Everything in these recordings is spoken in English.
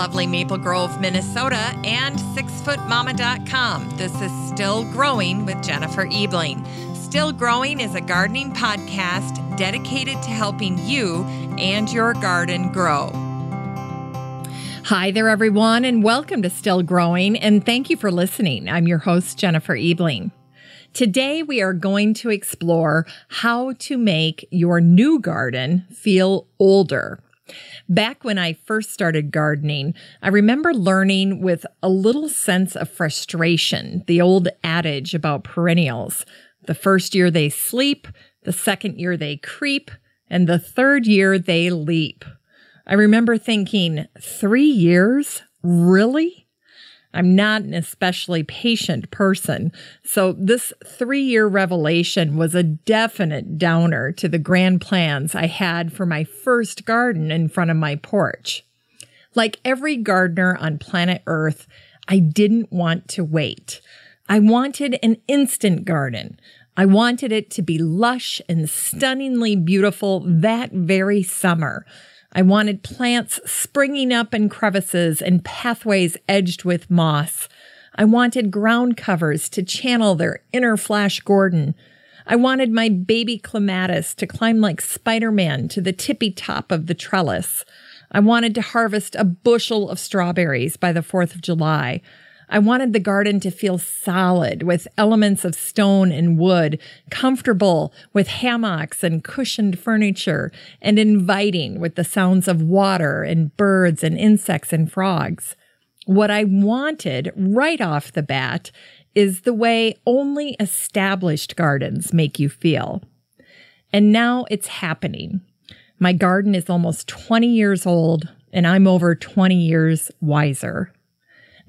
lovely Maple Grove, Minnesota, and sixfootmama.com. This is Still Growing with Jennifer Ebling. Still Growing is a gardening podcast dedicated to helping you and your garden grow. Hi there, everyone, and welcome to Still Growing, and thank you for listening. I'm your host, Jennifer Ebling. Today, we are going to explore how to make your new garden feel older. Back when I first started gardening, I remember learning with a little sense of frustration the old adage about perennials. The first year they sleep, the second year they creep, and the third year they leap. I remember thinking, three years? Really? I'm not an especially patient person. So this three year revelation was a definite downer to the grand plans I had for my first garden in front of my porch. Like every gardener on planet Earth, I didn't want to wait. I wanted an instant garden. I wanted it to be lush and stunningly beautiful that very summer. I wanted plants springing up in crevices and pathways edged with moss. I wanted ground covers to channel their inner Flash Gordon. I wanted my baby clematis to climb like Spider Man to the tippy top of the trellis. I wanted to harvest a bushel of strawberries by the 4th of July. I wanted the garden to feel solid with elements of stone and wood, comfortable with hammocks and cushioned furniture, and inviting with the sounds of water and birds and insects and frogs. What I wanted right off the bat is the way only established gardens make you feel. And now it's happening. My garden is almost 20 years old, and I'm over 20 years wiser.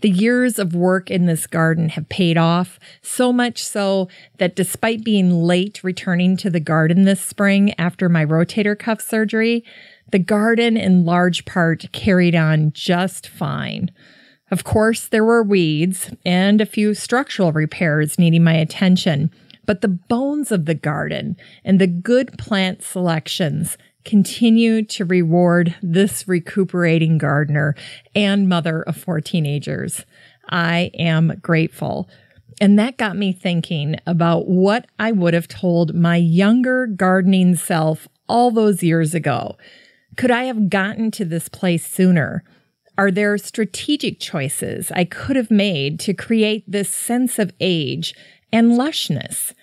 The years of work in this garden have paid off, so much so that despite being late returning to the garden this spring after my rotator cuff surgery, the garden in large part carried on just fine. Of course, there were weeds and a few structural repairs needing my attention, but the bones of the garden and the good plant selections continue to reward this recuperating gardener and mother of four teenagers. I am grateful. And that got me thinking about what I would have told my younger gardening self all those years ago. Could I have gotten to this place sooner? Are there strategic choices I could have made to create this sense of age and lushness?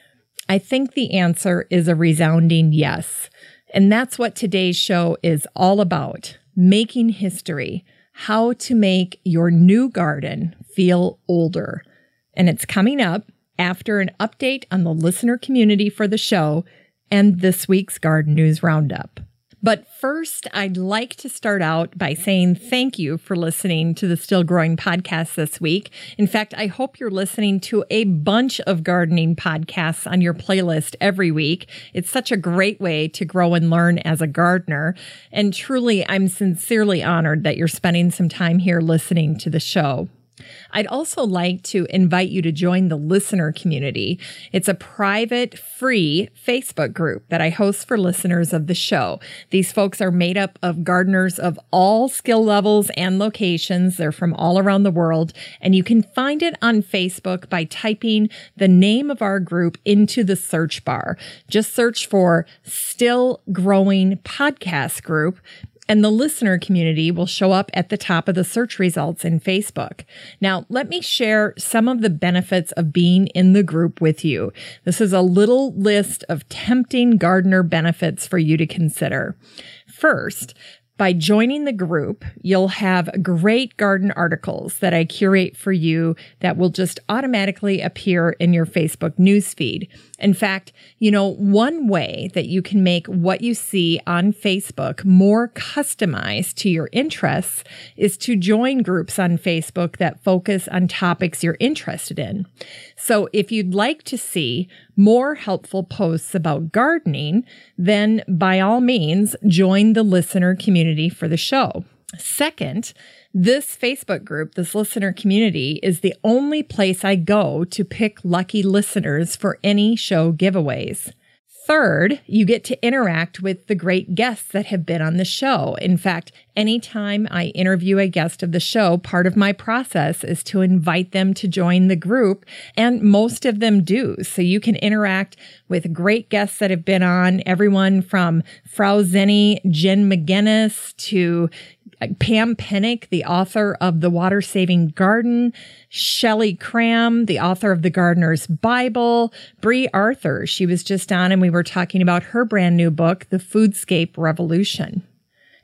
I think the answer is a resounding yes. And that's what today's show is all about making history, how to make your new garden feel older. And it's coming up after an update on the listener community for the show and this week's Garden News Roundup. But first, I'd like to start out by saying thank you for listening to the Still Growing podcast this week. In fact, I hope you're listening to a bunch of gardening podcasts on your playlist every week. It's such a great way to grow and learn as a gardener. And truly, I'm sincerely honored that you're spending some time here listening to the show. I'd also like to invite you to join the listener community. It's a private, free Facebook group that I host for listeners of the show. These folks are made up of gardeners of all skill levels and locations. They're from all around the world, and you can find it on Facebook by typing the name of our group into the search bar. Just search for Still Growing Podcast Group and the listener community will show up at the top of the search results in Facebook. Now, let me share some of the benefits of being in the group with you. This is a little list of tempting gardener benefits for you to consider. First, by joining the group, you'll have great garden articles that I curate for you that will just automatically appear in your Facebook newsfeed. In fact, you know, one way that you can make what you see on Facebook more customized to your interests is to join groups on Facebook that focus on topics you're interested in. So if you'd like to see more helpful posts about gardening, then by all means, join the listener community for the show. Second, this Facebook group, this listener community, is the only place I go to pick lucky listeners for any show giveaways. third, you get to interact with the great guests that have been on the show. In fact, anytime I interview a guest of the show, part of my process is to invite them to join the group, and most of them do. So you can interact with great guests that have been on, everyone from Frau Zinnie, Jen McGinnis to Pam Penick, the author of The Water Saving Garden, Shelley Cram, the author of The Gardener's Bible, Brie Arthur. She was just on and we were talking about her brand new book, The Foodscape Revolution.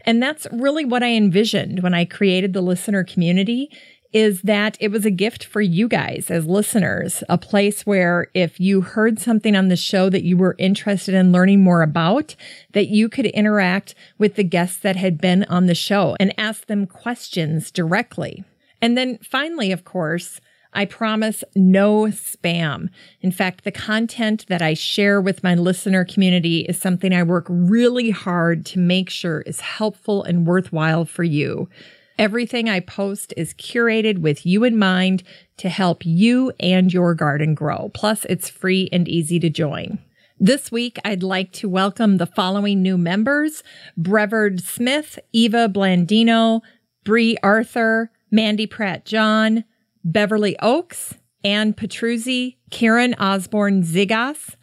And that's really what I envisioned when I created the listener community is that it was a gift for you guys as listeners, a place where if you heard something on the show that you were interested in learning more about, that you could interact with the guests that had been on the show and ask them questions directly. And then finally, of course, I promise no spam. In fact, the content that I share with my listener community is something I work really hard to make sure is helpful and worthwhile for you. Everything I post is curated with you in mind to help you and your garden grow. Plus, it's free and easy to join. This week, I'd like to welcome the following new members Brevard Smith, Eva Blandino, Brie Arthur, Mandy Pratt John, Beverly Oaks, Ann Petruzzi, Karen Osborne Zigas,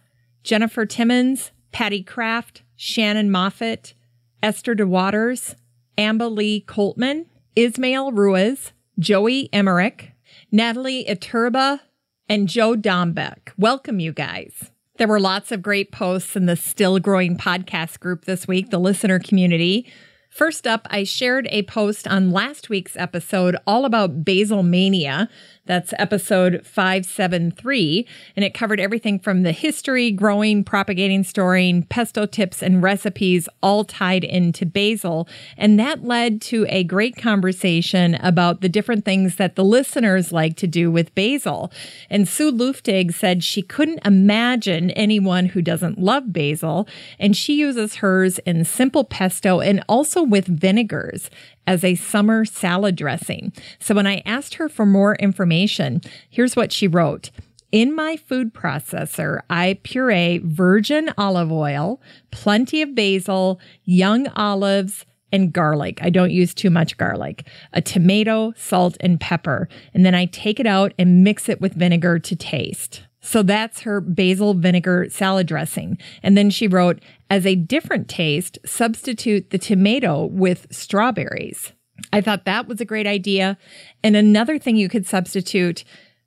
Jennifer Timmons, Patty Kraft, Shannon Moffett, Esther DeWaters, Amba Lee Coltman, Ismail Ruiz, Joey Emmerich, Natalie Iturba, and Joe Dombeck. Welcome, you guys. There were lots of great posts in the Still Growing podcast group this week, the listener community. First up, I shared a post on last week's episode all about basil mania. That's episode 573. And it covered everything from the history, growing, propagating, storing, pesto tips, and recipes, all tied into basil. And that led to a great conversation about the different things that the listeners like to do with basil. And Sue Luftig said she couldn't imagine anyone who doesn't love basil. And she uses hers in simple pesto and also with vinegars as a summer salad dressing. So when I asked her for more information, here's what she wrote. In my food processor, I puree virgin olive oil, plenty of basil, young olives, and garlic. I don't use too much garlic, a tomato, salt, and pepper. And then I take it out and mix it with vinegar to taste. So that's her basil vinegar salad dressing. And then she wrote, as a different taste, substitute the tomato with strawberries. I thought that was a great idea. And another thing you could substitute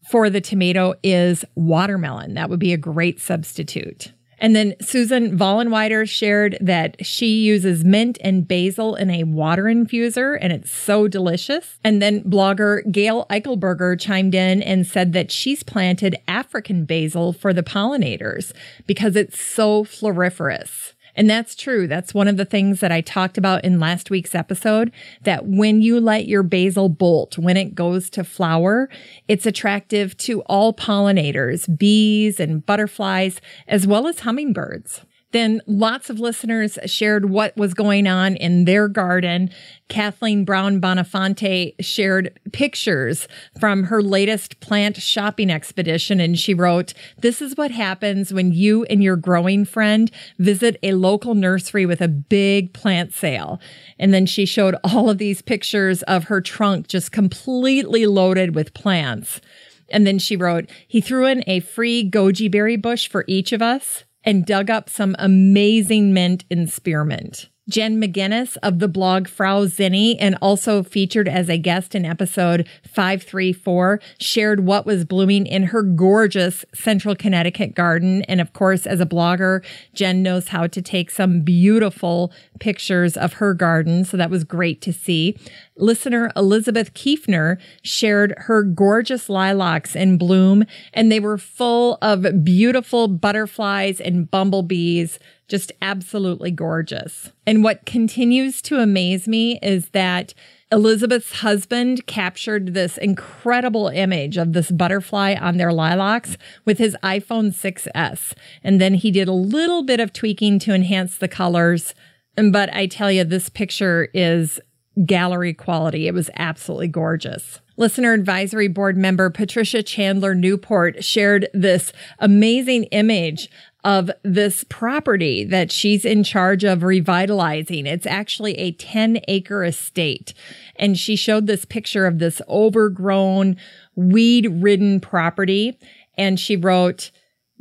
for the tomato is watermelon. That would be a great substitute. And then Susan Vollenweider shared that she uses mint and basil in a water infuser, and it's so delicious. And then blogger Gail Eichelberger chimed in and said that she's planted African basil for the pollinators because it's so floriferous. And that's true. That's one of the things that I talked about in last week's episode that when you let your basil bolt, when it goes to flower, it's attractive to all pollinators, bees and butterflies, as well as hummingbirds. Then lots of listeners shared what was going on in their garden. Kathleen Brown Bonafonte shared pictures from her latest plant shopping expedition. And she wrote, This is what happens when you and your growing friend visit a local nursery with a big plant sale. And then she showed all of these pictures of her trunk just completely loaded with plants. And then she wrote, He threw in a free goji berry bush for each of us and dug up some amazing mint and spearmint. Jen McGinnis of the blog Frau Zinnie and also featured as a guest in episode 534 shared what was blooming in her gorgeous central Connecticut garden. And of course, as a blogger, Jen knows how to take some beautiful pictures of her garden. So that was great to see. Listener Elizabeth Kiefner shared her gorgeous lilacs in bloom and they were full of beautiful butterflies and bumblebees just absolutely gorgeous. And what continues to amaze me is that Elizabeth's husband captured this incredible image of this butterfly on their lilacs with his iPhone 6S. And then he did a little bit of tweaking to enhance the colors. But I tell you, this picture is gallery quality. It was absolutely gorgeous. Listener Advisory Board member Patricia Chandler Newport shared this amazing image of this property that she's in charge of revitalizing. It's actually a 10 acre estate. And she showed this picture of this overgrown, weed ridden property. And she wrote,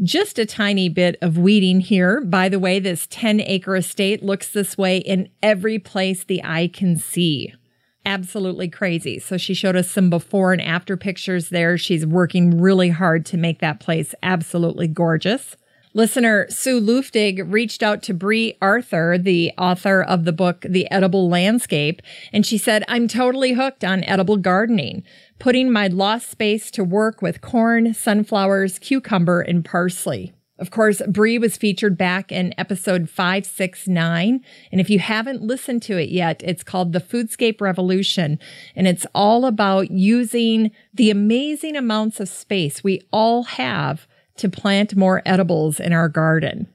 just a tiny bit of weeding here. By the way, this 10 acre estate looks this way in every place the eye can see. Absolutely crazy. So she showed us some before and after pictures there. She's working really hard to make that place absolutely gorgeous. Listener Sue Luftig reached out to Brie Arthur, the author of the book The Edible Landscape, and she said, I'm totally hooked on edible gardening, putting my lost space to work with corn, sunflowers, cucumber, and parsley. Of course, Brie was featured back in episode 569. And if you haven't listened to it yet, it's called The Foodscape Revolution. And it's all about using the amazing amounts of space we all have to plant more edibles in our garden.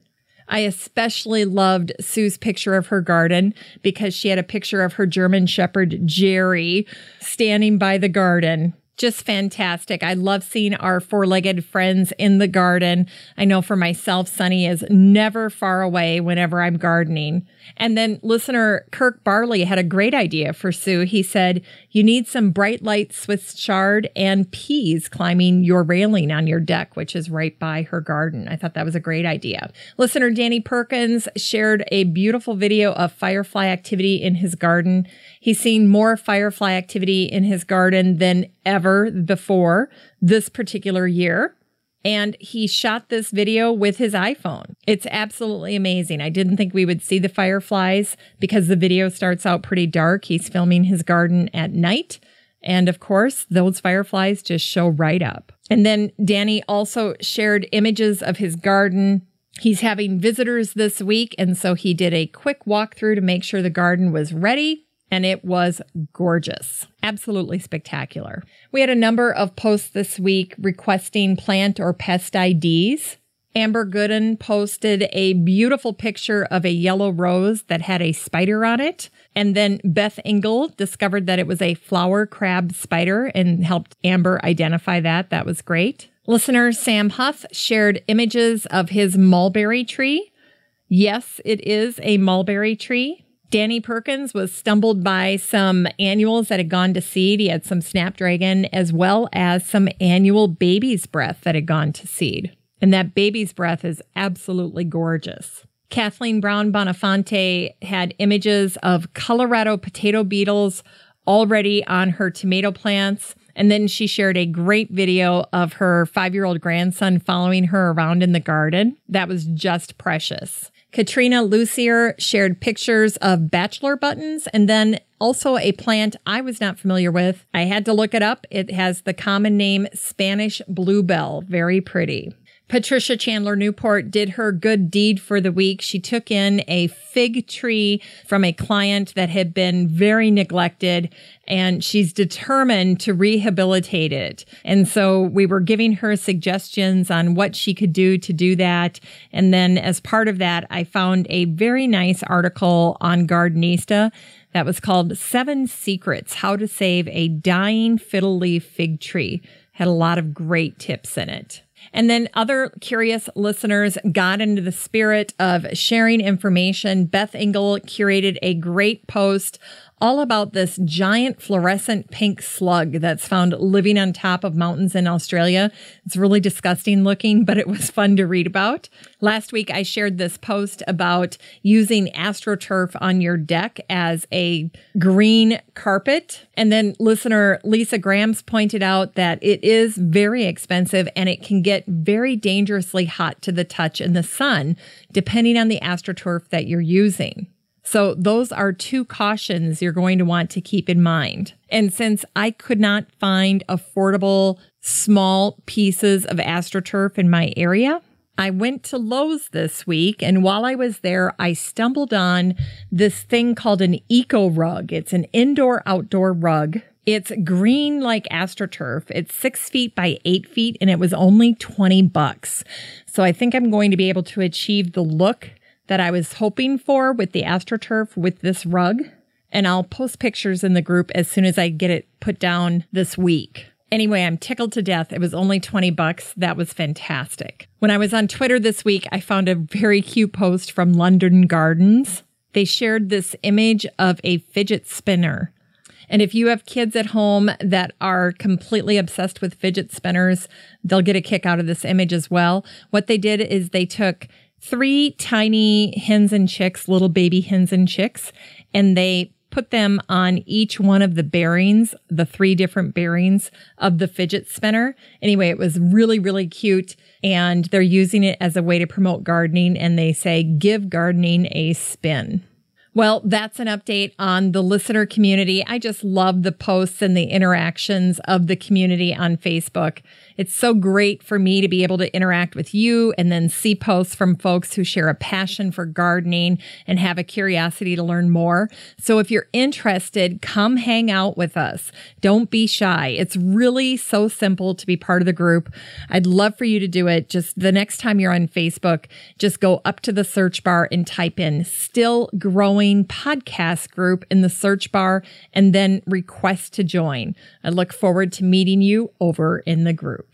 I especially loved Sue's picture of her garden because she had a picture of her German Shepherd, Jerry, standing by the garden just fantastic. I love seeing our four legged friends in the garden. I know for myself, Sunny is never far away whenever I'm gardening. And then listener Kirk Barley had a great idea for Sue. He said, You need some bright light Swiss chard and peas climbing your railing on your deck, which is right by her garden. I thought that was a great idea. Listener Danny Perkins shared a beautiful video of firefly activity in his garden. He's seen more firefly activity in his garden than ever before this particular year. And he shot this video with his iPhone. It's absolutely amazing. I didn't think we would see the fireflies because the video starts out pretty dark. He's filming his garden at night. And of course, those fireflies just show right up. And then Danny also shared images of his garden. He's having visitors this week. And so he did a quick walkthrough to make sure the garden was ready and it was gorgeous. Absolutely spectacular. We had a number of posts this week requesting plant or pest IDs. Amber Gooden posted a beautiful picture of a yellow rose that had a spider on it. And then Beth Engel discovered that it was a flower crab spider and helped Amber identify that. That was great. Listener Sam Huff shared images of his mulberry tree. Yes, it is a mulberry tree. Danny Perkins was stumbled by some annuals that had gone to seed. He had some snapdragon as well as some annual baby's breath that had gone to seed. And that baby's breath is absolutely gorgeous. Kathleen Brown Bonafonte had images of Colorado potato beetles already on her tomato plants. And then she shared a great video of her five year old grandson following her around in the garden. That was just precious. Katrina Lucier shared pictures of bachelor buttons and then also a plant I was not familiar with. I had to look it up. It has the common name Spanish bluebell. Very pretty. Patricia Chandler Newport did her good deed for the week. She took in a fig tree from a client that had been very neglected and she's determined to rehabilitate it. And so we were giving her suggestions on what she could do to do that. And then as part of that, I found a very nice article on Gardenista that was called Seven Secrets How to Save a Dying Fiddle Leaf Fig Tree. Had a lot of great tips in it. And then other curious listeners got into the spirit of sharing information. Beth Engel curated a great post all about this giant fluorescent pink slug that's found living on top of mountains in Australia. It's really disgusting looking, but it was fun to read about. Last week, I shared this post about using AstroTurf on your deck as a green carpet. And then listener Lisa Grams pointed out that it is very expensive and it can get very dangerously hot to the touch in the sun, depending on the AstroTurf that you're using. So those are two cautions you're going to want to keep in mind. And since I could not find affordable small pieces of AstroTurf in my area, I went to Lowe's this week, and while I was there, I stumbled on this thing called an eco rug. It's an indoor outdoor rug. It's green like AstroTurf. It's six feet by eight feet, and it was only 20 bucks. So I think I'm going to be able to achieve the look that I was hoping for with the AstroTurf with this rug. And I'll post pictures in the group as soon as I get it put down this week. Anyway, I'm tickled to death. It was only 20 bucks. That was fantastic. When I was on Twitter this week, I found a very cute post from London Gardens. They shared this image of a fidget spinner. And if you have kids at home that are completely obsessed with fidget spinners, they'll get a kick out of this image as well. What they did is they took three tiny hens and chicks, little baby hens and chicks, and they put them on each one of the bearings, the three different bearings of the fidget spinner. Anyway, it was really, really cute. And they're using it as a way to promote gardening. And they say, give gardening a spin. Well, that's an update on the listener community. I just love the posts and the interactions of the community on Facebook. It's so great for me to be able to interact with you and then see posts from folks who share a passion for gardening and have a curiosity to learn more. So if you're interested, come hang out with us. Don't be shy. It's really so simple to be part of the group. I'd love for you to do it. Just the next time you're on Facebook, just go up to the search bar and type in still growing podcast group in the search bar and then request to join. I look forward to meeting you over in the group.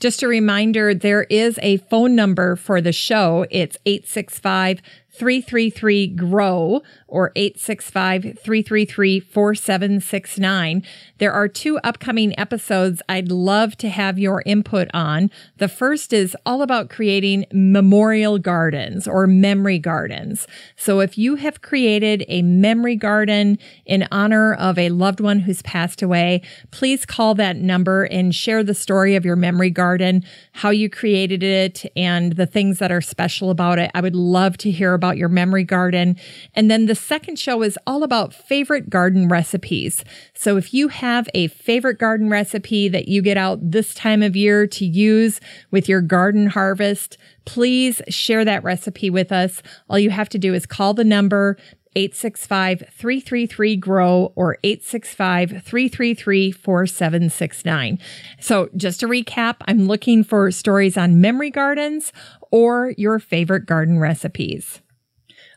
Just a reminder, there is a phone number for the show. It's 865 333 GROW or 865 333 4769. There are two upcoming episodes I'd love to have your input on. The first is all about creating memorial gardens or memory gardens. So if you have created a memory garden in honor of a loved one who's passed away, please call that number and share the story of your memory garden, how you created it, and the things that are special about it. I would love to hear about your memory garden. And then the second show is all about favorite garden recipes. So if you have a favorite garden recipe that you get out this time of year to use with your garden harvest, please share that recipe with us. All you have to do is call the number 865 333 GROW or 865 333 4769. So, just to recap, I'm looking for stories on memory gardens or your favorite garden recipes.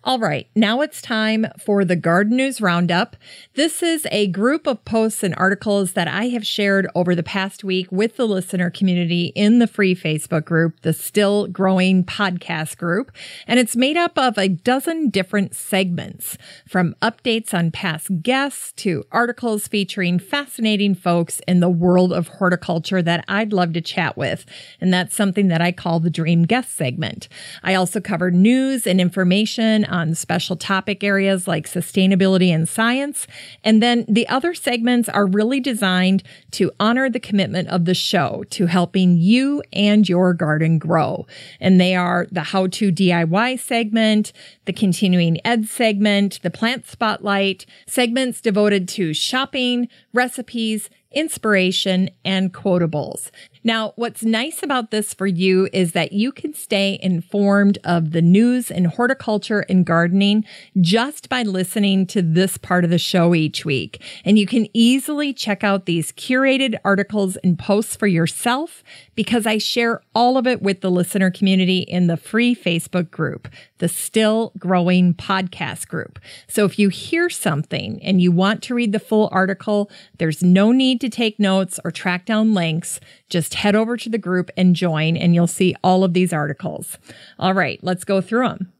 All right, now it's time for the Garden News Roundup. This is a group of posts and articles that I have shared over the past week with the listener community in the free Facebook group, the Still Growing Podcast group. And it's made up of a dozen different segments from updates on past guests to articles featuring fascinating folks in the world of horticulture that I'd love to chat with. And that's something that I call the Dream Guest segment. I also cover news and information on special topic areas like sustainability and science. And then the other segments are really designed to honor the commitment of the show to helping you and your garden grow. And they are the how to DIY segment, the continuing ed segment, the plant spotlight, segments devoted to shopping, recipes, inspiration, and quotables. Now, what's nice about this for you is that you can stay informed of the news in horticulture and gardening just by listening to this part of the show each week. And you can easily check out these curated articles and posts for yourself because I share all of it with the listener community in the free Facebook group, the Still Growing Podcast group. So if you hear something and you want to read the full article, there's no need to take notes or track down links. Just head over to the group and join, and you'll see all of these articles. All right, let's go through them.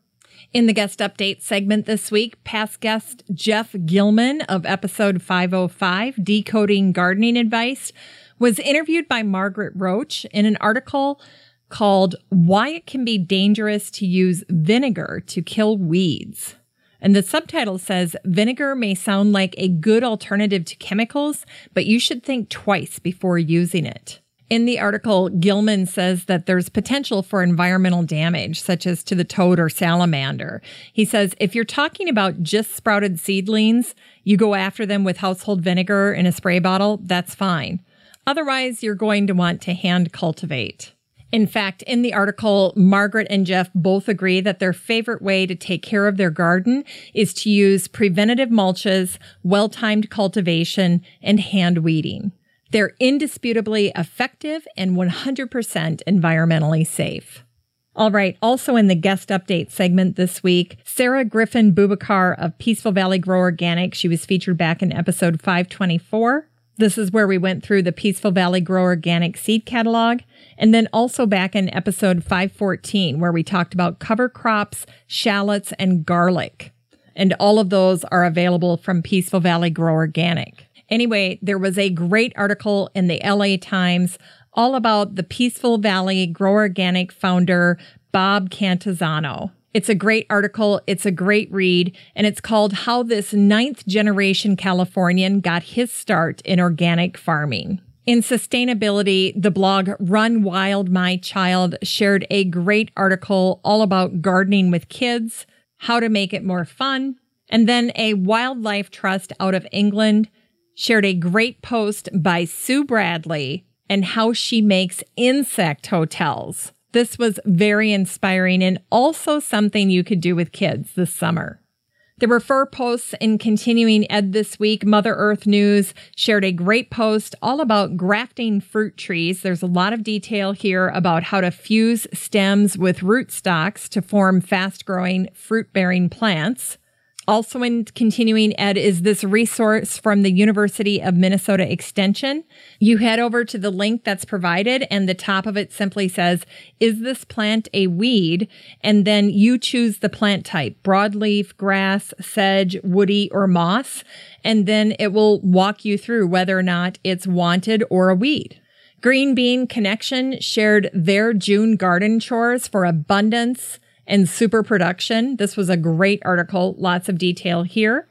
In the guest update segment this week, past guest Jeff Gillman of episode 505, Decoding Gardening Advice, was interviewed by Margaret Roach in an article called Why It Can Be Dangerous to Use Vinegar to Kill Weeds. And the subtitle says vinegar may sound like a good alternative to chemicals, but you should think twice before using it. In the article, Gillman says that there's potential for environmental damage, such as to the toad or salamander. He says if you're talking about just sprouted seedlings, you go after them with household vinegar in a spray bottle, that's fine. Otherwise, you're going to want to hand cultivate. In fact, in the article, Margaret and Jeff both agree that their favorite way to take care of their garden is to use preventative mulches, well timed cultivation, and hand weeding. They're indisputably effective and 100% environmentally safe. All right. Also in the guest update segment this week, Sarah Griffin Bubakar of Peaceful Valley Grow Organic. She was featured back in episode 524. This is where we went through the Peaceful Valley Grow Organic Seed Catalog. And then also back in episode 514, where we talked about cover crops, shallots, and garlic. And all of those are available from Peaceful Valley Grow Organic. Anyway, there was a great article in the LA Times all about the Peaceful Valley Grow Organic founder, Bob Cantisano. It's a great article. It's a great read. And it's called How This Ninth Generation Californian Got His Start in Organic Farming. In sustainability, the blog Run Wild My Child shared a great article all about gardening with kids, how to make it more fun. And then a wildlife trust out of England shared a great post by Sue Bradley and how she makes insect hotels. This was very inspiring and also something you could do with kids this summer. There were four posts in Continuing Ed this week. Mother Earth News shared a great post all about grafting fruit trees. There's a lot of detail here about how to fuse stems with rootstocks to form fast growing fruit bearing plants. Also in continuing ed is this resource from the University of Minnesota Extension. You head over to the link that's provided and the top of it simply says, is this plant a weed? And then you choose the plant type, broadleaf, grass, sedge, woody, or moss. And then it will walk you through whether or not it's wanted or a weed. Green Bean Connection shared their June garden chores for abundance, and super production. This was a great article, lots of detail here.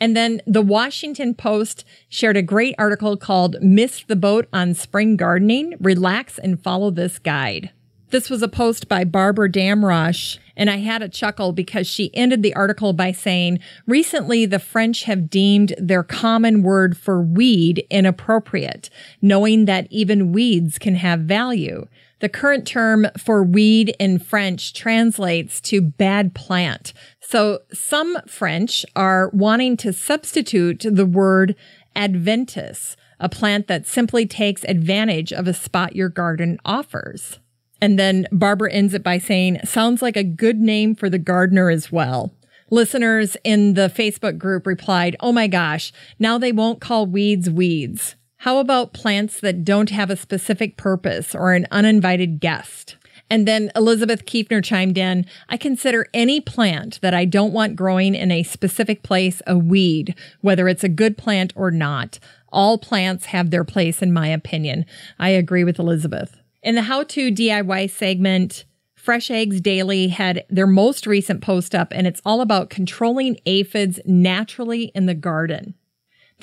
And then the Washington Post shared a great article called Miss the Boat on Spring Gardening. Relax and follow this guide. This was a post by Barbara Damrosch, and I had a chuckle because she ended the article by saying, recently the French have deemed their common word for weed inappropriate, knowing that even weeds can have value. The current term for weed in French translates to bad plant. So some French are wanting to substitute the word adventice, a plant that simply takes advantage of a spot your garden offers. And then Barbara ends it by saying, sounds like a good name for the gardener as well. Listeners in the Facebook group replied, Oh my gosh, now they won't call weeds weeds. How about plants that don't have a specific purpose or an uninvited guest? And then Elizabeth Kiefner chimed in, I consider any plant that I don't want growing in a specific place a weed, whether it's a good plant or not. All plants have their place, in my opinion. I agree with Elizabeth. In the How to DIY segment, Fresh Eggs Daily had their most recent post up, and it's all about controlling aphids naturally in the garden.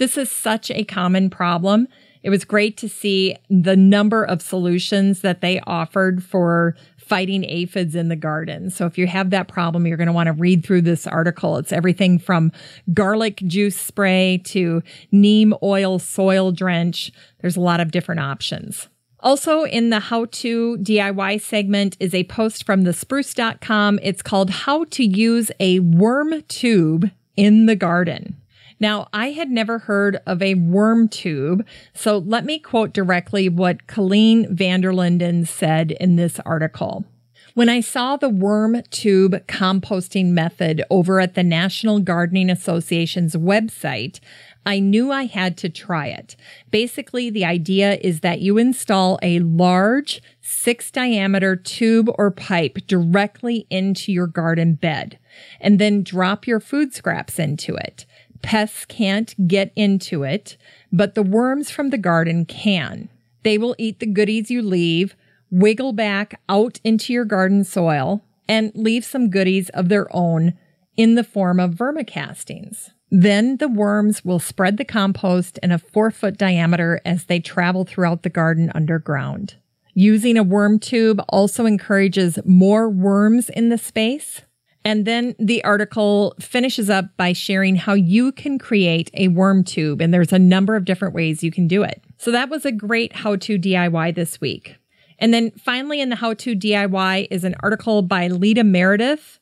This is such a common problem. It was great to see the number of solutions that they offered for fighting aphids in the garden. So if you have that problem, you're going to want to read through this article. It's everything from garlic juice spray to neem oil soil drench. There's a lot of different options. Also in the how to DIY segment is a post from the spruce.com. It's called how to use a worm tube in the garden. Now, I had never heard of a worm tube, so let me quote directly what Colleen Vanderlinden said in this article. When I saw the worm tube composting method over at the National Gardening Association's website, I knew I had to try it. Basically, the idea is that you install a large six diameter tube or pipe directly into your garden bed and then drop your food scraps into it. Pests can't get into it, but the worms from the garden can. They will eat the goodies you leave, wiggle back out into your garden soil, and leave some goodies of their own in the form of vermicastings. Then the worms will spread the compost in a four foot diameter as they travel throughout the garden underground. Using a worm tube also encourages more worms in the space, and then the article finishes up by sharing how you can create a worm tube. And there's a number of different ways you can do it. So that was a great how to DIY this week. And then finally in the how to DIY is an article by Leda Meredith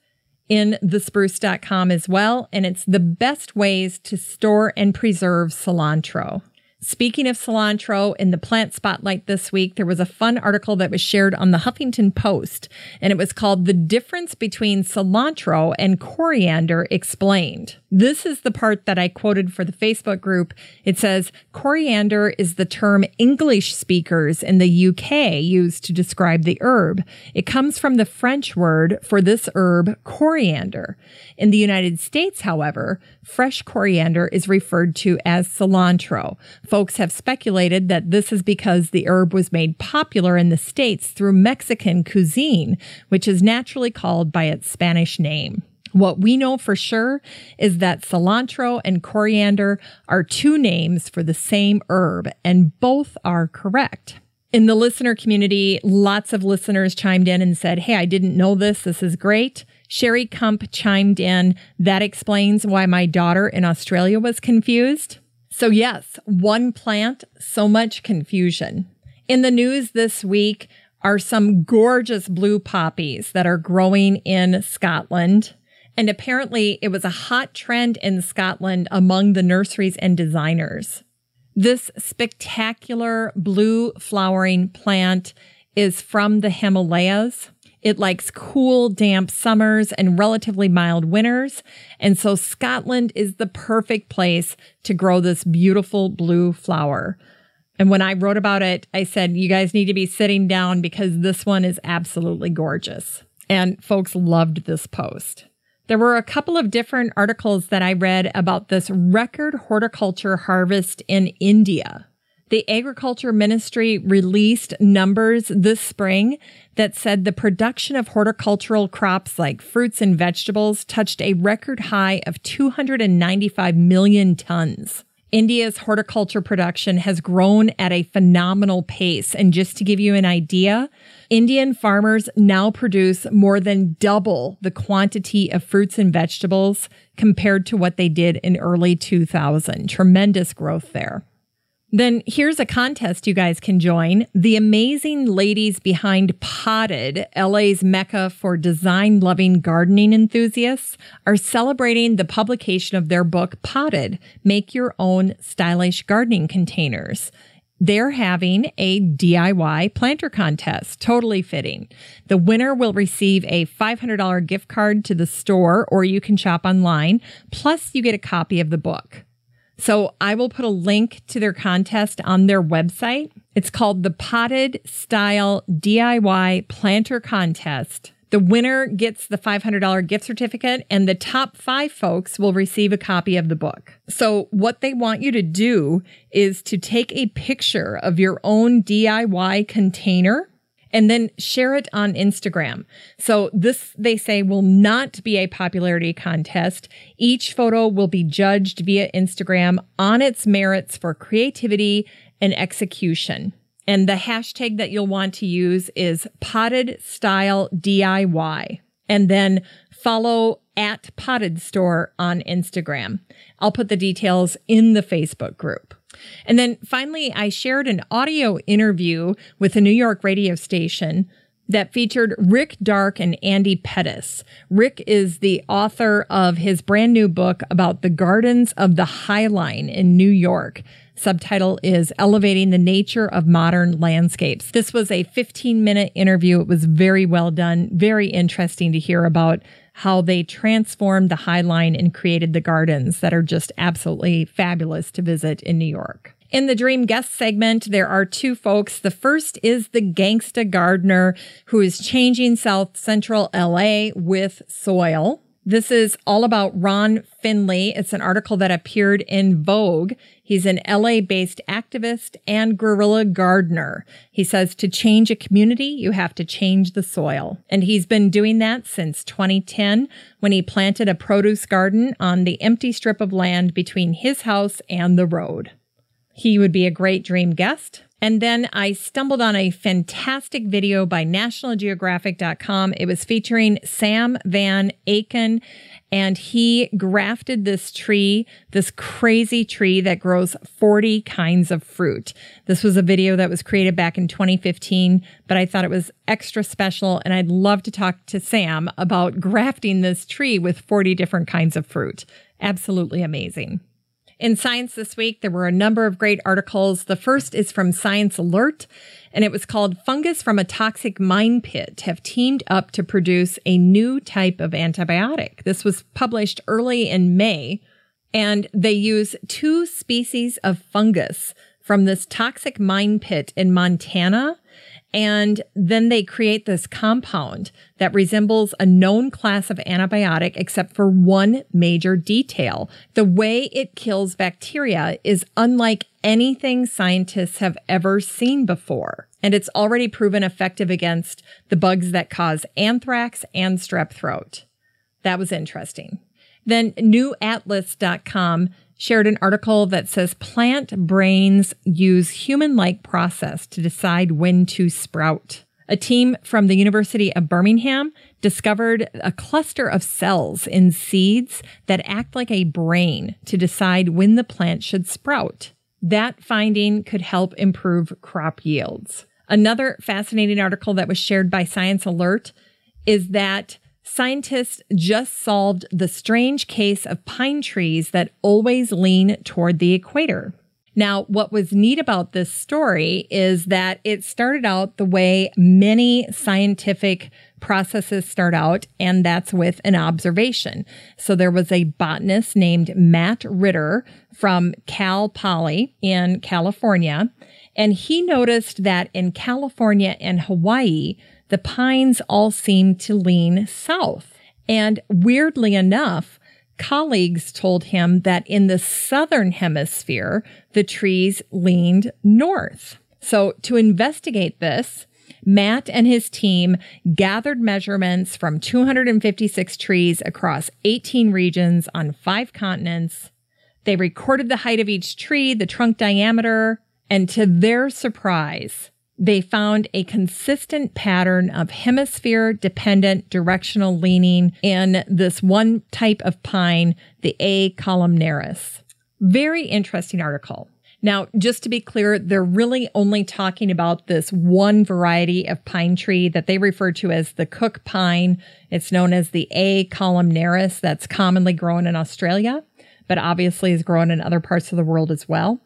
in thespruce.com as well. And it's the best ways to store and preserve cilantro. Speaking of cilantro, in the plant spotlight this week, there was a fun article that was shared on the Huffington Post, and it was called The Difference Between Cilantro and Coriander Explained. This is the part that I quoted for the Facebook group. It says, Coriander is the term English speakers in the UK use to describe the herb. It comes from the French word for this herb, coriander. In the United States, however, fresh coriander is referred to as cilantro. Folks have speculated that this is because the herb was made popular in the States through Mexican cuisine, which is naturally called by its Spanish name. What we know for sure is that cilantro and coriander are two names for the same herb, and both are correct. In the listener community, lots of listeners chimed in and said, Hey, I didn't know this. This is great. Sherry Kump chimed in. That explains why my daughter in Australia was confused. So, yes, one plant, so much confusion. In the news this week are some gorgeous blue poppies that are growing in Scotland. And apparently, it was a hot trend in Scotland among the nurseries and designers. This spectacular blue flowering plant is from the Himalayas. It likes cool, damp summers and relatively mild winters. And so Scotland is the perfect place to grow this beautiful blue flower. And when I wrote about it, I said, you guys need to be sitting down because this one is absolutely gorgeous. And folks loved this post. There were a couple of different articles that I read about this record horticulture harvest in India. The Agriculture Ministry released numbers this spring that said the production of horticultural crops like fruits and vegetables touched a record high of 295 million tons. India's horticulture production has grown at a phenomenal pace. And just to give you an idea, Indian farmers now produce more than double the quantity of fruits and vegetables compared to what they did in early 2000. Tremendous growth there. Then here's a contest you guys can join. The amazing ladies behind Potted, LA's mecca for design loving gardening enthusiasts, are celebrating the publication of their book, Potted Make Your Own Stylish Gardening Containers. They're having a DIY planter contest, totally fitting. The winner will receive a $500 gift card to the store, or you can shop online. Plus, you get a copy of the book. So I will put a link to their contest on their website. It's called the Potted Style DIY Planter Contest. The winner gets the $500 gift certificate, and the top five folks will receive a copy of the book. So, what they want you to do is to take a picture of your own DIY container and then share it on Instagram. So this, they say, will not be a popularity contest. Each photo will be judged via Instagram on its merits for creativity and execution. And the hashtag that you'll want to use is potted style DIY. And then follow at potted store on Instagram. I'll put the details in the Facebook group. And then finally, I shared an audio interview with a New York radio station that featured Rick Darke and Andi Pettis. Rick is the author of his brand new book about the gardens of the High Line in New York. Subtitle is Elevating the Nature of Modern Landscapes. This was a 15 minute interview. It was very well done, very interesting to hear about how they transformed the High Line and created the gardens that are just absolutely fabulous to visit in New York. In the Dream Guest segment, there are two folks. The first is the Gangsta Gardener who is changing South Central LA with soil. This is all about Ron Finley. It's an article that appeared in Vogue. He's an LA based activist and guerrilla gardener. He says to change a community, you have to change the soil. And he's been doing that since 2010 when he planted a produce garden on the empty strip of land between his house and the road. He would be a great dream guest. And then I stumbled on a fantastic video by nationalgeographic.com. It was featuring Sam Van Aken and he grafted this tree, this crazy tree that grows 40 kinds of fruit. This was a video that was created back in 2015, but I thought it was extra special and I'd love to talk to Sam about grafting this tree with 40 different kinds of fruit. Absolutely amazing. In Science this week, there were a number of great articles. The first is from Science Alert, and it was called Fungus from a Toxic Mine Pit have teamed up to produce a new type of antibiotic. This was published early in May, and they use two species of fungus from this toxic mine pit in Montana and then they create this compound that resembles a known class of antibiotic, except for one major detail. The way it kills bacteria is unlike anything scientists have ever seen before. And it's already proven effective against the bugs that cause anthrax and strep throat. That was interesting. Then newatlas.com shared an article that says plant brains use human like process to decide when to sprout. A team from the University of Birmingham discovered a cluster of cells in seeds that act like a brain to decide when the plant should sprout. That finding could help improve crop yields. Another fascinating article that was shared by Science Alert is that Scientists just solved the strange case of pine trees that always lean toward the equator. Now, what was neat about this story is that it started out the way many scientific processes start out, and that's with an observation. So there was a botanist named Matt Ritter from Cal Poly in California, and he noticed that in California and Hawaii, the pines all seem to lean south. And weirdly enough, colleagues told him that in the southern hemisphere, the trees leaned north. So to investigate this, Matt and his team gathered measurements from 256 trees across 18 regions on five continents. They recorded the height of each tree, the trunk diameter, and to their surprise, they found a consistent pattern of hemisphere dependent directional leaning in this one type of pine, the A. columnaris. Very interesting article. Now, just to be clear, they're really only talking about this one variety of pine tree that they refer to as the Cook pine. It's known as the A. columnaris that's commonly grown in Australia, but obviously is grown in other parts of the world as well.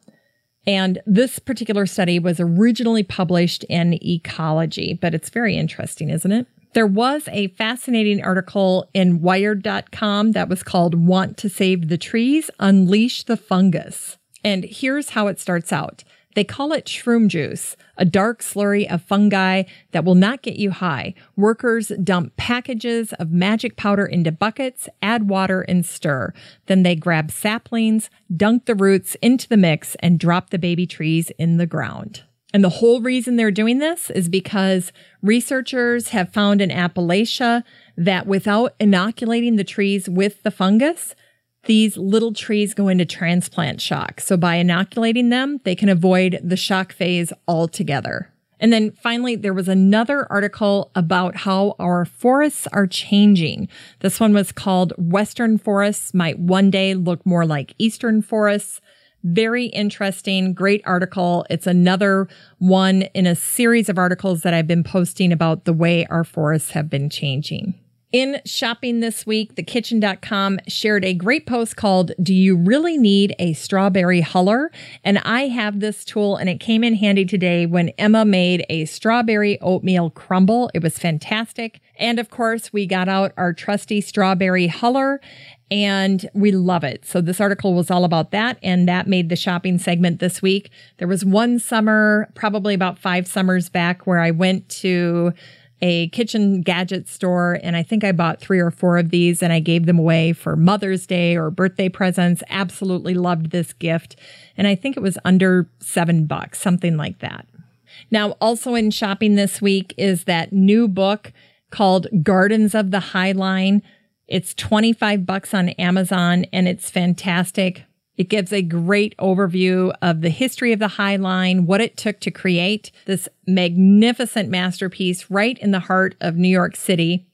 And this particular study was originally published in Ecology, but it's very interesting, isn't it? There was a fascinating article in Wired.com that was called Want to Save the Trees, Unleash the Fungus. And here's how it starts out. They call it shroom juice, a dark slurry of fungi that will not get you high. Workers dump packages of magic powder into buckets, add water, and stir. Then they grab saplings, dunk the roots into the mix, and drop the baby trees in the ground. And the whole reason they're doing this is because researchers have found in Appalachia that without inoculating the trees with the fungus, these little trees go into transplant shock. So by inoculating them, they can avoid the shock phase altogether. And then finally, there was another article about how our forests are changing. This one was called Western Forests Might One Day Look More Like Eastern Forests. Very interesting, great article. It's another one in a series of articles that I've been posting about the way our forests have been changing. In shopping this week, thekitchen.com shared a great post called Do You Really Need a Strawberry Huller? And I have this tool and it came in handy today when Emma made a strawberry oatmeal crumble. It was fantastic. And of course, we got out our trusty strawberry huller and we love it. So this article was all about that and that made the shopping segment this week. There was one summer, probably about five summers back where I went to a kitchen gadget store and I think I bought three or four of these and I gave them away for Mother's Day or birthday presents. Absolutely loved this gift. And I think it was under seven bucks, something like that. Now, also in shopping this week is that new book called Gardens of the High Line. It's 25 bucks on Amazon and it's fantastic. It gives a great overview of the history of the High Line, what it took to create this magnificent masterpiece right in the heart of New York City.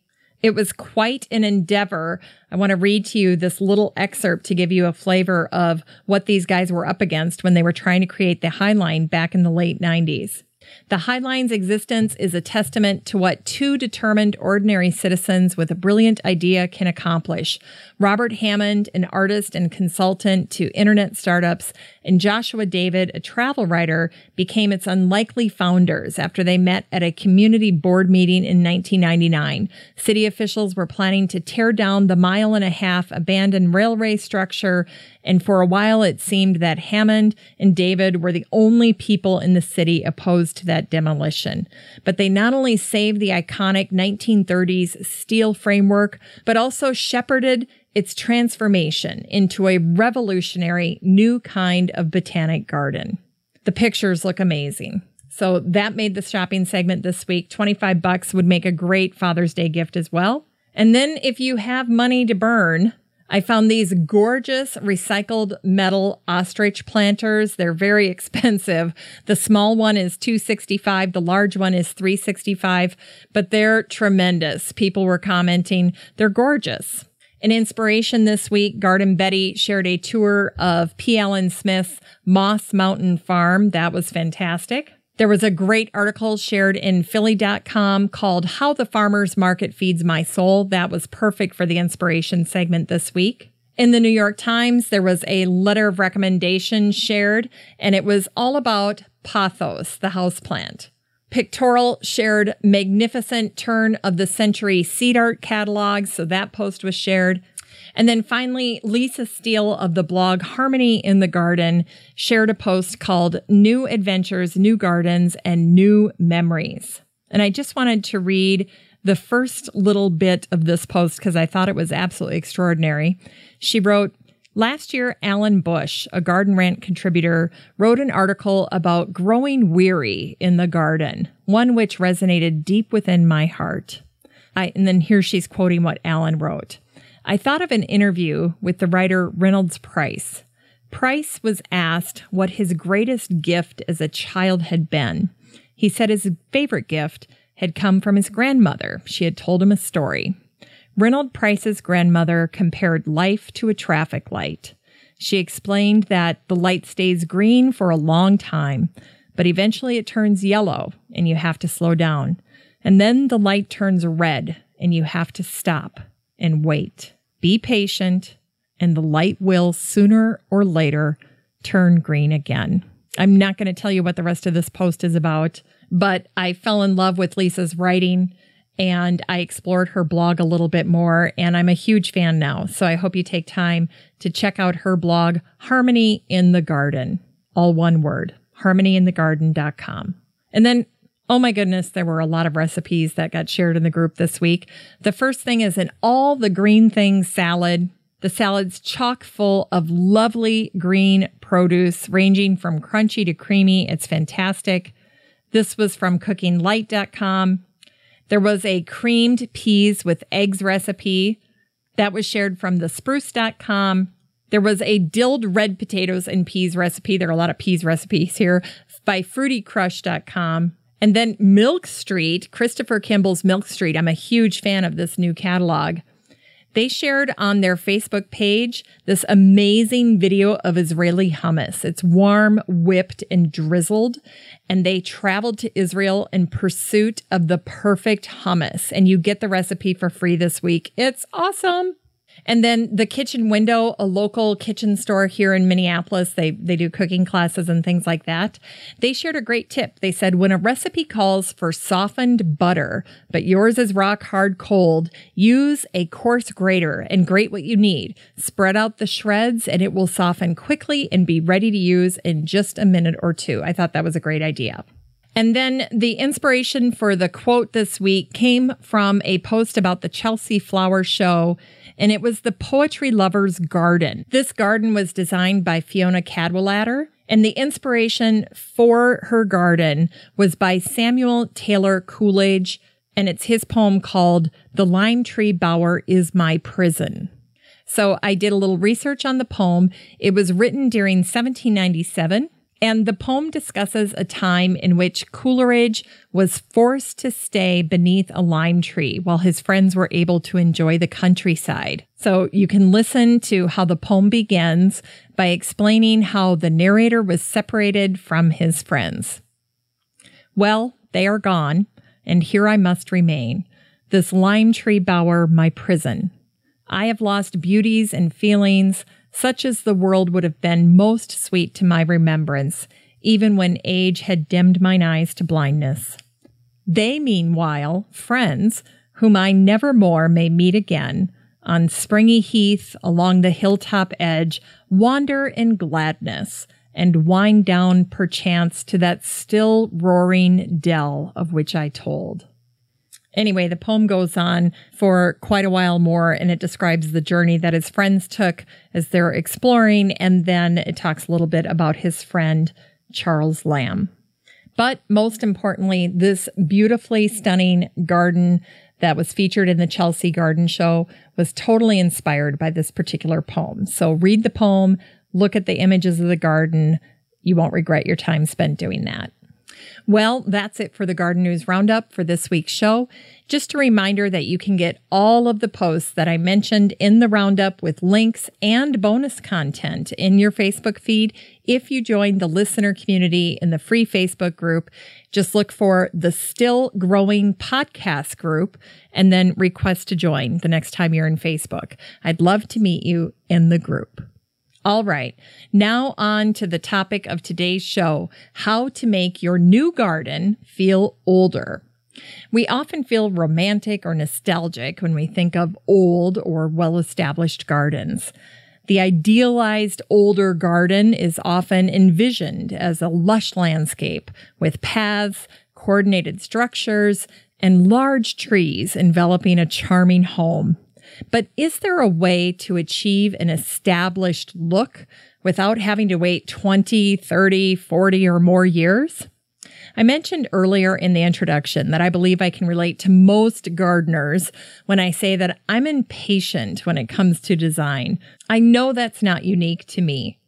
It was quite an endeavor. I want to read to you this little excerpt to give you a flavor of what these guys were up against when they were trying to create the High Line back in the late 90s. The Highline's existence is a testament to what two determined ordinary citizens with a brilliant idea can accomplish. Robert Hammond, an artist and consultant to internet startups, and Joshua David, a travel writer, became its unlikely founders after they met at a community board meeting in 1999. City officials were planning to tear down the mile and a half abandoned railway structure and for a while, it seemed that Hammond and David were the only people in the city opposed to that demolition. But they not only saved the iconic 1930s steel framework, but also shepherded its transformation into a revolutionary new kind of botanic garden. The pictures look amazing. So that made the shopping segment this week. 25 bucks would make a great Father's Day gift as well. And then if you have money to burn, I found these gorgeous recycled metal ostrich planters. They're very expensive. The small one is 265, the large one is 365, but they're tremendous. People were commenting, they're gorgeous. An inspiration this week, Garden Betty shared a tour of P. Allen Smith's Moss Mountain Farm. That was fantastic. There was a great article shared in Philly.com called How the Farmer's Market Feeds My Soul. That was perfect for the inspiration segment this week. In the New York Times, there was a letter of recommendation shared, and it was all about pothos, the houseplant. Pictorial shared magnificent turn of the century seed art catalogs, so that post was shared. And then finally, Lisa Steele of the blog Harmony in the Garden shared a post called New Adventures, New Gardens, and New Memories. And I just wanted to read the first little bit of this post because I thought it was absolutely extraordinary. She wrote, Last year, Allen Bush, a Garden Rant contributor, wrote an article about growing weary in the garden, one which resonated deep within my heart. I, and then here she's quoting what Alan wrote. I thought of an interview with the writer Reynolds Price. Price was asked what his greatest gift as a child had been. He said his favorite gift had come from his grandmother. She had told him a story. Reynolds Price's grandmother compared life to a traffic light. She explained that the light stays green for a long time, but eventually it turns yellow and you have to slow down. And then the light turns red and you have to stop and wait. Be patient, and the light will sooner or later turn green again. I'm not going to tell you what the rest of this post is about, but I fell in love with Lisa's writing and I explored her blog a little bit more, and I'm a huge fan now. So I hope you take time to check out her blog, Harmony in the Garden, all one word, harmonyinthegarden.com. And then Oh my goodness, there were a lot of recipes that got shared in the group this week. The first thing is an all the green things salad. The salad's chock full of lovely green produce, ranging from crunchy to creamy. It's fantastic. This was from cookinglight.com. There was a creamed peas with eggs recipe that was shared from the spruce.com. There was a dilled red potatoes and peas recipe. There are a lot of peas recipes here by fruitycrush.com. And then Milk Street, Christopher Kimball's Milk Street. I'm a huge fan of this new catalog. They shared on their Facebook page this amazing video of Israeli hummus. It's warm, whipped, and drizzled. And they traveled to Israel in pursuit of the perfect hummus. And you get the recipe for free this week. It's awesome. And then the kitchen window, a local kitchen store here in Minneapolis, they, they do cooking classes and things like that. They shared a great tip. They said when a recipe calls for softened butter, but yours is rock hard cold, use a coarse grater and grate what you need. Spread out the shreds and it will soften quickly and be ready to use in just a minute or two. I thought that was a great idea. And then the inspiration for the quote this week came from a post about the Chelsea Flower Show and it was the Poetry Lover's Garden. This garden was designed by Fiona Cadwallader, and the inspiration for her garden was by Samuel Taylor Coleridge, and it's his poem called The Lime Tree Bower is My Prison. So I did a little research on the poem. It was written during 1797 and the poem discusses a time in which Coleridge was forced to stay beneath a lime tree while his friends were able to enjoy the countryside. So you can listen to how the poem begins by explaining how the narrator was separated from his friends. Well, they are gone, and here I must remain, this lime tree bower my prison. I have lost beauties and feelings such as the world would have been most sweet to my remembrance, even when age had dimmed mine eyes to blindness. They, meanwhile, friends, whom I never more may meet again, on springy heath along the hilltop edge, wander in gladness and wind down perchance to that still roaring dell of which I told. Anyway, the poem goes on for quite a while more and it describes the journey that his friends took as they're exploring. And then it talks a little bit about his friend, Charles Lamb. But most importantly, this beautifully stunning garden that was featured in the Chelsea Garden Show was totally inspired by this particular poem. So read the poem, look at the images of the garden. You won't regret your time spent doing that. Well, that's it for the Garden News Roundup for this week's show. Just a reminder that you can get all of the posts that I mentioned in the Roundup with links and bonus content in your Facebook feed if you join the listener community in the free Facebook group. Just look for the Still Growing Podcast group and then request to join the next time you're in Facebook. I'd love to meet you in the group. All right. Now on to the topic of today's show, how to make your new garden feel older. We often feel romantic or nostalgic when we think of old or well established gardens. The idealized older garden is often envisioned as a lush landscape with paths, coordinated structures, and large trees enveloping a charming home. But is there a way to achieve an established look without having to wait 20, 30, 40 or more years? I mentioned earlier in the introduction that I believe I can relate to most gardeners when I say that I'm impatient when it comes to design. I know that's not unique to me.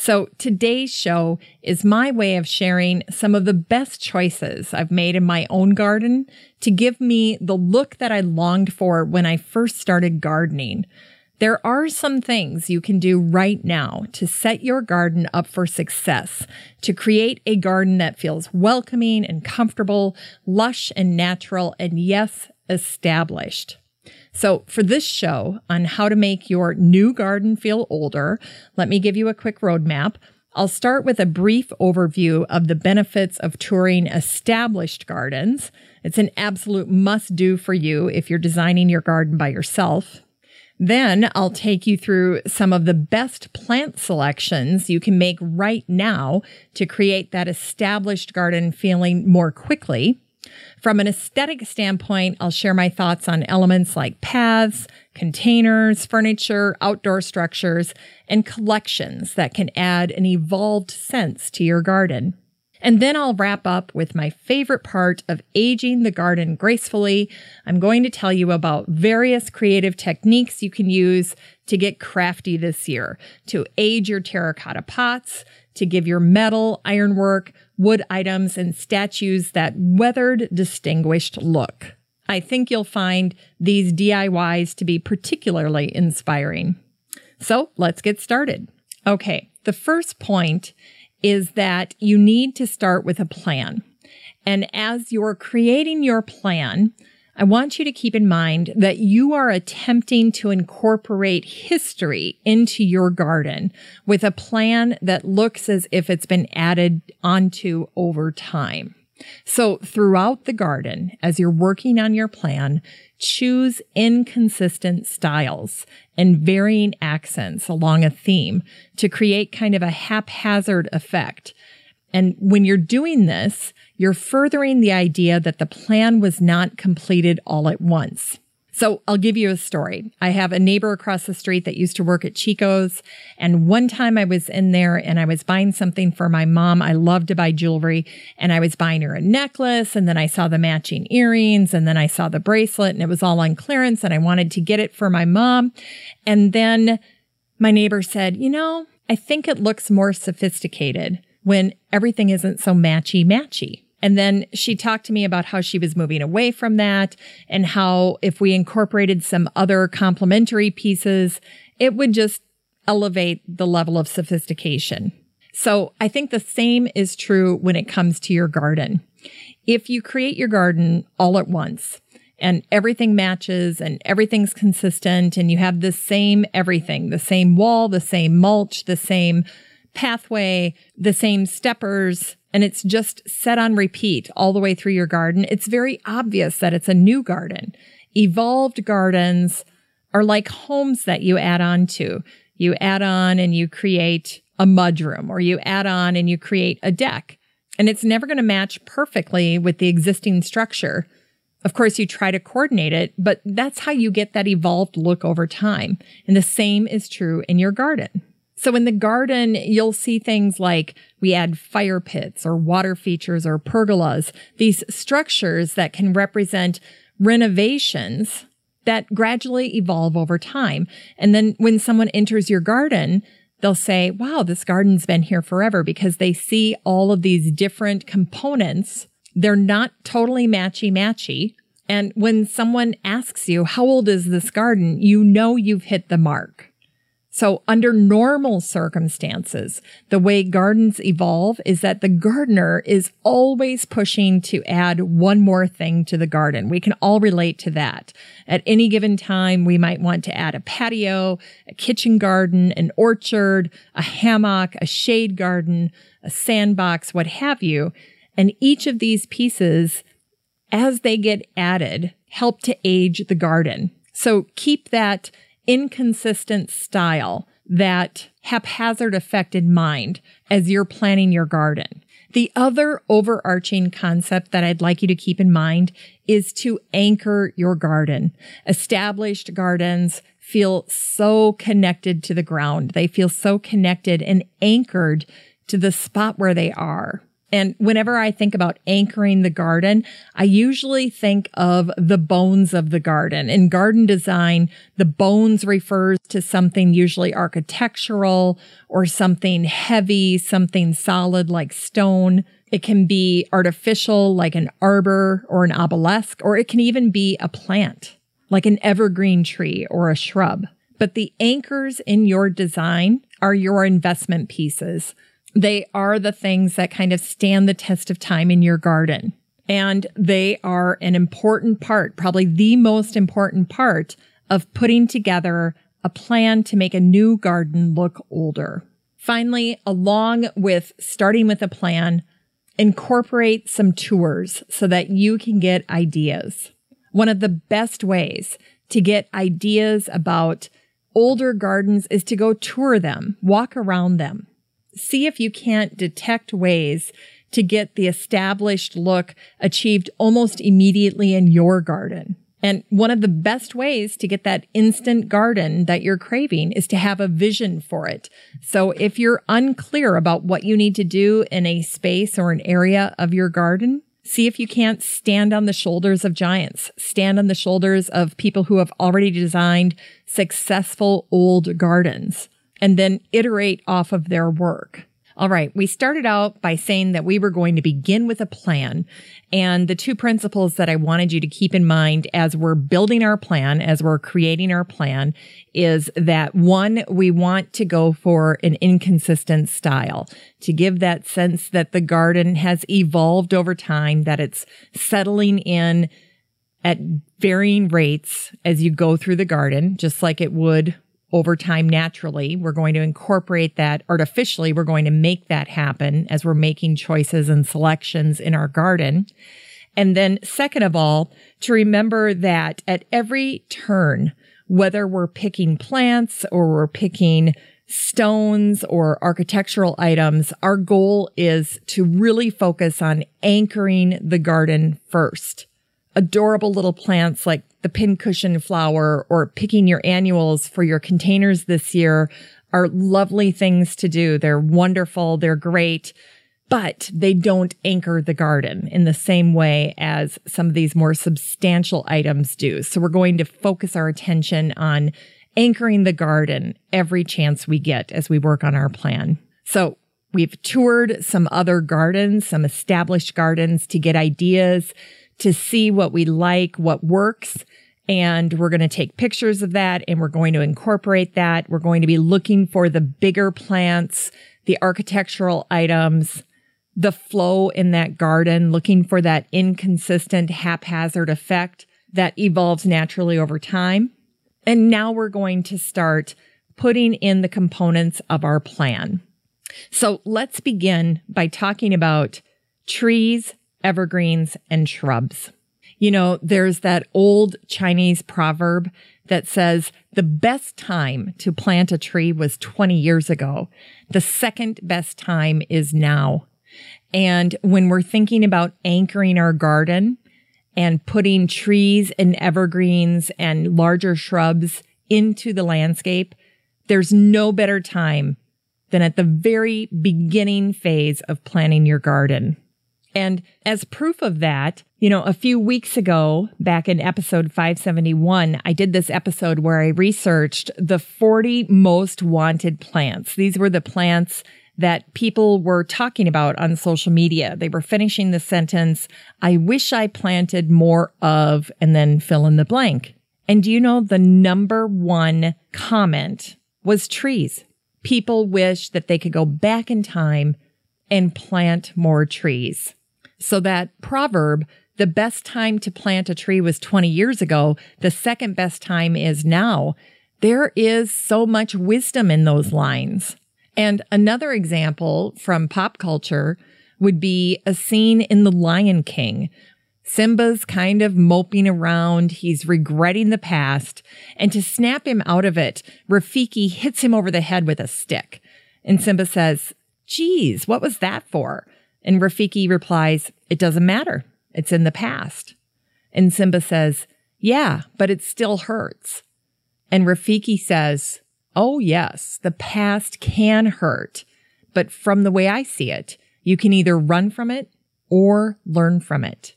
So today's show is my way of sharing some of the best choices I've made in my own garden to give me the look that I longed for when I first started gardening. There are some things you can do right now to set your garden up for success, to create a garden that feels welcoming and comfortable, lush and natural, and yes, established. So, for this show on how to make your new garden feel older, let me give you a quick roadmap. I'll start with a brief overview of the benefits of touring established gardens. It's an absolute must do for you if you're designing your garden by yourself. Then I'll take you through some of the best plant selections you can make right now to create that established garden feeling more quickly. From an aesthetic standpoint, I'll share my thoughts on elements like paths, containers, furniture, outdoor structures, and collections that can add an evolved sense to your garden. And then I'll wrap up with my favorite part of aging the garden gracefully. I'm going to tell you about various creative techniques you can use to get crafty this year to age your terracotta pots, to give your metal, ironwork, wood items, and statues that weathered, distinguished look. I think you'll find these DIYs to be particularly inspiring. So let's get started. Okay, the first point is that you need to start with a plan. And as you're creating your plan, I want you to keep in mind that you are attempting to incorporate history into your garden with a plan that looks as if it's been added onto over time. So throughout the garden, as you're working on your plan, choose inconsistent styles and varying accents along a theme to create kind of a haphazard effect. And when you're doing this, you're furthering the idea that the plan was not completed all at once. So I'll give you a story. I have a neighbor across the street that used to work at Chico's. And one time I was in there and I was buying something for my mom. I love to buy jewelry and I was buying her a necklace and then I saw the matching earrings and then I saw the bracelet and it was all on clearance and I wanted to get it for my mom. And then my neighbor said, you know, I think it looks more sophisticated when everything isn't so matchy matchy. And then she talked to me about how she was moving away from that and how if we incorporated some other complementary pieces, it would just elevate the level of sophistication. So I think the same is true when it comes to your garden. if you create your garden all at once and everything matches and everything's consistent and you have the same everything, the same wall, the same mulch, the same pathway, the same steppers, and it's just set on repeat all the way through your garden, it's very obvious that it's a new garden. Evolved gardens are like homes that you add on to. You add on and you create a mudroom or you add on and you create a deck. And it's never going to match perfectly with the existing structure. Of course, you try to coordinate it, but that's how you get that evolved look over time. And the same is true in your garden. So in the garden, you'll see things like we add fire pits or water features or pergolas, these structures that can represent renovations that gradually evolve over time. And then when someone enters your garden, they'll say, wow, this garden's been here forever because they see all of these different components. They're not totally matchy matchy. And when someone asks you, how old is this garden? You know you've hit the mark. So under normal circumstances, the way gardens evolve is that the gardener is always pushing to add one more thing to the garden. We can all relate to that. At any given time, we might want to add a patio, a kitchen garden, an orchard, a hammock, a shade garden, a sandbox, what have you. And each of these pieces, as they get added, help to age the garden. So keep that inconsistent style, that haphazard effect in mind as you're planning your garden. The other overarching concept that I'd like you to keep in mind is to anchor your garden. Established gardens feel so connected to the ground. They feel so connected and anchored to the spot where they are. And whenever I think about anchoring the garden, I usually think of the bones of the garden. In garden design, the bones refers to something usually architectural or something heavy, something solid like stone. It can be artificial like an arbor or an obelisk, or it can even be a plant like an evergreen tree or a shrub. But the anchors in your design are your investment pieces they are the things that kind of stand the test of time in your garden. And they are an important part, probably the most important part of putting together a plan to make a new garden look older. Finally, along with starting with a plan, incorporate some tours so that you can get ideas. One of the best ways to get ideas about older gardens is to go tour them, walk around them see if you can't detect ways to get the established look achieved almost immediately in your garden. And one of the best ways to get that instant garden that you're craving is to have a vision for it. So if you're unclear about what you need to do in a space or an area of your garden, see if you can't stand on the shoulders of giants, stand on the shoulders of people who have already designed successful old gardens and then iterate off of their work. All right. We started out by saying that we were going to begin with a plan. And the two principles that I wanted you to keep in mind as we're building our plan, as we're creating our plan is that one, we want to go for an inconsistent style to give that sense that the garden has evolved over time, that it's settling in at varying rates as you go through the garden, just like it would over time naturally. We're going to incorporate that artificially. We're going to make that happen as we're making choices and selections in our garden. And then second of all, to remember that at every turn, whether we're picking plants or we're picking stones or architectural items, our goal is to really focus on anchoring the garden first. Adorable little plants like the pincushion flower or picking your annuals for your containers this year are lovely things to do. They're wonderful. They're great, but they don't anchor the garden in the same way as some of these more substantial items do. So we're going to focus our attention on anchoring the garden every chance we get as we work on our plan. So we've toured some other gardens, some established gardens to get ideas to see what we like, what works. And we're going to take pictures of that and we're going to incorporate that. We're going to be looking for the bigger plants, the architectural items, the flow in that garden, looking for that inconsistent haphazard effect that evolves naturally over time. And now we're going to start putting in the components of our plan. So let's begin by talking about trees, evergreens, and shrubs. You know, there's that old Chinese proverb that says the best time to plant a tree was 20 years ago. The second best time is now. And when we're thinking about anchoring our garden and putting trees and evergreens and larger shrubs into the landscape, there's no better time than at the very beginning phase of planning your garden. And as proof of that, you know, a few weeks ago, back in episode 571, I did this episode where I researched the 40 most wanted plants. These were the plants that people were talking about on social media. They were finishing the sentence, I wish I planted more of, and then fill in the blank. And do you know the number one comment was trees? People wish that they could go back in time and plant more trees. So that proverb, the best time to plant a tree was 20 years ago. The second best time is now. There is so much wisdom in those lines. And another example from pop culture would be a scene in The Lion King. Simba's kind of moping around. He's regretting the past. And to snap him out of it, Rafiki hits him over the head with a stick. And Simba says, Geez, what was that for? And Rafiki replies, It doesn't matter. It's in the past. And Simba says, Yeah, but it still hurts. And Rafiki says, Oh, yes, the past can hurt. But from the way I see it, you can either run from it or learn from it.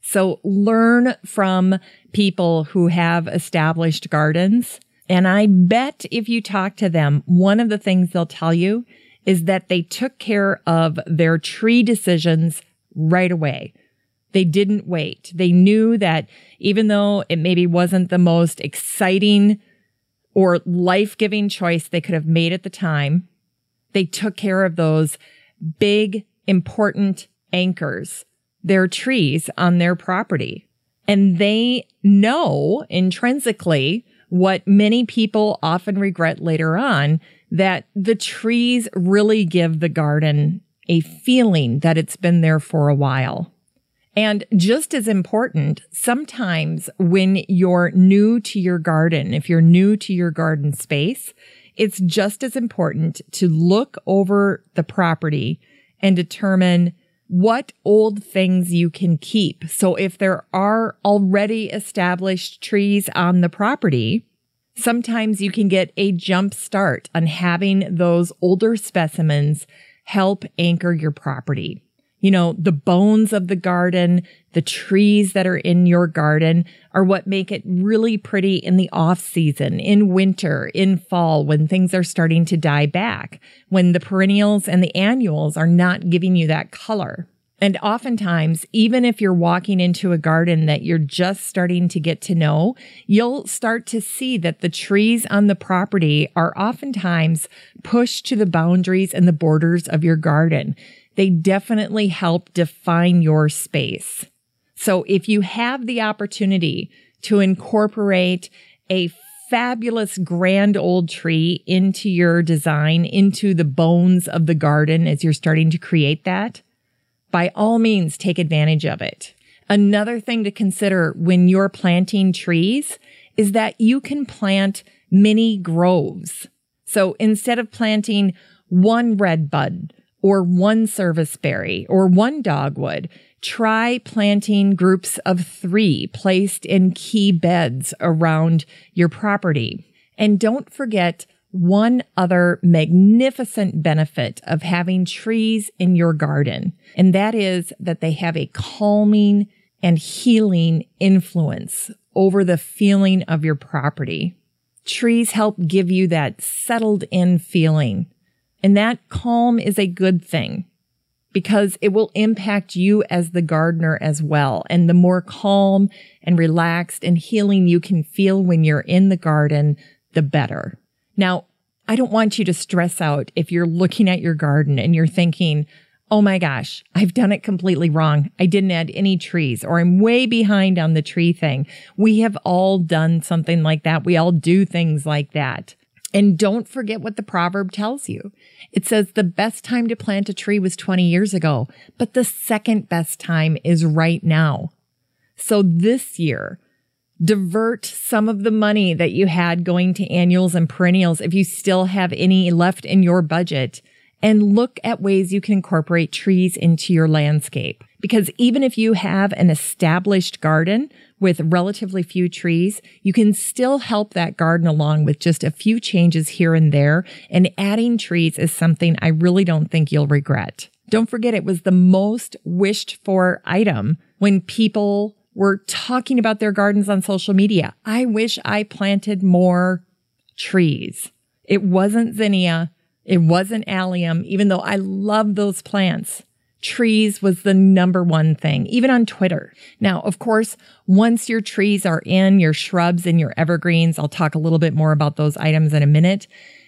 So learn from people who have established gardens. And I bet if you talk to them, one of the things they'll tell you is that they took care of their tree decisions right away. They didn't wait. They knew that even though it maybe wasn't the most exciting or life giving choice they could have made at the time, they took care of those big, important anchors, their trees on their property. And they know intrinsically what many people often regret later on that the trees really give the garden a feeling that it's been there for a while. And just as important, sometimes when you're new to your garden, if you're new to your garden space, it's just as important to look over the property and determine what old things you can keep. So if there are already established trees on the property, sometimes you can get a jump start on having those older specimens help anchor your property. You know, the bones of the garden, the trees that are in your garden are what make it really pretty in the off season, in winter, in fall, when things are starting to die back, when the perennials and the annuals are not giving you that color. And oftentimes, even if you're walking into a garden that you're just starting to get to know, you'll start to see that the trees on the property are oftentimes pushed to the boundaries and the borders of your garden. They definitely help define your space. So if you have the opportunity to incorporate a fabulous grand old tree into your design, into the bones of the garden as you're starting to create that, by all means, take advantage of it. Another thing to consider when you're planting trees is that you can plant mini groves. So instead of planting one red bud or one serviceberry or one dogwood, try planting groups of three placed in key beds around your property. And don't forget one other magnificent benefit of having trees in your garden, and that is that they have a calming and healing influence over the feeling of your property. Trees help give you that settled in feeling, and that calm is a good thing because it will impact you as the gardener as well. And the more calm and relaxed and healing you can feel when you're in the garden, the better. Now, I don't want you to stress out if you're looking at your garden and you're thinking, oh my gosh, I've done it completely wrong. I didn't add any trees or I'm way behind on the tree thing. We have all done something like that. We all do things like that. And don't forget what the proverb tells you. It says the best time to plant a tree was 20 years ago, but the second best time is right now. So this year, divert some of the money that you had going to annuals and perennials if you still have any left in your budget and look at ways you can incorporate trees into your landscape. Because even if you have an established garden with relatively few trees, you can still help that garden along with just a few changes here and there. And adding trees is something I really don't think you'll regret. Don't forget it was the most wished for item when people were talking about their gardens on social media. I wish I planted more trees. It wasn't zinnia. It wasn't allium, even though I love those plants. Trees was the number one thing, even on Twitter. Now, of course, once your trees are in, your shrubs and your evergreens, I'll talk a little bit more about those items in a minute.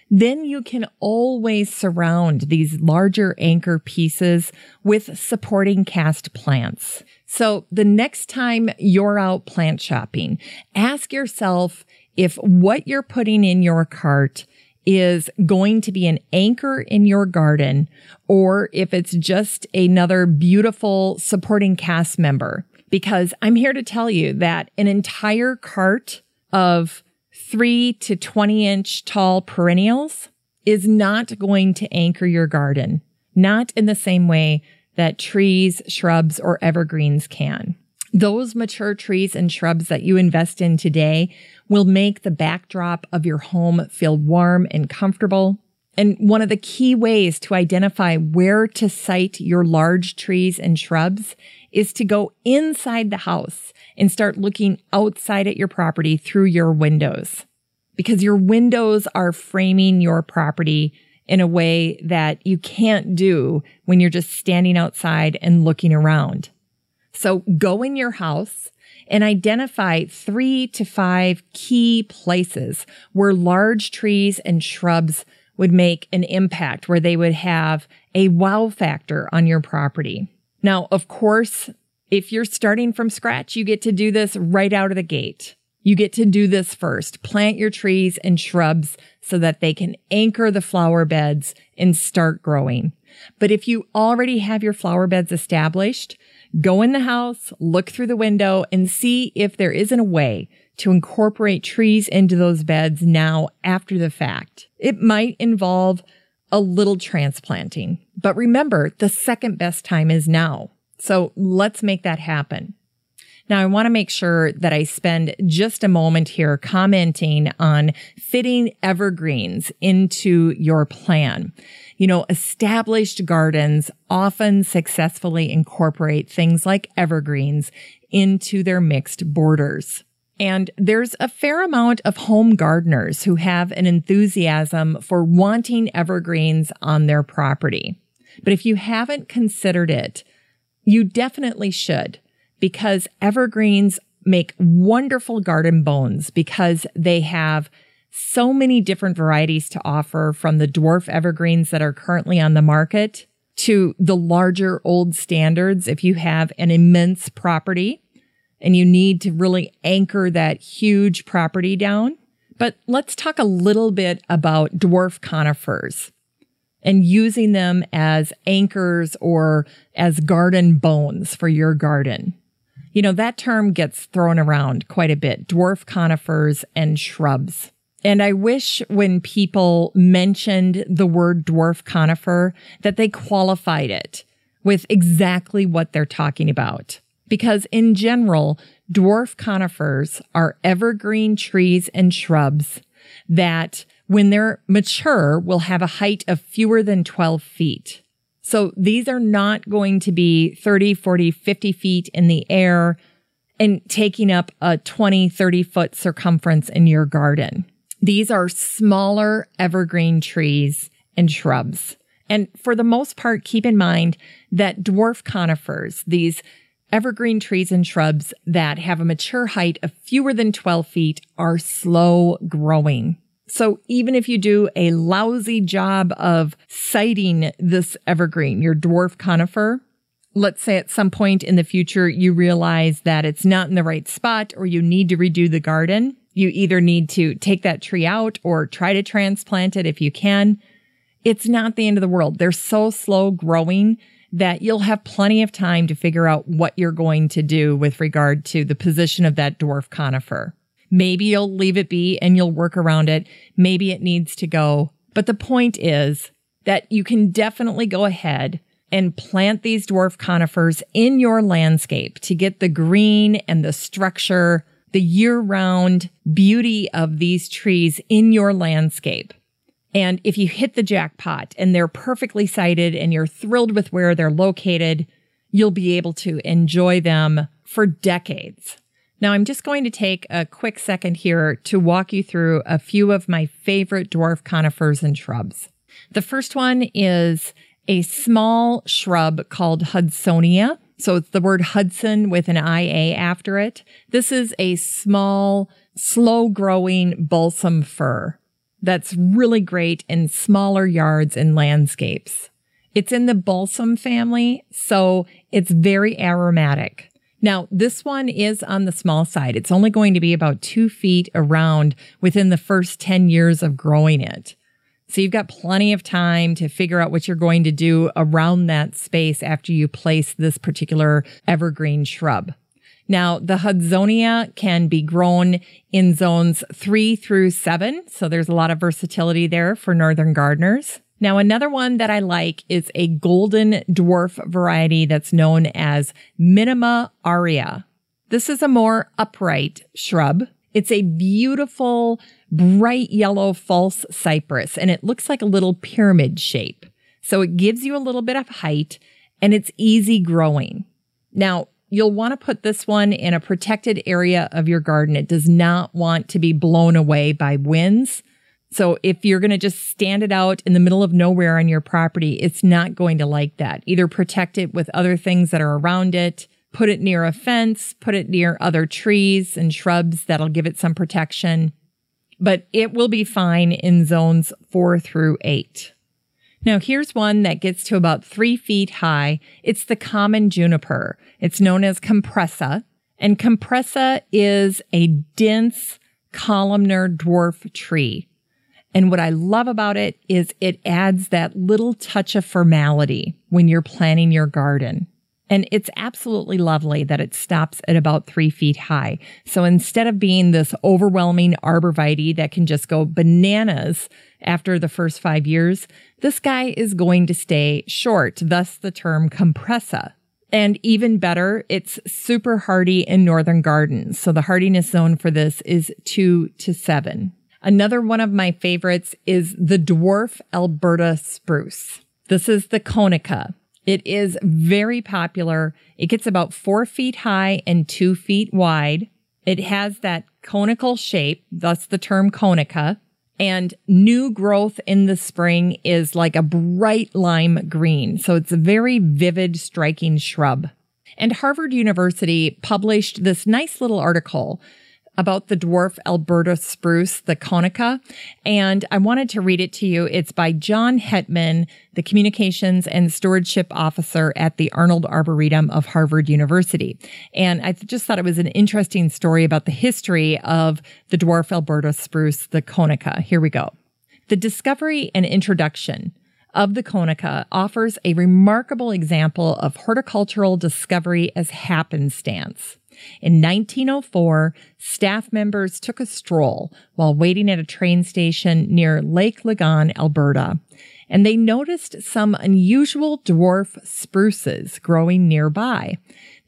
Then you can always surround these larger anchor pieces with supporting cast plants. So the next time you're out plant shopping, ask yourself if what you're putting in your cart is going to be an anchor in your garden or if it's just another beautiful supporting cast member. Because I'm here to tell you that an entire cart of three to 20 inch tall perennials is not going to anchor your garden, not in the same way that trees, shrubs, or evergreens can. Those mature trees and shrubs that you invest in today will make the backdrop of your home feel warm and comfortable. And one of the key ways to identify where to site your large trees and shrubs is to go inside the house and start looking outside at your property through your windows because your windows are framing your property in a way that you can't do when you're just standing outside and looking around. So go in your house and identify three to five key places where large trees and shrubs would make an impact, where they would have a wow factor on your property. Now, of course, if you're starting from scratch, you get to do this right out of the gate. You get to do this first. Plant your trees and shrubs so that they can anchor the flower beds and start growing. But if you already have your flower beds established, go in the house, look through the window and see if there isn't a way to incorporate trees into those beds now after the fact. It might involve a little transplanting, but remember the second best time is now. So let's make that happen. Now, I want to make sure that I spend just a moment here commenting on fitting evergreens into your plan. You know, established gardens often successfully incorporate things like evergreens into their mixed borders. And there's a fair amount of home gardeners who have an enthusiasm for wanting evergreens on their property. But if you haven't considered it, you definitely should because evergreens make wonderful garden bones because they have so many different varieties to offer from the dwarf evergreens that are currently on the market to the larger old standards. If you have an immense property and you need to really anchor that huge property down. But let's talk a little bit about dwarf conifers and using them as anchors or as garden bones for your garden. You know, that term gets thrown around quite a bit, dwarf conifers and shrubs. And I wish when people mentioned the word dwarf conifer that they qualified it with exactly what they're talking about. Because in general, dwarf conifers are evergreen trees and shrubs that when they're mature will have a height of fewer than 12 feet. So these are not going to be 30, 40, 50 feet in the air and taking up a 20, 30 foot circumference in your garden. These are smaller evergreen trees and shrubs. And for the most part, keep in mind that dwarf conifers, these evergreen trees and shrubs that have a mature height of fewer than 12 feet are slow growing. So even if you do a lousy job of siting this evergreen, your dwarf conifer, let's say at some point in the future you realize that it's not in the right spot or you need to redo the garden, you either need to take that tree out or try to transplant it if you can. It's not the end of the world. They're so slow growing that you'll have plenty of time to figure out what you're going to do with regard to the position of that dwarf conifer. Maybe you'll leave it be and you'll work around it. Maybe it needs to go. But the point is that you can definitely go ahead and plant these dwarf conifers in your landscape to get the green and the structure, the year round beauty of these trees in your landscape. And if you hit the jackpot and they're perfectly sited and you're thrilled with where they're located, you'll be able to enjoy them for decades. Now, I'm just going to take a quick second here to walk you through a few of my favorite dwarf conifers and shrubs. The first one is a small shrub called Hudsonia. So it's the word Hudson with an IA after it. This is a small, slow growing balsam fir that's really great in smaller yards and landscapes. It's in the balsam family, so it's very aromatic. Now, this one is on the small side. It's only going to be about two feet around within the first 10 years of growing it. So you've got plenty of time to figure out what you're going to do around that space after you place this particular evergreen shrub. Now, the Hudsonia can be grown in zones three through seven. So there's a lot of versatility there for northern gardeners. Now, another one that I like is a golden dwarf variety that's known as Minima Aurea. This is a more upright shrub. It's a beautiful, bright yellow false cypress, and it looks like a little pyramid shape. So it gives you a little bit of height and it's easy growing. Now, You'll want to put this one in a protected area of your garden. It does not want to be blown away by winds. So if you're going to just stand it out in the middle of nowhere on your property, it's not going to like that. Either protect it with other things that are around it, put it near a fence, put it near other trees and shrubs that'll give it some protection. But it will be fine in zones four through eight. Now here's one that gets to about three feet high. It's the common juniper. It's known as compressa and compressa is a dense columnar dwarf tree. And what I love about it is it adds that little touch of formality when you're planning your garden. And it's absolutely lovely that it stops at about three feet high. So instead of being this overwhelming arborvitae that can just go bananas after the first five years, this guy is going to stay short, thus the term compressa. And even better, it's super hardy in northern gardens. So the hardiness zone for this is two to seven. Another one of my favorites is the dwarf Alberta spruce. This is the Conica. It is very popular. It gets about four feet high and two feet wide. It has that conical shape, thus the term conica. And new growth in the spring is like a bright lime green. So it's a very vivid, striking shrub. And Harvard University published this nice little article about the dwarf Alberta spruce, the Conica. And I wanted to read it to you. It's by Jon Hetman, the communications and stewardship officer at the Arnold Arboretum of Harvard University. And I just thought it was an interesting story about the history of the dwarf Alberta spruce, the Conica. Here we go. The discovery and introduction of the Conica offers a remarkable example of horticultural discovery as happenstance. In 1904, staff members took a stroll while waiting at a train station near Lake Laggan, Alberta, and they noticed some unusual dwarf spruces growing nearby.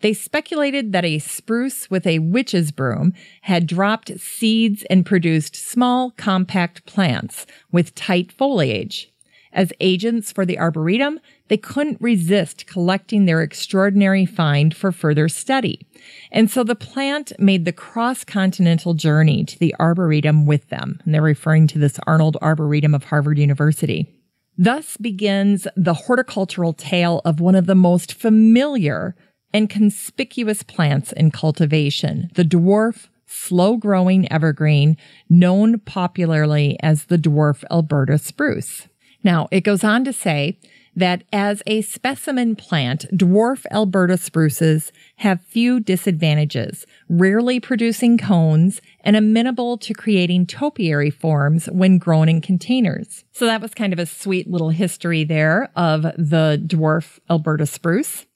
They speculated that a spruce with a witch's broom had dropped seeds and produced small, compact plants with tight foliage. As agents for the Arboretum, they couldn't resist collecting their extraordinary find for further study. And so the plant made the cross-continental journey to the Arboretum with them. And they're referring to this Arnold Arboretum of Harvard University. Thus begins the horticultural tale of one of the most familiar and conspicuous plants in cultivation, the dwarf slow growing evergreen known popularly as the dwarf Alberta spruce. Now, it goes on to say that as a specimen plant, dwarf Alberta spruces have few disadvantages, rarely producing cones and amenable to creating topiary forms when grown in containers. So that was kind of a sweet little history there of the dwarf Alberta spruce.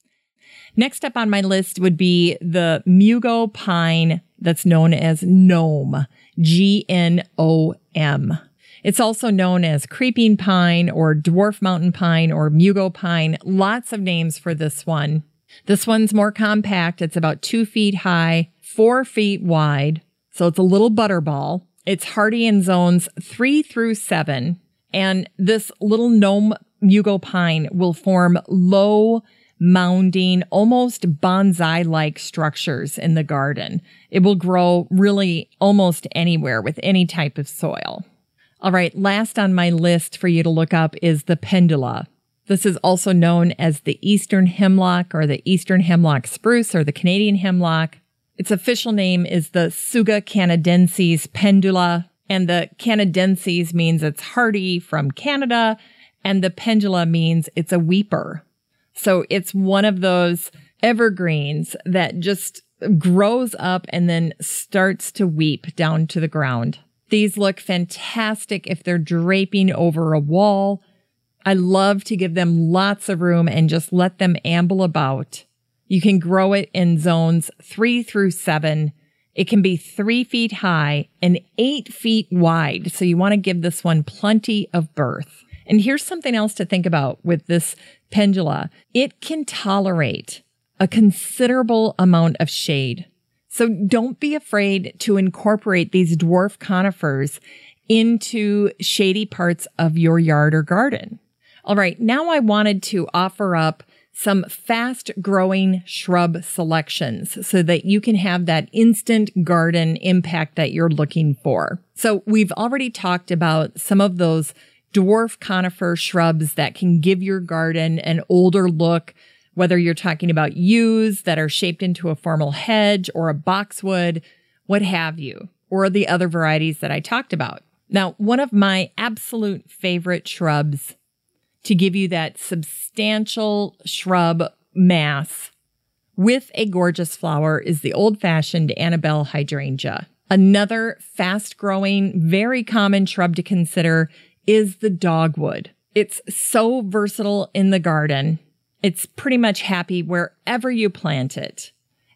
Next up on my list would be the Mugo pine that's known as Gnome, G N O M. It's also known as creeping pine or dwarf mountain pine or mugo pine. Lots of names for this one. This one's more compact. It's about two feet high, four feet wide. So it's a little butterball. It's hardy in zones three through seven. And this little gnome mugo pine will form low, mounding, almost bonsai like structures in the garden. It will grow really almost anywhere with any type of soil. All right, last on my list for you to look up is the pendula. This is also known as the Eastern hemlock or the Eastern hemlock spruce or the Canadian hemlock. Its official name is the Tsuga canadensis pendula, and the canadensis means it's hardy from Canada, and the pendula means it's a weeper. So it's one of those evergreens that just grows up and then starts to weep down to the ground. These look fantastic if they're draping over a wall. I love to give them lots of room and just let them amble about. You can grow it in zones three through seven. It can be three feet high and eight feet wide. So you want to give this one plenty of birth. And here's something else to think about with this pendula. It can tolerate a considerable amount of shade. So don't be afraid to incorporate these dwarf conifers into shady parts of your yard or garden. All right. Now I wanted to offer up some fast growing shrub selections so that you can have that instant garden impact that you're looking for. So we've already talked about some of those dwarf conifer shrubs that can give your garden an older look, whether you're talking about yews that are shaped into a formal hedge or a boxwood, what have you, or the other varieties that I talked about. Now, one of my absolute favorite shrubs to give you that substantial shrub mass with a gorgeous flower is the old fashioned Annabelle hydrangea. Another fast growing, very common shrub to consider is the dogwood. It's so versatile in the garden it's pretty much happy wherever you plant it.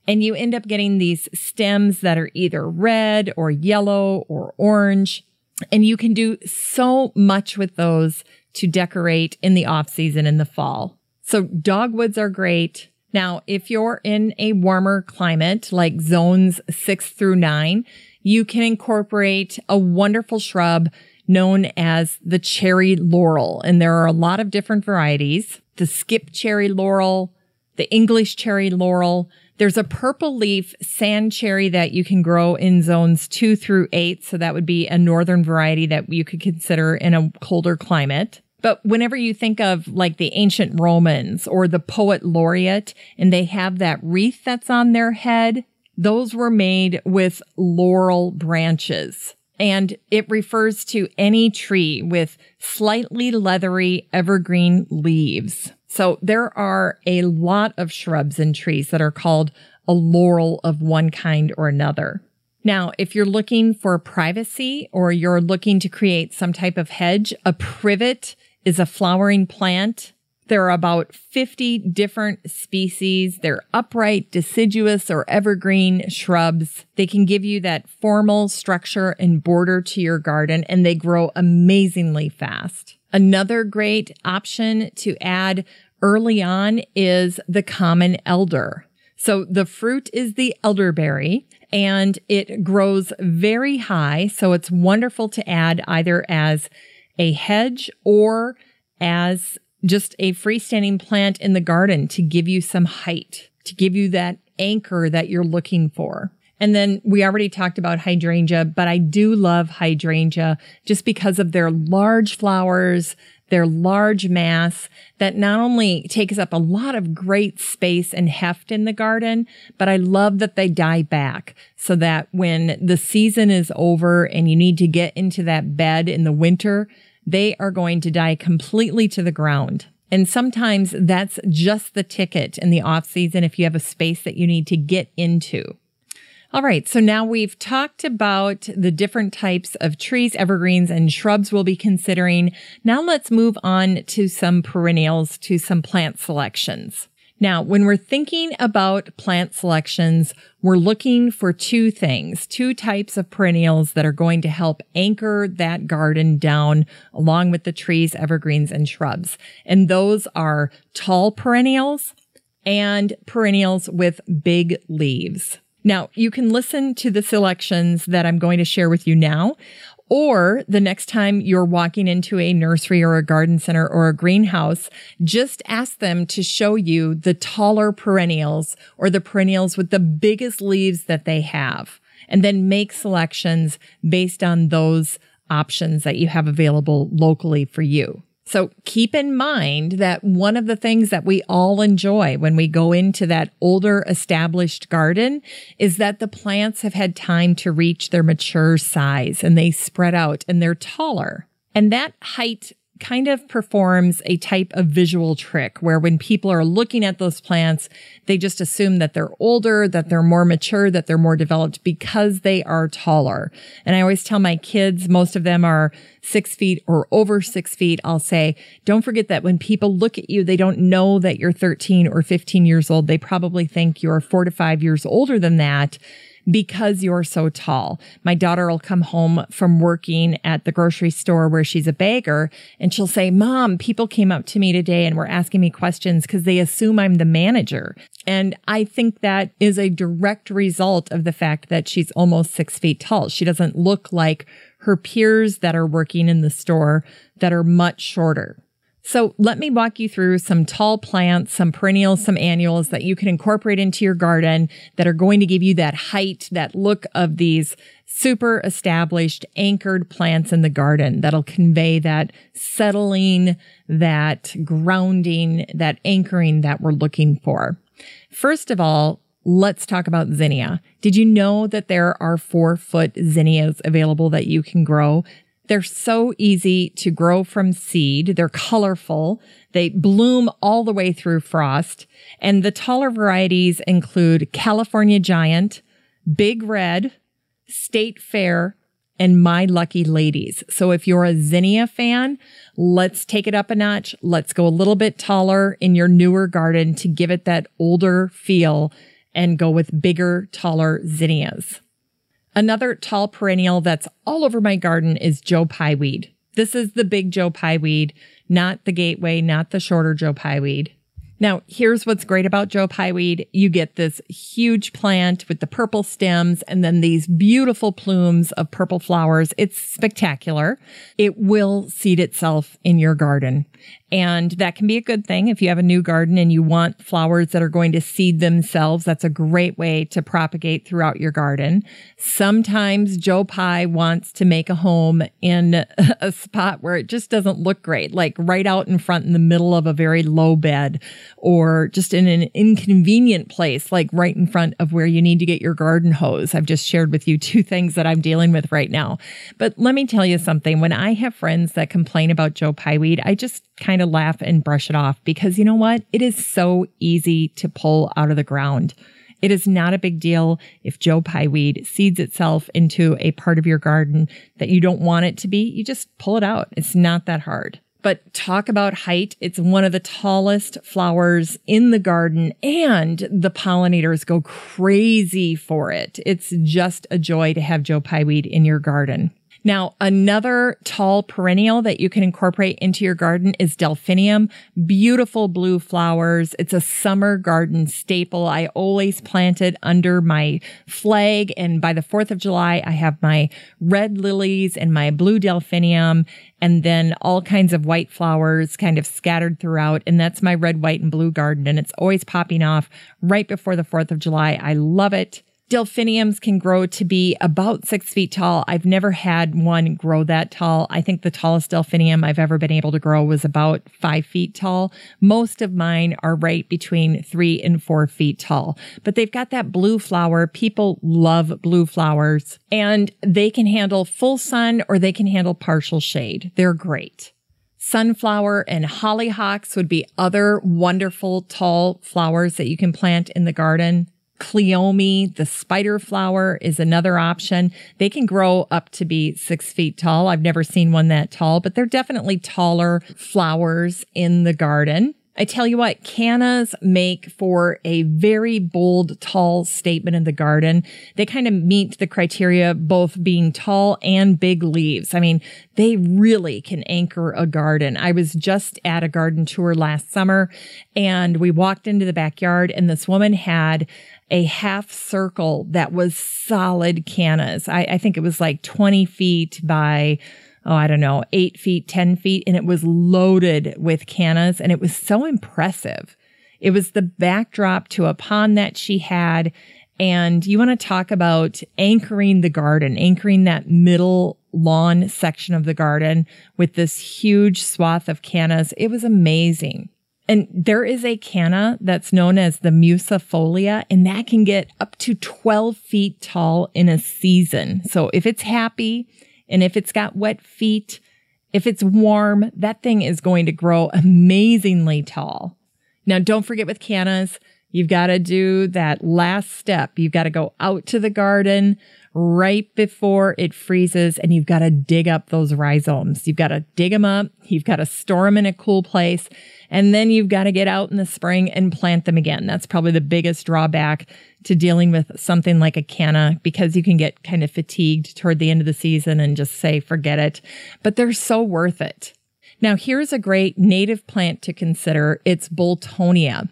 And you end up getting these stems that are either red or yellow or orange. And you can do so much with those to decorate in the off season in the fall. So dogwoods are great. Now, if you're in a warmer climate like zones six through nine, you can incorporate a wonderful shrub known as the cherry laurel. And there are a lot of different varieties the skip cherry laurel, the English cherry laurel. There's a purple leaf sand cherry that you can grow in zones two through eight. So that would be a northern variety that you could consider in a colder climate. But whenever you think of like the ancient Romans or the poet laureate and they have that wreath that's on their head, those were made with laurel branches and it refers to any tree with slightly leathery evergreen leaves. So there are a lot of shrubs and trees that are called a laurel of one kind or another. Now, if you're looking for privacy or you're looking to create some type of hedge, a privet is a flowering plant there are about 50 different species. They're upright, deciduous, or evergreen shrubs. They can give you that formal structure and border to your garden, and they grow amazingly fast. Another great option to add early on is the common elder. So the fruit is the elderberry and it grows very high. So it's wonderful to add either as a hedge or as just a freestanding plant in the garden to give you some height, to give you that anchor that you're looking for. And then we already talked about hydrangea, but I do love hydrangea just because of their large flowers, They're large mass that not only takes up a lot of great space and heft in the garden, but I love that they die back so that when the season is over and you need to get into that bed in the winter, they are going to die completely to the ground. And sometimes that's just the ticket in the off season if you have a space that you need to get into. All right. So now we've talked about the different types of trees, evergreens, and shrubs we'll be considering. Now let's move on to some perennials, to some plant selections. Now, when we're thinking about plant selections, we're looking for two things, two types of perennials that are going to help anchor that garden down along with the trees, evergreens, and shrubs. And those are tall perennials and perennials with big leaves. Now, you can listen to the selections that I'm going to share with you now, or the next time you're walking into a nursery or a garden center or a greenhouse, just ask them to show you the taller perennials or the perennials with the biggest leaves that they have. And then make selections based on those options that you have available locally for you. So keep in mind that one of the things that we all enjoy when we go into that older established garden is that the plants have had time to reach their mature size and they spread out and they're taller. And that height kind of performs a type of visual trick where when people are looking at those plants, they just assume that they're older, that they're more mature, that they're more developed because they are taller. And I always tell my kids, most of them are six feet or over six feet. I'll say, don't forget that when people look at you, they don't know that you're 13 or 15 years old. They probably think you're four to five years older than that because you're so tall. My daughter will come home from working at the grocery store where she's a bagger and she'll say, mom, people came up to me today and were asking me questions because they assume I'm the manager. And I think that is a direct result of the fact that she's almost six feet tall. She doesn't look like her peers that are working in the store that are much shorter. So let me walk you through some tall plants, some perennials, some annuals that you can incorporate into your garden that are going to give you that height, that look of these super established anchored plants in the garden that'll convey that settling, that grounding, that anchoring that we're looking for. First of all, let's talk about zinnia. Did you know that there are four foot zinnias available that you can grow? They're so easy to grow from seed. They're colorful. They bloom all the way through frost. And the taller varieties include California Giant, Big Red, State Fair, and My Lucky Ladies. So if you're a zinnia fan, let's take it up a notch. Let's go a little bit taller in your newer garden to give it that older feel and go with bigger, taller zinnias. Another tall perennial that's all over my garden is Joe Pye weed. This is the big Joe Pye weed, not the gateway, not the shorter Joe Pye weed. Now, here's what's great about Joe Pye weed. You get this huge plant with the purple stems and then these beautiful plumes of purple flowers. It's spectacular. It will seed itself in your garden. And that can be a good thing if you have a new garden and you want flowers that are going to seed themselves. That's a great way to propagate throughout your garden. Sometimes Joe Pye wants to make a home in a spot where it just doesn't look great, like right out in front in the middle of a very low bed or just in an inconvenient place, like right in front of where you need to get your garden hose. I've just shared with you two things that I'm dealing with right now. But let me tell you something. When I have friends that complain about Joe Pye weed, I just kind of laugh and brush it off because you know what? It is so easy to pull out of the ground. It is not a big deal if Joe Pye weed seeds itself into a part of your garden that you don't want it to be. You just pull it out. It's not that hard. But talk about height. It's one of the tallest flowers in the garden and the pollinators go crazy for it. It's just a joy to have Joe Pye weed in your garden. Now, another tall perennial that you can incorporate into your garden is delphinium. Beautiful blue flowers. It's a summer garden staple. I always plant it under my flag. And by the 4th of July, I have my red lilies and my blue delphinium and then all kinds of white flowers kind of scattered throughout. And that's my red, white, and blue garden. And it's always popping off right before the 4th of July. I love it. Delphiniums can grow to be about six feet tall. I've never had one grow that tall. I think the tallest delphinium I've ever been able to grow was about five feet tall. Most of mine are right between three and four feet tall, but they've got that blue flower. People love blue flowers and they can handle full sun or they can handle partial shade. They're great. Sunflower and hollyhocks would be other wonderful tall flowers that you can plant in the garden. Cleome, the spider flower is another option. They can grow up to be six feet tall. I've never seen one that tall, but they're definitely taller flowers in the garden. I tell you what, cannas make for a very bold, tall statement in the garden. They kind of meet the criteria both being tall and big leaves. I mean, they really can anchor a garden. I was just at a garden tour last summer and we walked into the backyard and this woman had a half circle that was solid cannas. I, I think it was like 20 feet by oh, I don't know, eight feet, 10 feet, and it was loaded with cannas and it was so impressive. It was the backdrop to a pond that she had. And you want to talk about anchoring the garden, anchoring that middle lawn section of the garden with this huge swath of cannas. It was amazing. And there is a canna that's known as the Musifolia, and that can get up to 12 feet tall in a season. So if it's happy and if it's got wet feet, if it's warm, that thing is going to grow amazingly tall. Now, don't forget with cannas, you've got to do that last step. You've got to go out to the garden, right before it freezes and you've got to dig up those rhizomes. You've got to dig them up. You've got to store them in a cool place. And then you've got to get out in the spring and plant them again. That's probably the biggest drawback to dealing with something like a canna because you can get kind of fatigued toward the end of the season and just say, forget it. But they're so worth it. Now, here's a great native plant to consider. It's Boltonia.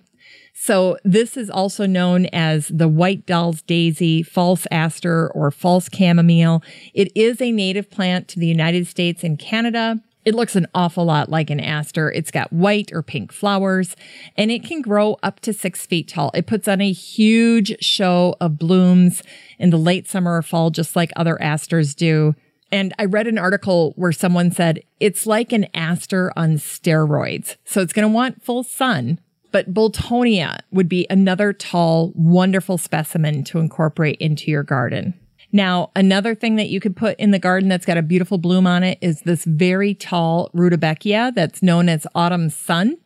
So this is also known as the white doll's daisy, false aster, or false chamomile. It is a native plant to the United States and Canada. It looks an awful lot like an aster. It's got white or pink flowers and it can grow up to six feet tall. It puts on a huge show of blooms in the late summer or fall, just like other asters do. And I read an article where someone said it's like an aster on steroids. So it's going to want full sun, but Boltonia would be another tall, wonderful specimen to incorporate into your garden. Now, another thing that you could put in the garden that's got a beautiful bloom on it is this very tall rudbeckia that's known as autumn sun.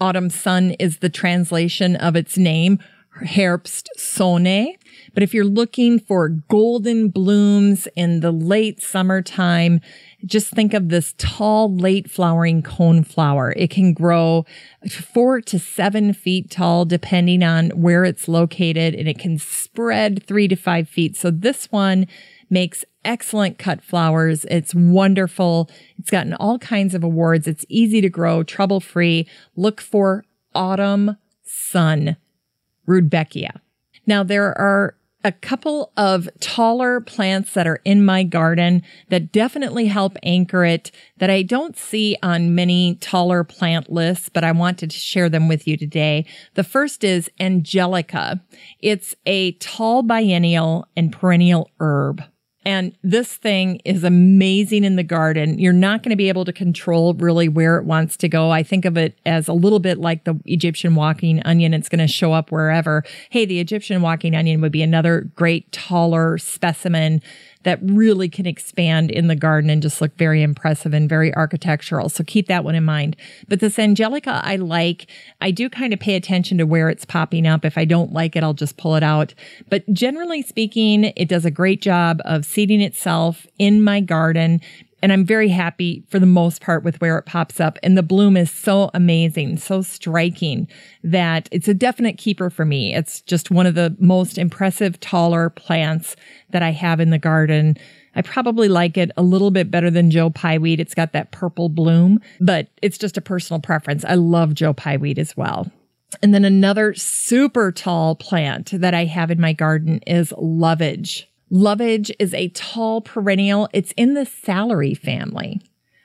Autumn sun is the translation of its name, Herbst Sonne. But if you're looking for golden blooms in the late summertime, just think of this tall, late flowering cone flower. It can grow four to seven feet tall, depending on where it's located, and it can spread three to five feet. So this one makes excellent cut flowers. It's wonderful. It's gotten all kinds of awards. It's easy to grow, trouble free. Look for autumn sun, Rudbeckia. Now there are a couple of taller plants that are in my garden that definitely help anchor it that I don't see on many taller plant lists, but I wanted to share them with you today. The first is Angelica. It's a tall biennial and perennial herb. And this thing is amazing in the garden. You're not going to be able to control really where it wants to go. I think of it as a little bit like the Egyptian walking onion. It's going to show up wherever. Hey, the Egyptian walking onion would be another great taller specimen that really can expand in the garden and just look very impressive and very architectural. So keep that one in mind. But this Angelica I like. I do kind of pay attention to where it's popping up. If I don't like it, I'll just pull it out. But generally speaking, it does a great job of seeding itself in my garden. And I'm very happy for the most part with where it pops up. And the bloom is so amazing, so striking that it's a definite keeper for me. It's just one of the most impressive, taller plants that I have in the garden. I probably like it a little bit better than Joe Pyeweed. It's got that purple bloom, but it's just a personal preference. I love Joe Pyeweed as well. And then another super tall plant that I have in my garden is lovage. Lovage is a tall perennial. It's in the celery family.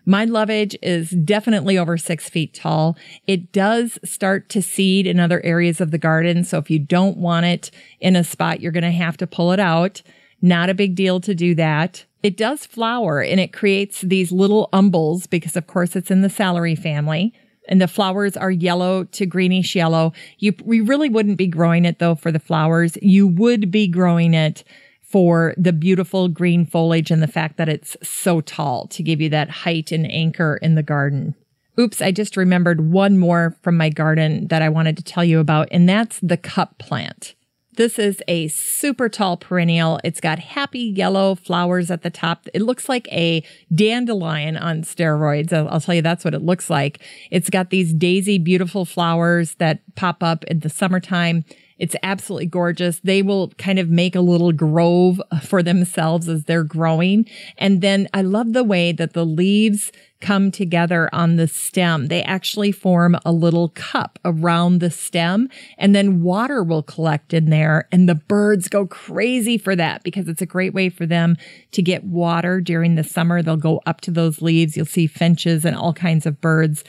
My lovage is definitely over six feet tall. It does start to seed in other areas of the garden. So if you don't want it in a spot, you're going to have to pull it out. Not a big deal to do that. It does flower and it creates these little umbels because of course it's in the celery family and the flowers are yellow to greenish yellow. You, we really wouldn't be growing it though for the flowers. You would be growing it for the beautiful green foliage and the fact that it's so tall to give you that height and anchor in the garden. Oops, I just remembered one more from my garden that I wanted to tell you about, and that's the cup plant. This is a super tall perennial. It's got happy yellow flowers at the top. It looks like a dandelion on steroids. I'll, tell you that's what it looks like. It's got these daisy beautiful flowers that pop up in the summertime. It's absolutely gorgeous. They will kind of make a little grove for themselves as they're growing. And then I love the way that the leaves come together on the stem. They actually form a little cup around the stem and then water will collect in there and the birds go crazy for that because it's a great way for them to get water during the summer. They'll go up to those leaves. You'll see finches and all kinds of birds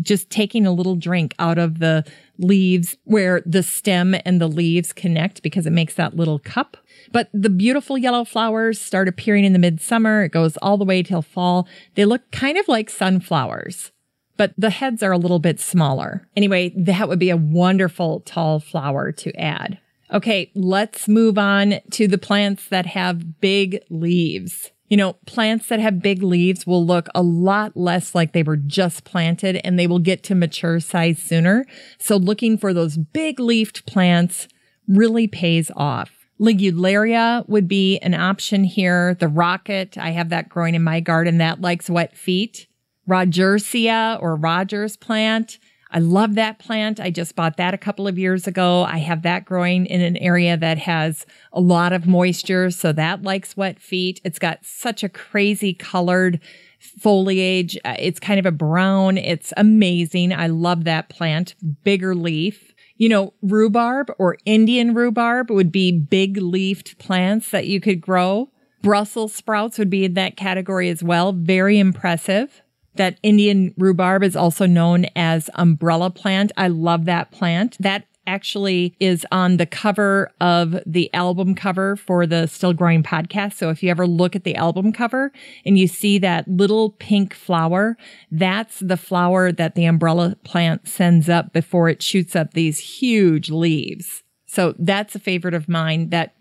just taking a little drink out of the leaves where the stem and the leaves connect because it makes that little cup. But the beautiful yellow flowers start appearing in the midsummer. It goes all the way till fall. They look kind of like sunflowers, but the heads are a little bit smaller. Anyway, that would be a wonderful tall flower to add. Okay, let's move on to the plants that have big leaves. You know, plants that have big leaves will look a lot less like they were just planted and they will get to mature size sooner. So looking for those big leafed plants really pays off. Ligularia would be an option here. The rocket, I have that growing in my garden that likes wet feet. Rodgersia or Rogers plant I love that plant. I just bought that a couple of years ago. I have that growing in an area that has a lot of moisture. So that likes wet feet. It's got such a crazy colored foliage. Uh, it's kind of a brown. It's amazing. I love that plant. Bigger leaf. You know, rhubarb or Indian rhubarb would be big leafed plants that you could grow. Brussels sprouts would be in that category as well. Very impressive. That Indian rhubarb is also known as umbrella plant. I love that plant. That actually is on the cover of the album cover for the Still Growing podcast. So if you ever look at the album cover and you see that little pink flower, that's the flower that the umbrella plant sends up before it shoots up these huge leaves. So that's a favorite of mine. That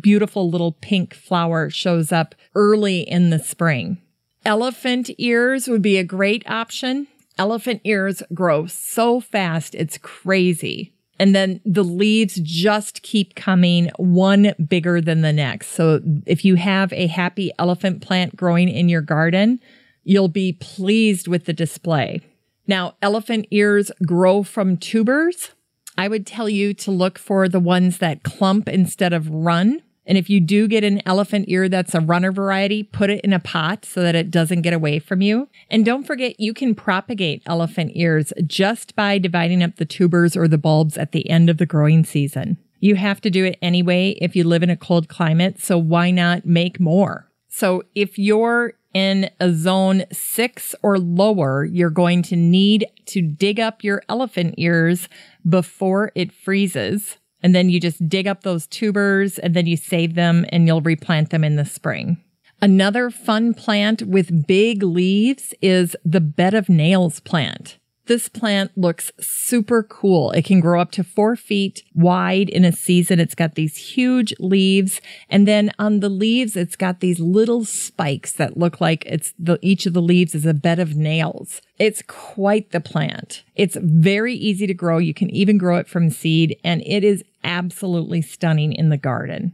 beautiful little pink flower shows up early in the spring. Elephant ears would be a great option. Elephant ears grow so fast, it's crazy. And then the leaves just keep coming one bigger than the next. So if you have a happy elephant plant growing in your garden, you'll be pleased with the display. Now, elephant ears grow from tubers. I would tell you to look for the ones that clump instead of run. And if you do get an elephant ear that's a runner variety, put it in a pot so that it doesn't get away from you. And don't forget, you can propagate elephant ears just by dividing up the tubers or the bulbs at the end of the growing season. You have to do it anyway if you live in a cold climate, so why not make more? So if you're in a zone six or lower, you're going to need to dig up your elephant ears before it freezes. And then you just dig up those tubers and then you save them and you'll replant them in the spring. Another fun plant with big leaves is the bed of nails plant. This plant looks super cool. It can grow up to four feet wide in a season. It's got these huge leaves. And then on the leaves, it's got these little spikes that look like it's the, each of the leaves is a bed of nails. It's quite the plant. It's very easy to grow. You can even grow it from seed and it is absolutely stunning in the garden.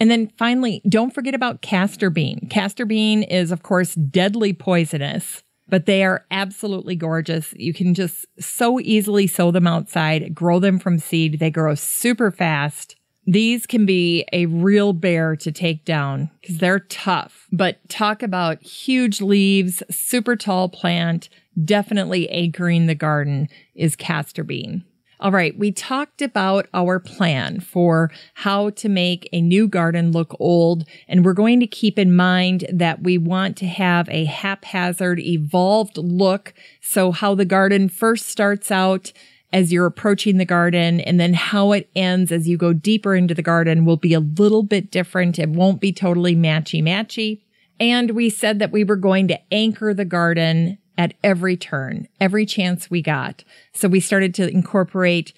And then finally, don't forget about castor bean. Castor bean is, of course, deadly poisonous but they are absolutely gorgeous. You can just so easily sow them outside, grow them from seed. They grow super fast. These can be a real bear to take down because they're tough. But talk about huge leaves, super tall plant, definitely anchoring the garden is castor bean. All right, we talked about our plan for how to make a new garden look old, and we're going to keep in mind that we want to have a haphazard, evolved look. So, how the garden first starts out as you're approaching the garden and then how it ends as you go deeper into the garden will be a little bit different. It won't be totally matchy matchy. And we said that we were going to anchor the garden at every turn, every chance we got. So we started to incorporate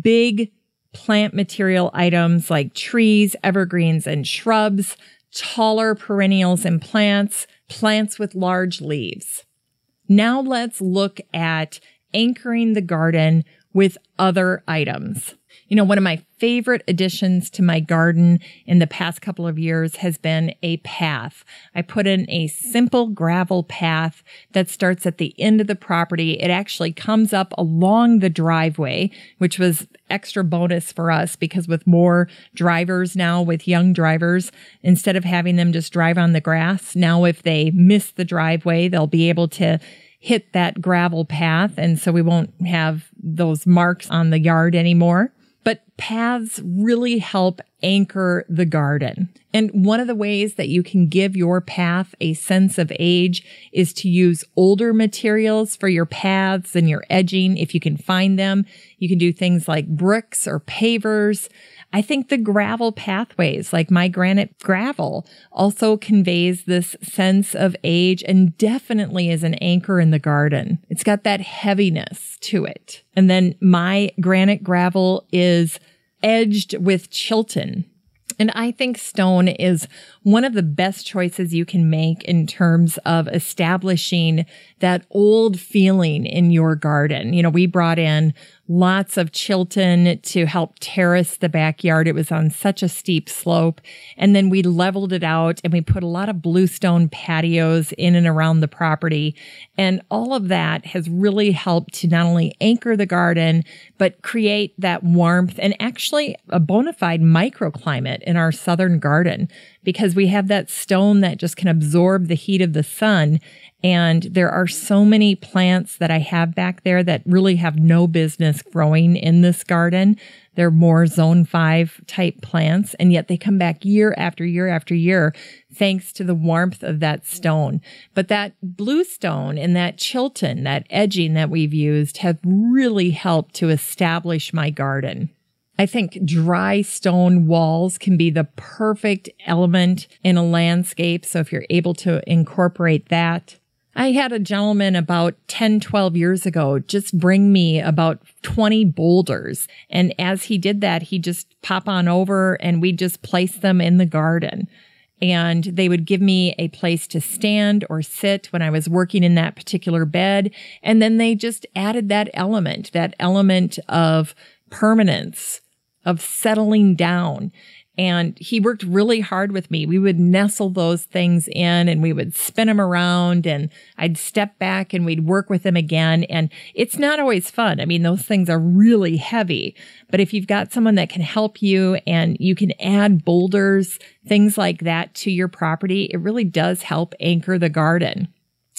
big plant material items like trees, evergreens, and shrubs, taller perennials and plants, plants with large leaves. Now let's look at anchoring the garden with other items. You know, one of my favorite additions to my garden in the past couple of years has been a path. I put in a simple gravel path that starts at the end of the property. It actually comes up along the driveway, which was extra bonus for us because with more drivers now, with young drivers, instead of having them just drive on the grass, now if they miss the driveway, they'll be able to hit that gravel path. And so we won't have those marks on the yard anymore. But paths really help anchor the garden. And one of the ways that you can give your path a sense of age is to use older materials for your paths and your edging. If you can find them, you can do things like bricks or pavers. I think the gravel pathways, like my granite gravel, also conveys this sense of age and definitely is an anchor in the garden. It's got that heaviness to it. And then my granite gravel is edged with Chilton. And I think stone is one of the best choices you can make in terms of establishing that old feeling in your garden. You know, we brought in lots of Chilton to help terrace the backyard. It was on such a steep slope. And then we leveled it out and we put a lot of bluestone patios in and around the property. And all of that has really helped to not only anchor the garden, but create that warmth and actually a bona fide microclimate in our southern garden because we have that stone that just can absorb the heat of the sun. And there are so many plants that I have back there that really have no business growing in this garden. They're more zone five type plants, and yet they come back year after year after year thanks to the warmth of that stone. But that bluestone and that Chilton, that edging that we've used have really helped to establish my garden. I think dry stone walls can be the perfect element in a landscape. So if you're able to incorporate that, I had a gentleman about 10, 12 years ago just bring me about 20 boulders. And as he did that, he just pop on over and we just place them in the garden. And they would give me a place to stand or sit when I was working in that particular bed. And then they just added that element, that element of permanence of settling down. And he worked really hard with me. We would nestle those things in and we would spin them around and I'd step back and we'd work with them again. And it's not always fun. I mean, those things are really heavy, but if you've got someone that can help you and you can add boulders, things like that to your property, it really does help anchor the garden.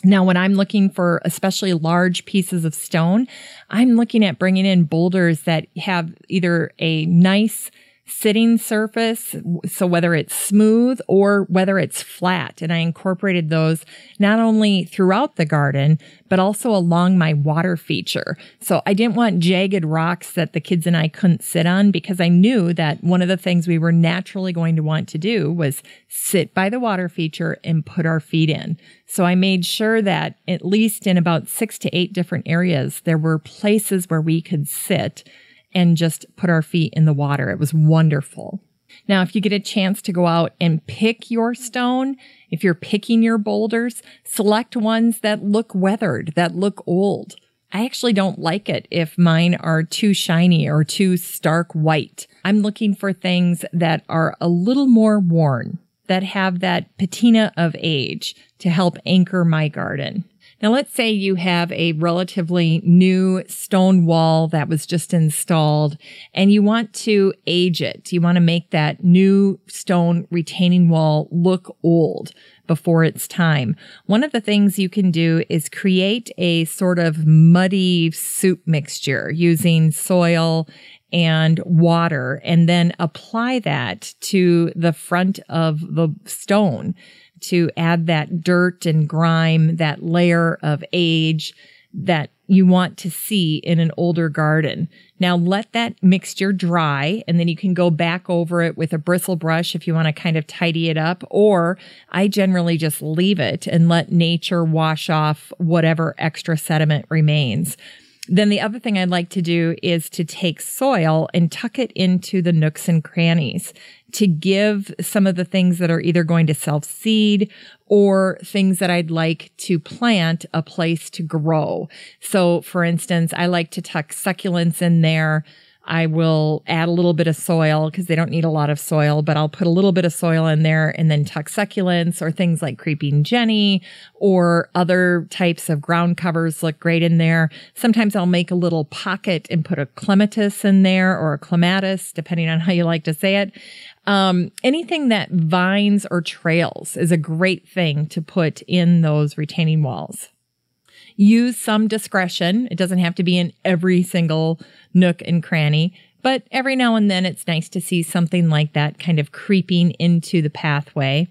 Now, when I'm looking for especially large pieces of stone, I'm looking at bringing in boulders that have either a nice sitting surface. So whether it's smooth or whether it's flat. And I incorporated those not only throughout the garden, but also along my water feature. So I didn't want jagged rocks that the kids and I couldn't sit on because I knew that one of the things we were naturally going to want to do was sit by the water feature and put our feet in. So I made sure that at least in about six to eight different areas, there were places where we could sit and just put our feet in the water. It was wonderful. Now, if you get a chance to go out and pick your stone, if you're picking your boulders, select ones that look weathered, that look old. I actually don't like it if mine are too shiny or too stark white. I'm looking for things that are a little more worn, that have that patina of age to help anchor my garden. Now, let's say you have a relatively new stone wall that was just installed and you want to age it. You want to make that new stone retaining wall look old. before it's time. One of the things you can do is create a sort of muddy soup mixture using soil and water and then apply that to the front of the stone to add that dirt and grime, that layer of age that you want to see in an older garden. Now let that mixture dry and then you can go back over it with a bristle brush if you want to kind of tidy it up. Or I generally just leave it and let nature wash off whatever extra sediment remains. Then the other thing I'd like to do is to take soil and tuck it into the nooks and crannies to give some of the things that are either going to self seed or things that I'd like to plant a place to grow. So for instance, I like to tuck succulents in there I will add a little bit of soil because they don't need a lot of soil, but I'll put a little bit of soil in there and then tuck succulents or things like creeping Jenny or other types of ground covers look great in there. Sometimes I'll make a little pocket and put a clematis in there or a clematis, depending on how you like to say it. Um, anything that vines or trails is a great thing to put in those retaining walls use some discretion. It doesn't have to be in every single nook and cranny, but every now and then it's nice to see something like that kind of creeping into the pathway.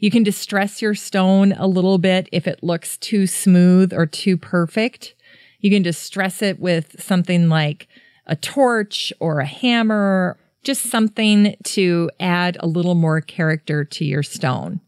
You can distress your stone a little bit if it looks too smooth or too perfect. You can distress it with something like a torch or a hammer, just something to add a little more character to your stone.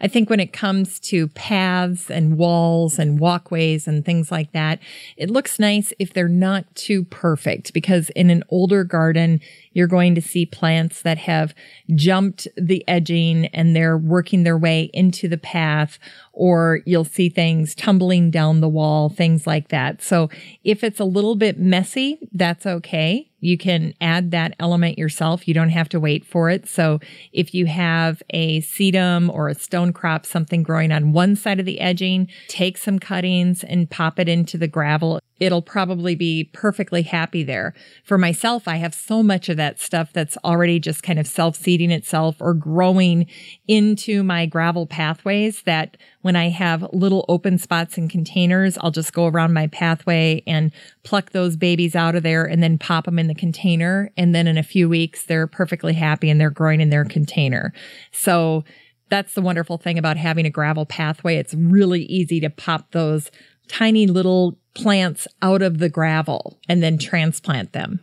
I think when it comes to paths and walls and walkways and things like that, it looks nice if they're not too perfect because in an older garden, you're going to see plants that have jumped the edging and they're working their way into the path, or you'll see things tumbling down the wall, things like that. So if it's a little bit messy, that's okay. You can add that element yourself. You don't have to wait for it. So if you have a sedum or a stone crop, something growing on one side of the edging, take some cuttings and pop it into the gravel it'll probably be perfectly happy there. For myself, I have so much of that stuff that's already just kind of self seeding itself or growing into my gravel pathways that when I have little open spots in containers, I'll just go around my pathway and pluck those babies out of there and then pop them in the container. And then in a few weeks, they're perfectly happy and they're growing in their container. So that's the wonderful thing about having a gravel pathway. It's really easy to pop those tiny little plants out of the gravel and then transplant them.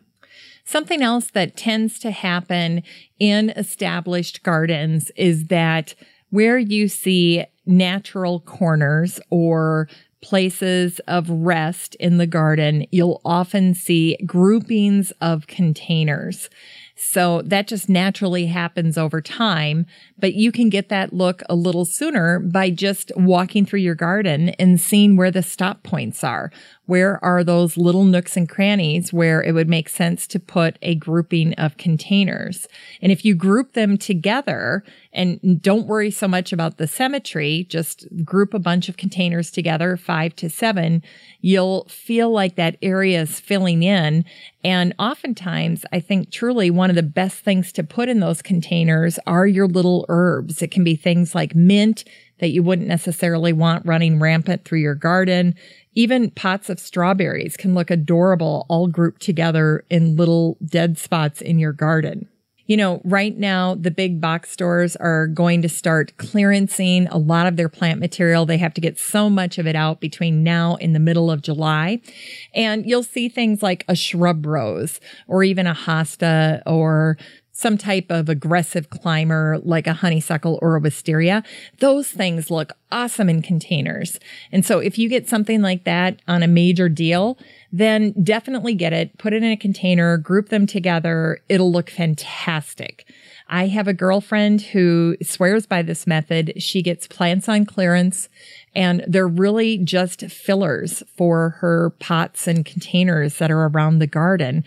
Something else that tends to happen in established gardens is that where you see natural corners or places of rest in the garden, you'll often see groupings of containers. So that just naturally happens over time, but you can get that look a little sooner by just walking through your garden and seeing where the stop points are. Where are those little nooks and crannies where it would make sense to put a grouping of containers? And if you group them together and don't worry so much about the symmetry, just group a bunch of containers together, five to seven, you'll feel like that area is filling in. And oftentimes, I think truly one of the best things to put in those containers are your little herbs. It can be things like mint that you wouldn't necessarily want running rampant through your garden. Even pots of strawberries can look adorable all grouped together in little dead spots in your garden. You know, right now, the big box stores are going to start clearancing a lot of their plant material. They have to get so much of it out between now and the middle of July. And you'll see things like a shrub rose or even a hosta or some type of aggressive climber like a honeysuckle or a wisteria, those things look awesome in containers. And so if you get something like that on a major deal, then definitely get it, put it in a container, group them together. It'll look fantastic. I have a girlfriend who swears by this method. She gets plants on clearance and they're really just fillers for her pots and containers that are around the garden.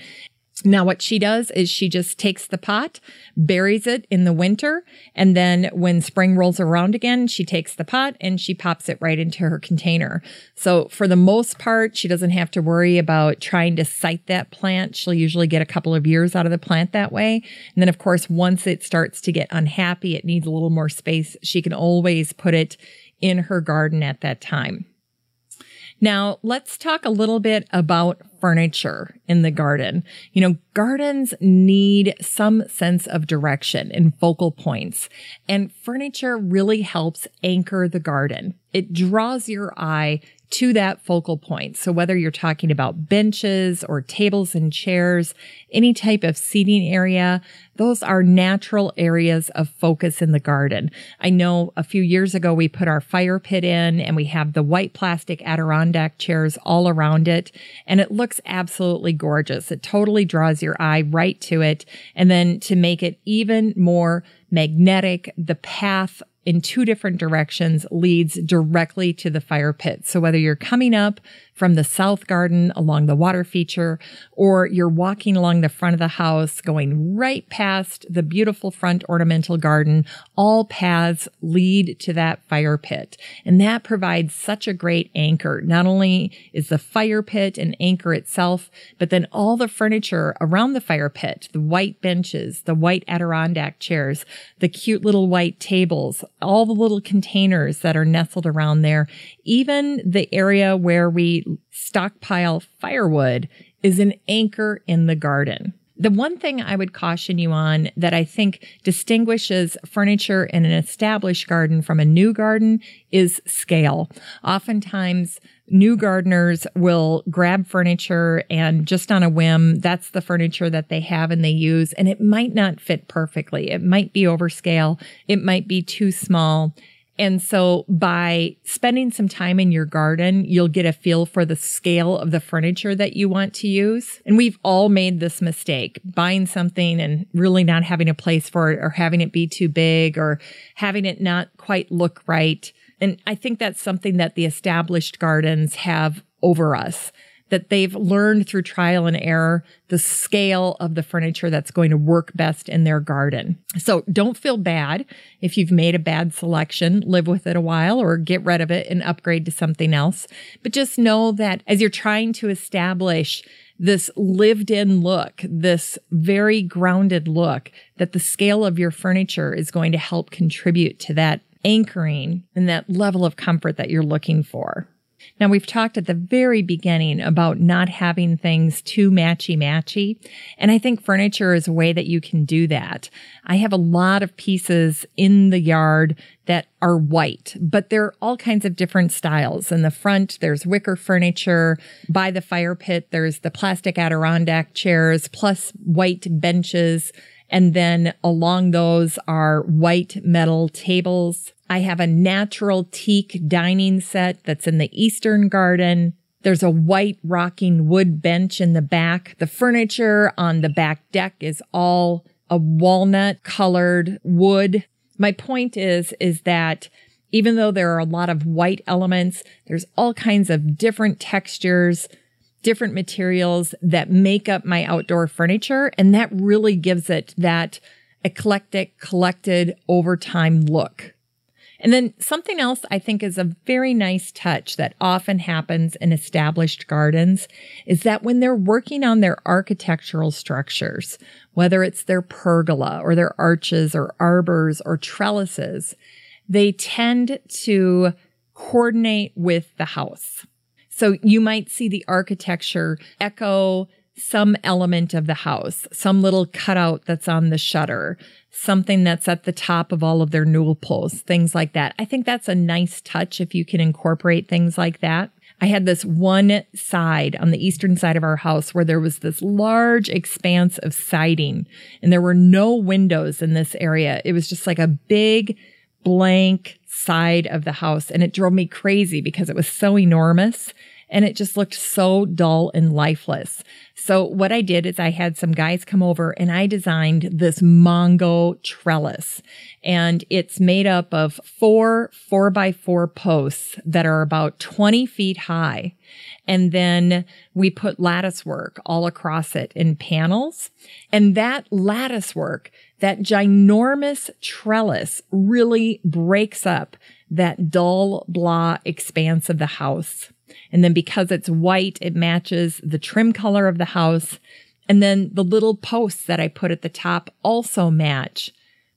Now, what she does is she just takes the pot, buries it in the winter, and then when spring rolls around again, she takes the pot and she pops it right into her container. So, for the most part, she doesn't have to worry about trying to site that plant. She'll usually get a couple of years out of the plant that way. And then, of course, once it starts to get unhappy, it needs a little more space, she can always put it in her garden at that time. Now, let's talk a little bit about furniture in the garden. You know, gardens need some sense of direction and focal points, and furniture really helps anchor the garden. It draws your eye to that focal point. So whether you're talking about benches or tables and chairs, any type of seating area, those are natural areas of focus in the garden. I know a few years ago we put our fire pit in and we have the white plastic Adirondack chairs all around it and it looks absolutely gorgeous. It totally draws your eye right to it. And then to make it even more magnetic, the path in two different directions leads directly to the fire pit. So whether you're coming up from the south garden along the water feature, or you're walking along the front of the house, going right past the beautiful front ornamental garden, all paths lead to that fire pit. And that provides such a great anchor. Not only is the fire pit an anchor itself, but then all the furniture around the fire pit, the white benches, the white Adirondack chairs, the cute little white tables, all the little containers that are nestled around there, even the area where we stockpile firewood is an anchor in the garden. The one thing I would caution you on that I think distinguishes furniture in an established garden from a new garden is scale. Oftentimes, new gardeners will grab furniture and just on a whim, that's the furniture that they have and they use, and it might not fit perfectly. It might be overscale. It might be too small. And so by spending some time in your garden, you'll get a feel for the scale of the furniture that you want to use. And we've all made this mistake, buying something and really not having a place for it or having it be too big or having it not quite look right. And I think that's something that the established gardens have over us that they've learned through trial and error the scale of the furniture that's going to work best in their garden. So don't feel bad if you've made a bad selection, live with it a while or get rid of it and upgrade to something else. But just know that as you're trying to establish this lived in look, this very grounded look, that the scale of your furniture is going to help contribute to that anchoring and that level of comfort that you're looking for. Now we've talked at the very beginning about not having things too matchy matchy. And I think furniture is a way that you can do that. I have a lot of pieces in the yard that are white, but they're all kinds of different styles. In the front, there's wicker furniture. By the fire pit, there's the plastic Adirondack chairs plus white benches. And then along those are white metal tables. I have a natural teak dining set that's in the Eastern garden. There's a white rocking wood bench in the back. The furniture on the back deck is all a walnut colored wood. My point is, is that even though there are a lot of white elements, there's all kinds of different textures, different materials that make up my outdoor furniture. And that really gives it that eclectic, collected over time look. And then something else I think is a very nice touch that often happens in established gardens is that when they're working on their architectural structures, whether it's their pergola or their arches or arbors or trellises, they tend to coordinate with the house. So you might see the architecture echo some element of the house, some little cutout that's on the shutter, something that's at the top of all of their newel posts, things like that. I think that's a nice touch if you can incorporate things like that. I had this one side on the eastern side of our house where there was this large expanse of siding and there were no windows in this area. It was just like a big blank side of the house and it drove me crazy because it was so enormous and it just looked so dull and lifeless. So what I did is I had some guys come over and I designed this Mongo trellis and it's made up of four four by four posts that are about 20 feet high. And then we put lattice work all across it in panels. And that lattice work, that ginormous trellis really breaks up that dull blah expanse of the house. And then because it's white, it matches the trim color of the house. And then the little posts that I put at the top also match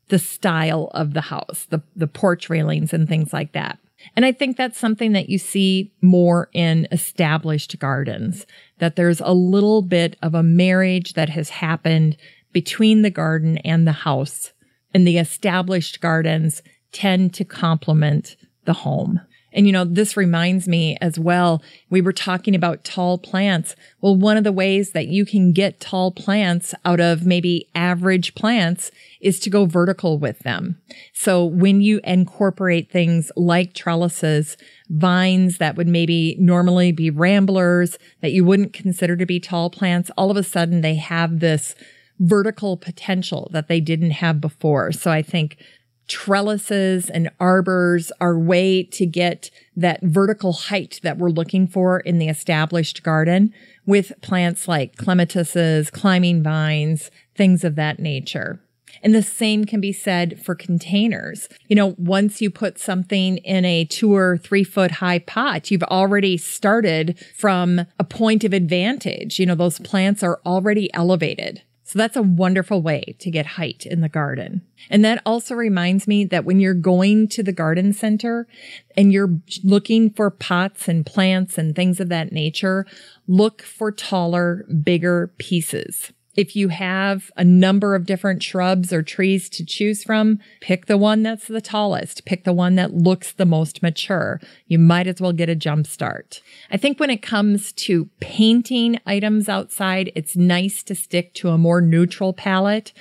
the style of the house, the, the porch railings and things like that. And I think that's something that you see more in established gardens, that there's a little bit of a marriage that has happened between the garden and the house. And the established gardens tend to complement the home. And you know, this reminds me as well, we were talking about tall plants. Well, one of the ways that you can get tall plants out of maybe average plants is to go vertical with them. So when you incorporate things like trellises, vines that would maybe normally be ramblers that you wouldn't consider to be tall plants, all of a sudden they have this vertical potential that they didn't have before. So I think trellises and arbors are way to get that vertical height that we're looking for in the established garden with plants like clematises, climbing vines, things of that nature. And the same can be said for containers. You know, once you put something in a two or three foot high pot, you've already started from a point of advantage. You know, those plants are already elevated. So that's a wonderful way to get height in the garden. And that also reminds me that when you're going to the garden center and you're looking for pots and plants and things of that nature, look for taller, bigger pieces. If you have a number of different shrubs or trees to choose from, pick the one that's the tallest. Pick the one that looks the most mature. You might as well get a jump start. I think when it comes to painting items outside, it's nice to stick to a more neutral palette.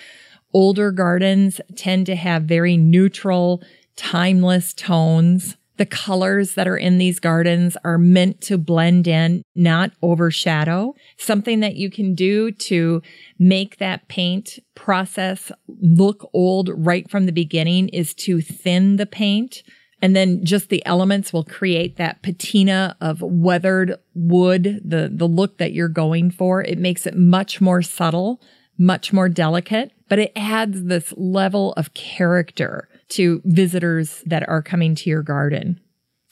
Older gardens tend to have very neutral, timeless tones. The colors that are in these gardens are meant to blend in, not overshadow. Something that you can do to make that paint process look old right from the beginning is to thin the paint. And then just the elements will create that patina of weathered wood, the, the look that you're going for. It makes it much more subtle, much more delicate, but it adds this level of character to visitors that are coming to your garden.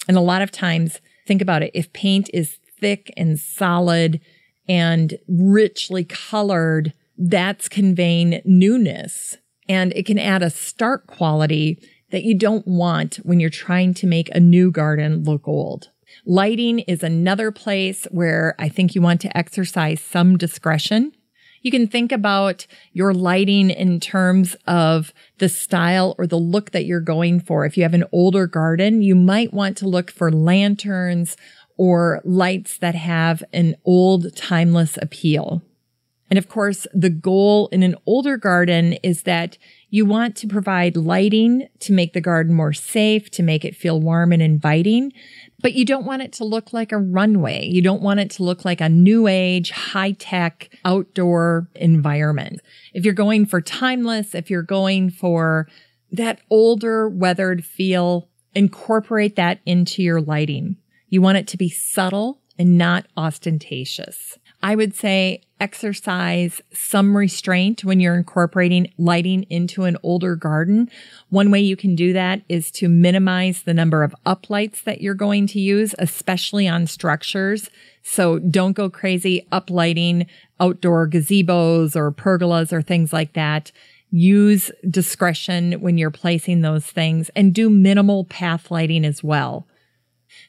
And a lot of times, think about it. If paint is thick and solid and richly colored, that's conveying newness and it can add a stark quality that you don't want when you're trying to make a new garden look old. Lighting is another place where I think you want to exercise some discretion. You can think about your lighting in terms of the style or the look that you're going for. If you have an older garden, you might want to look for lanterns or lights that have an old timeless appeal. And of course, the goal in an older garden is that you want to provide lighting to make the garden more safe, to make it feel warm and inviting, but you don't want it to look like a runway. You don't want it to look like a new age, high tech outdoor environment. If you're going for timeless, if you're going for that older weathered feel, incorporate that into your lighting. You want it to be subtle and not ostentatious. I would say exercise some restraint when you're incorporating lighting into an older garden. One way you can do that is to minimize the number of uplights that you're going to use, especially on structures. So don't go crazy uplighting outdoor gazebos or pergolas or things like that. Use discretion when you're placing those things and do minimal path lighting as well.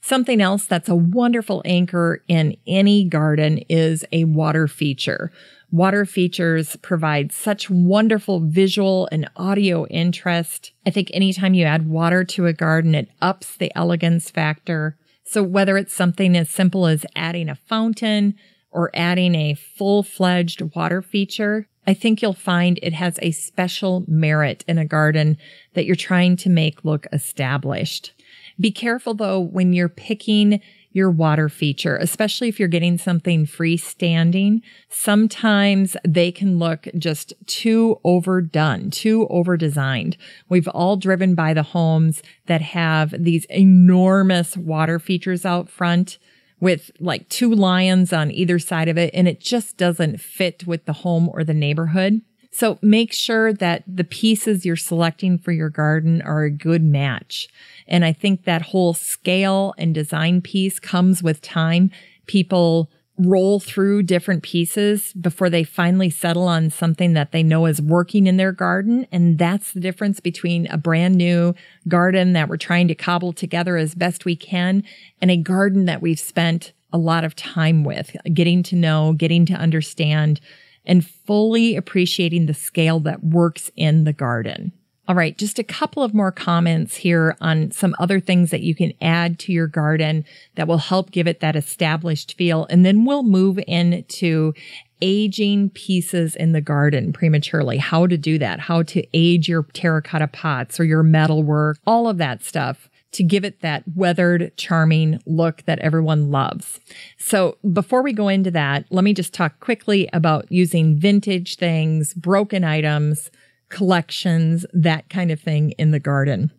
Something else that's a wonderful anchor in any garden is a water feature. Water features provide such wonderful visual and audio interest. I think anytime you add water to a garden, it ups the elegance factor. So whether it's something as simple as adding a fountain or adding a full-fledged water feature, I think you'll find it has a special merit in a garden that you're trying to make look established. Be careful though when you're picking your water feature, especially if you're getting something freestanding. Sometimes they can look just too overdone, too overdesigned. We've all driven by the homes that have these enormous water features out front with like two lions on either side of it, and it just doesn't fit with the home or the neighborhood. So make sure that the pieces you're selecting for your garden are a good match. And I think that whole scale and design piece comes with time. People roll through different pieces before they finally settle on something that they know is working in their garden. And that's the difference between a brand new garden that we're trying to cobble together as best we can and a garden that we've spent a lot of time with, getting to know, getting to understand and fully appreciating the scale that works in the garden. All right, just a couple of more comments here on some other things that you can add to your garden that will help give it that established feel. And then we'll move into aging pieces in the garden prematurely, how to do that, how to age your terracotta pots or your metal work, all of that stuff to give it that weathered, charming look that everyone loves. So before we go into that, let me just talk quickly about using vintage things, broken items, collections, that kind of thing in the garden.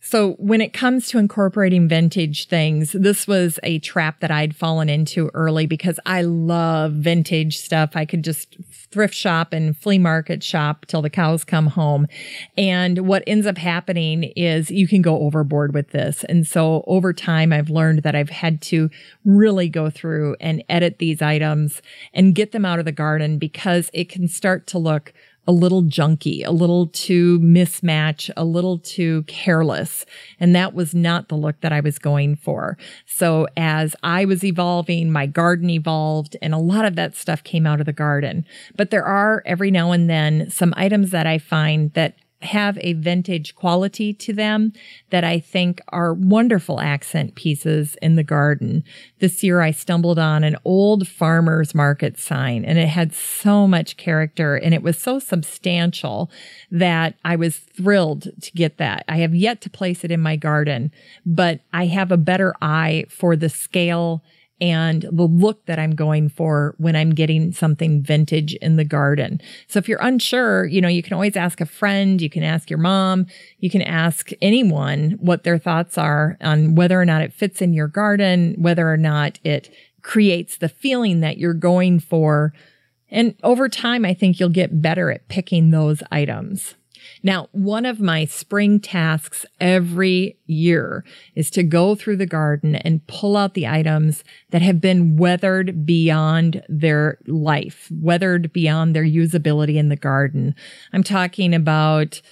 So when it comes to incorporating vintage things, this was a trap that I'd fallen into early because I love vintage stuff. I could just thrift shop and flea market shop till the cows come home. And what ends up happening is you can go overboard with this. And so over time, I've learned that I've had to really go through and edit these items and get them out of the garden because it can start to look a little junky, a little too mismatch, a little too careless. And that was not the look that I was going for. So as I was evolving, my garden evolved and a lot of that stuff came out of the garden. But there are every now and then some items that I find that have a vintage quality to them that I think are wonderful accent pieces in the garden. This year I stumbled on an old farmer's market sign and it had so much character and it was so substantial that I was thrilled to get that. I have yet to place it in my garden, but I have a better eye for the scale and the look that I'm going for when I'm getting something vintage in the garden. So if you're unsure, you know, you can always ask a friend, you can ask your mom, you can ask anyone what their thoughts are on whether or not it fits in your garden, whether or not it creates the feeling that you're going for. And over time, I think you'll get better at picking those items. Now, one of my spring tasks every year is to go through the garden and pull out the items that have been weathered beyond their life, weathered beyond their usability in the garden. I'm talking about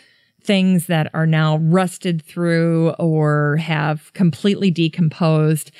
things that are now rusted through or have completely decomposed.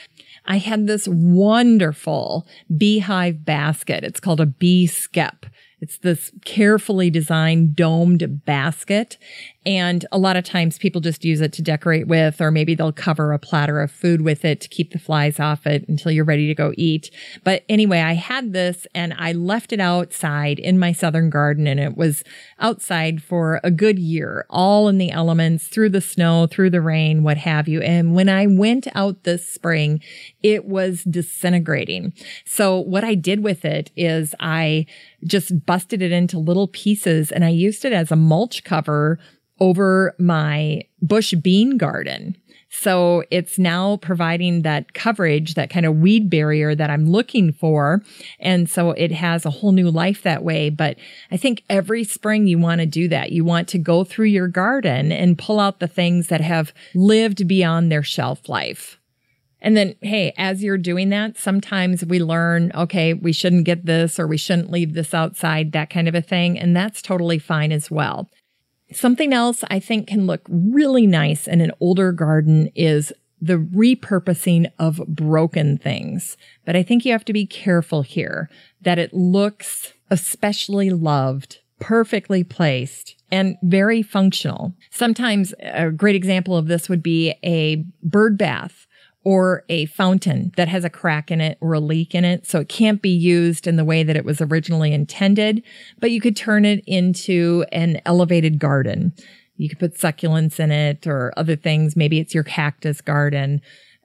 I had this wonderful beehive basket. It's called a bee skep. It's this carefully designed domed basket. And a lot of times people just use it to decorate with, or maybe they'll cover a platter of food with it to keep the flies off it until you're ready to go eat. But anyway, I had this and I left it outside in my southern garden and it was outside for a good year, all in the elements, through the snow, through the rain, what have you. And when I went out this spring, it was disintegrating. So what I did with it is I just busted it into little pieces and I used it as a mulch cover over my bush bean garden. So it's now providing that coverage, that kind of weed barrier that I'm looking for. And so it has a whole new life that way. But I think every spring you want to do that. You want to go through your garden and pull out the things that have lived beyond their shelf life. And then, hey, as you're doing that, sometimes we learn, okay, we shouldn't get this or we shouldn't leave this outside, that kind of a thing. And that's totally fine as well. Something else I think can look really nice in an older garden is the repurposing of broken things. But I think you have to be careful here that it looks especially loved, perfectly placed, and very functional. Sometimes a great example of this would be a bird bath or a fountain that has a crack in it or a leak in it. So it can't be used in the way that it was originally intended, but you could turn it into an elevated garden. You could put succulents in it or other things. Maybe it's your cactus garden.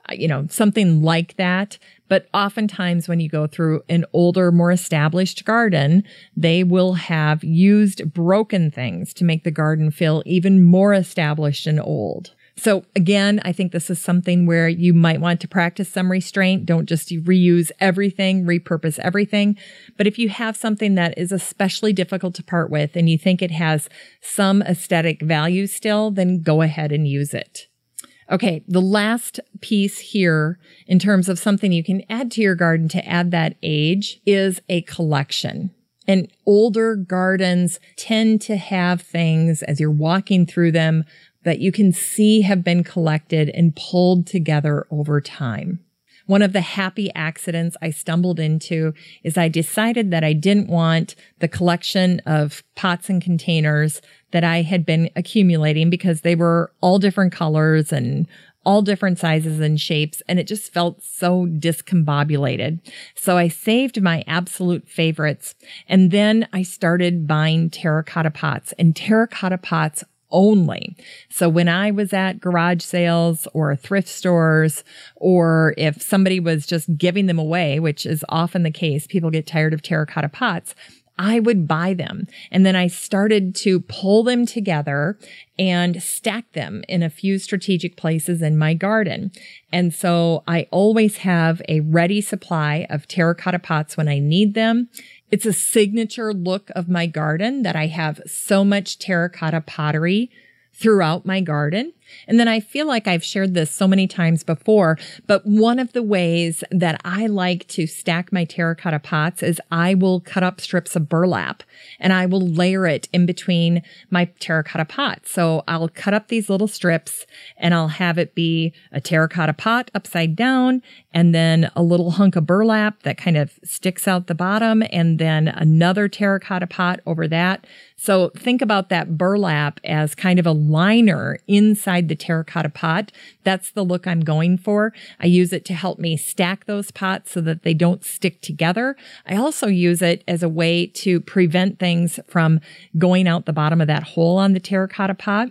Uh, you know, something like that. But oftentimes when you go through an older, more established garden, they will have used broken things to make the garden feel even more established and old. So again, I think this is something where you might want to practice some restraint. Don't just reuse everything, repurpose everything. But if you have something that is especially difficult to part with and you think it has some aesthetic value still, then go ahead and use it. Okay, the last piece here in terms of something you can add to your garden to add that age is a collection. And older gardens tend to have things as you're walking through them that you can see have been collected and pulled together over time. One of the happy accidents I stumbled into is I decided that I didn't want the collection of pots and containers that I had been accumulating because they were all different colors and all different sizes and shapes, and it just felt so discombobulated. So I saved my absolute favorites, and then I started buying terracotta pots, and terracotta pots only. So when I was at garage sales or thrift stores, or if somebody was just giving them away, which is often the case, people get tired of terracotta pots. I would buy them. And then I started to pull them together and stack them in a few strategic places in my garden. And so I always have a ready supply of terracotta pots when I need them. It's a signature look of my garden that I have so much terracotta pottery throughout my garden. And then I feel like I've shared this so many times before, but one of the ways that I like to stack my terracotta pots is I will cut up strips of burlap and I will layer it in between my terracotta pots. So I'll cut up these little strips and I'll have it be a terracotta pot upside down and then a little hunk of burlap that kind of sticks out the bottom and then another terracotta pot over that. So think about that burlap as kind of a liner inside the terracotta pot. That's the look I'm going for. I use it to help me stack those pots so that they don't stick together. I also use it as a way to prevent things from going out the bottom of that hole on the terracotta pot.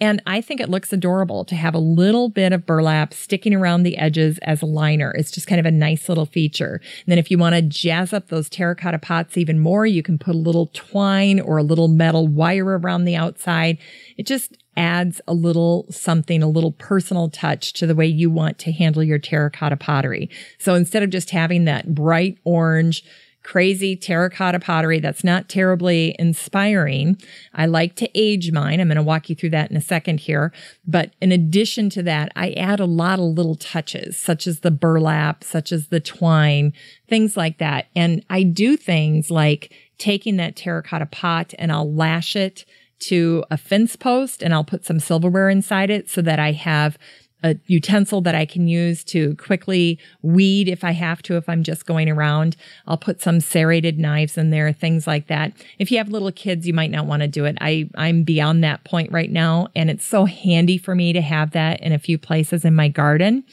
And I think it looks adorable to have a little bit of burlap sticking around the edges as a liner. It's just kind of a nice little feature. And then if you want to jazz up those terracotta pots even more, you can put a little twine or a little metal wire around the outside. It just adds a little something, a little personal touch to the way you want to handle your terracotta pottery. So instead of just having that bright orange, crazy terracotta pottery that's not terribly inspiring. I like to age mine. I'm going to walk you through that in a second here. But in addition to that, I add a lot of little touches, such as the burlap, such as the twine, things like that. And I do things like taking that terracotta pot and I'll lash it to a fence post and I'll put some silverware inside it so that I have a utensil that I can use to quickly weed if I have to, if I'm just going around. I'll put some serrated knives in there, things like that. If you have little kids, you might not want to do it. I, I'm beyond that point right now. And it's so handy for me to have that in a few places in my garden.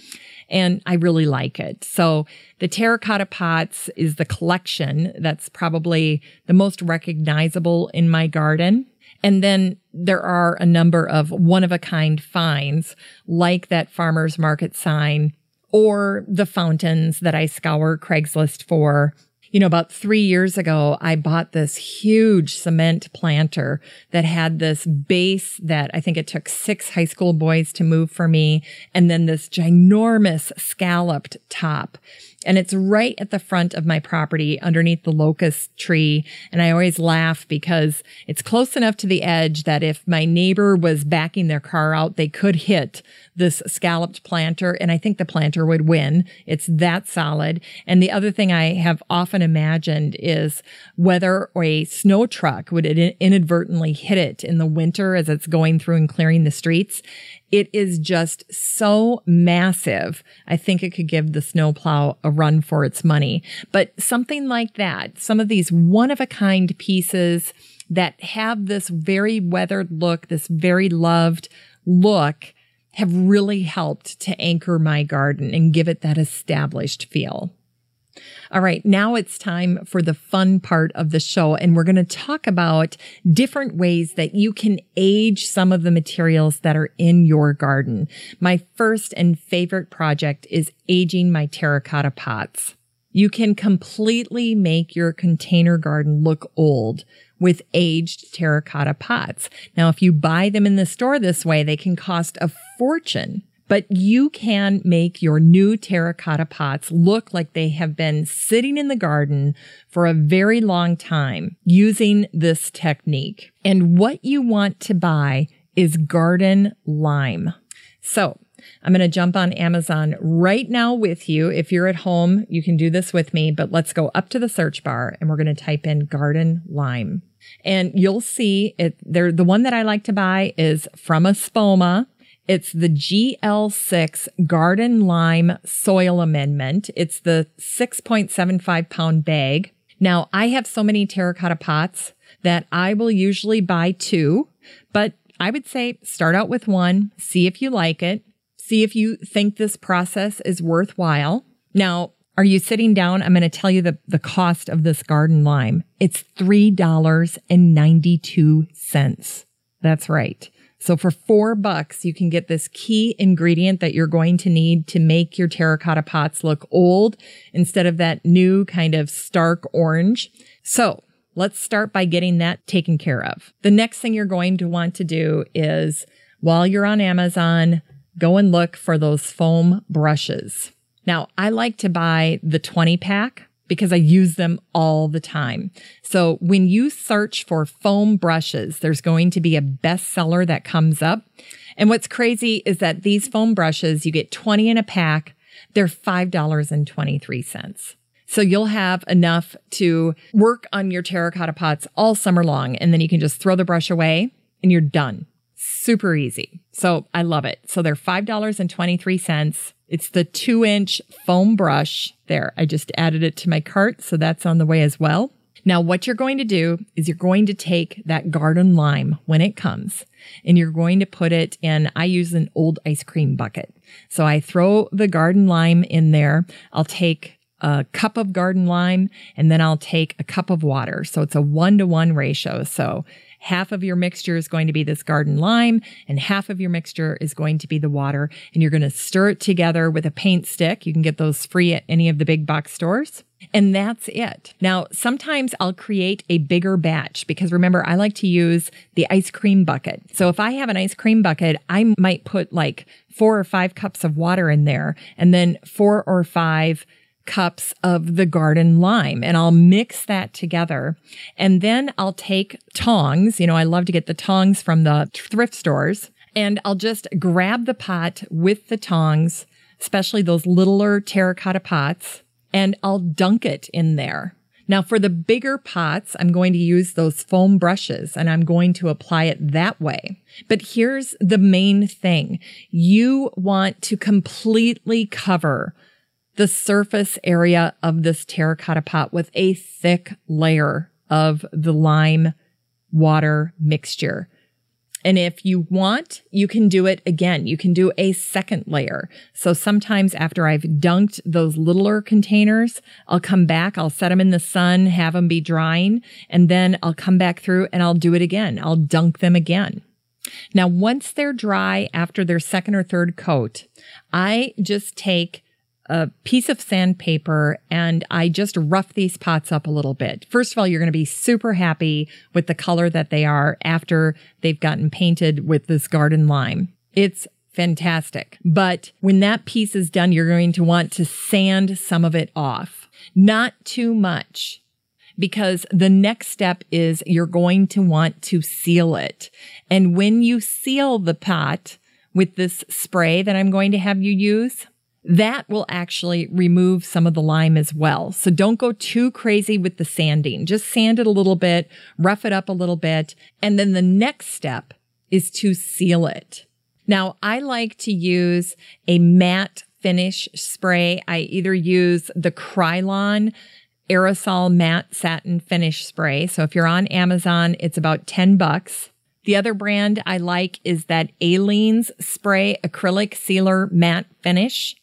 And I really like it. So the terracotta pots is the collection that's probably the most recognizable in my garden. And then there are a number of one of a kind finds like that farmer's market sign or the fountains that I scour Craigslist for. You know, about three years ago, I bought this huge cement planter that had this base that I think it took six high school boys to move for me. And then this ginormous scalloped top and it's right at the front of my property underneath the locust tree. And I always laugh because it's close enough to the edge that if my neighbor was backing their car out, they could hit this scalloped planter. And I think the planter would win. It's that solid. And the other thing I have often imagined is whether a snow truck would inadvertently hit it in the winter as it's going through and clearing the streets. It is just so massive. I think it could give the snowplow a run for its money. But something like that, some of these one of a kind pieces that have this very weathered look, this very loved look, have really helped to anchor my garden and give it that established feel. All right, now it's time for the fun part of the show, and we're going to talk about different ways that you can age some of the materials that are in your garden. My first and favorite project is aging my terracotta pots. You can completely make your container garden look old with aged terracotta pots. Now, if you buy them in the store this way, they can cost a fortune but you can make your new terracotta pots look like they have been sitting in the garden for a very long time using this technique. And what you want to buy is garden lime. So I'm going to jump on Amazon right now with you. If you're at home, you can do this with me, but let's go up to the search bar and we're going to type in garden lime. And you'll see it there. The one that I like to buy is from Espoma. It's the GL6 Garden Lime Soil Amendment. It's the 6.75 pound bag. Now, I have so many terracotta pots that I will usually buy two, but I would say start out with one, see if you like it, see if you think this process is worthwhile. Now, are you sitting down? I'm going to tell you the, the cost of this garden lime. It's $3.92. That's right. So for four bucks, you can get this key ingredient that you're going to need to make your terracotta pots look old instead of that new kind of stark orange. So let's start by getting that taken care of. The next thing you're going to want to do is while you're on Amazon, go and look for those foam brushes. Now I like to buy the 20 pack because I use them all the time. So when you search for foam brushes, there's going to be a bestseller that comes up. And what's crazy is that these foam brushes, you get 20 in a pack. They're $5.23. So you'll have enough to work on your terracotta pots all summer long. And then you can just throw the brush away and you're done. Super easy. So I love it. So they're $5.23. It's the two inch foam brush. There, I just added it to my cart. So that's on the way as well. Now, what you're going to do is you're going to take that garden lime when it comes and you're going to put it in, I use an old ice cream bucket. So I throw the garden lime in there. I'll take a cup of garden lime and then I'll take a cup of water. So it's a one to one ratio. So half of your mixture is going to be this garden lime and half of your mixture is going to be the water. And you're going to stir it together with a paint stick. You can get those free at any of the big box stores. And that's it. Now, sometimes I'll create a bigger batch because remember, I like to use the ice cream bucket. So if I have an ice cream bucket, I might put like four or five cups of water in there and then four or five cups of the garden lime and I'll mix that together. And then I'll take tongs. You know, I love to get the tongs from the thrift stores and I'll just grab the pot with the tongs, especially those littler terracotta pots, and I'll dunk it in there. Now for the bigger pots, I'm going to use those foam brushes and I'm going to apply it that way. But here's the main thing. You want to completely cover the surface area of this terracotta pot with a thick layer of the lime water mixture. And if you want, you can do it again. You can do a second layer. So sometimes after I've dunked those littler containers, I'll come back, I'll set them in the sun, have them be drying, and then I'll come back through and I'll do it again. I'll dunk them again. Now, once they're dry after their second or third coat, I just take a piece of sandpaper and I just rough these pots up a little bit. First of all, you're going to be super happy with the color that they are after they've gotten painted with this garden lime. It's fantastic. But when that piece is done, you're going to want to sand some of it off. Not too much because the next step is you're going to want to seal it. And when you seal the pot with this spray that I'm going to have you use, that will actually remove some of the lime as well. So don't go too crazy with the sanding. Just sand it a little bit, rough it up a little bit. And then the next step is to seal it. Now I like to use a matte finish spray. I either use the Krylon aerosol matte satin finish spray. So if you're on Amazon, it's about 10 bucks. The other brand I like is that Aleene's spray acrylic sealer matte finish.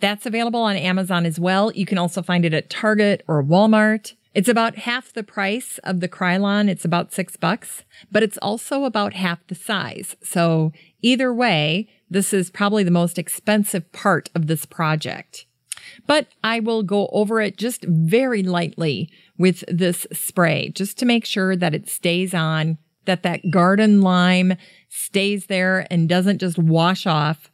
That's available on Amazon as well. You can also find it at Target or Walmart. It's about half the price of the Krylon. It's about six bucks, but it's also about half the size. So either way, this is probably the most expensive part of this project. But I will go over it just very lightly with this spray just to make sure that it stays on, that that garden lime stays there and doesn't just wash off.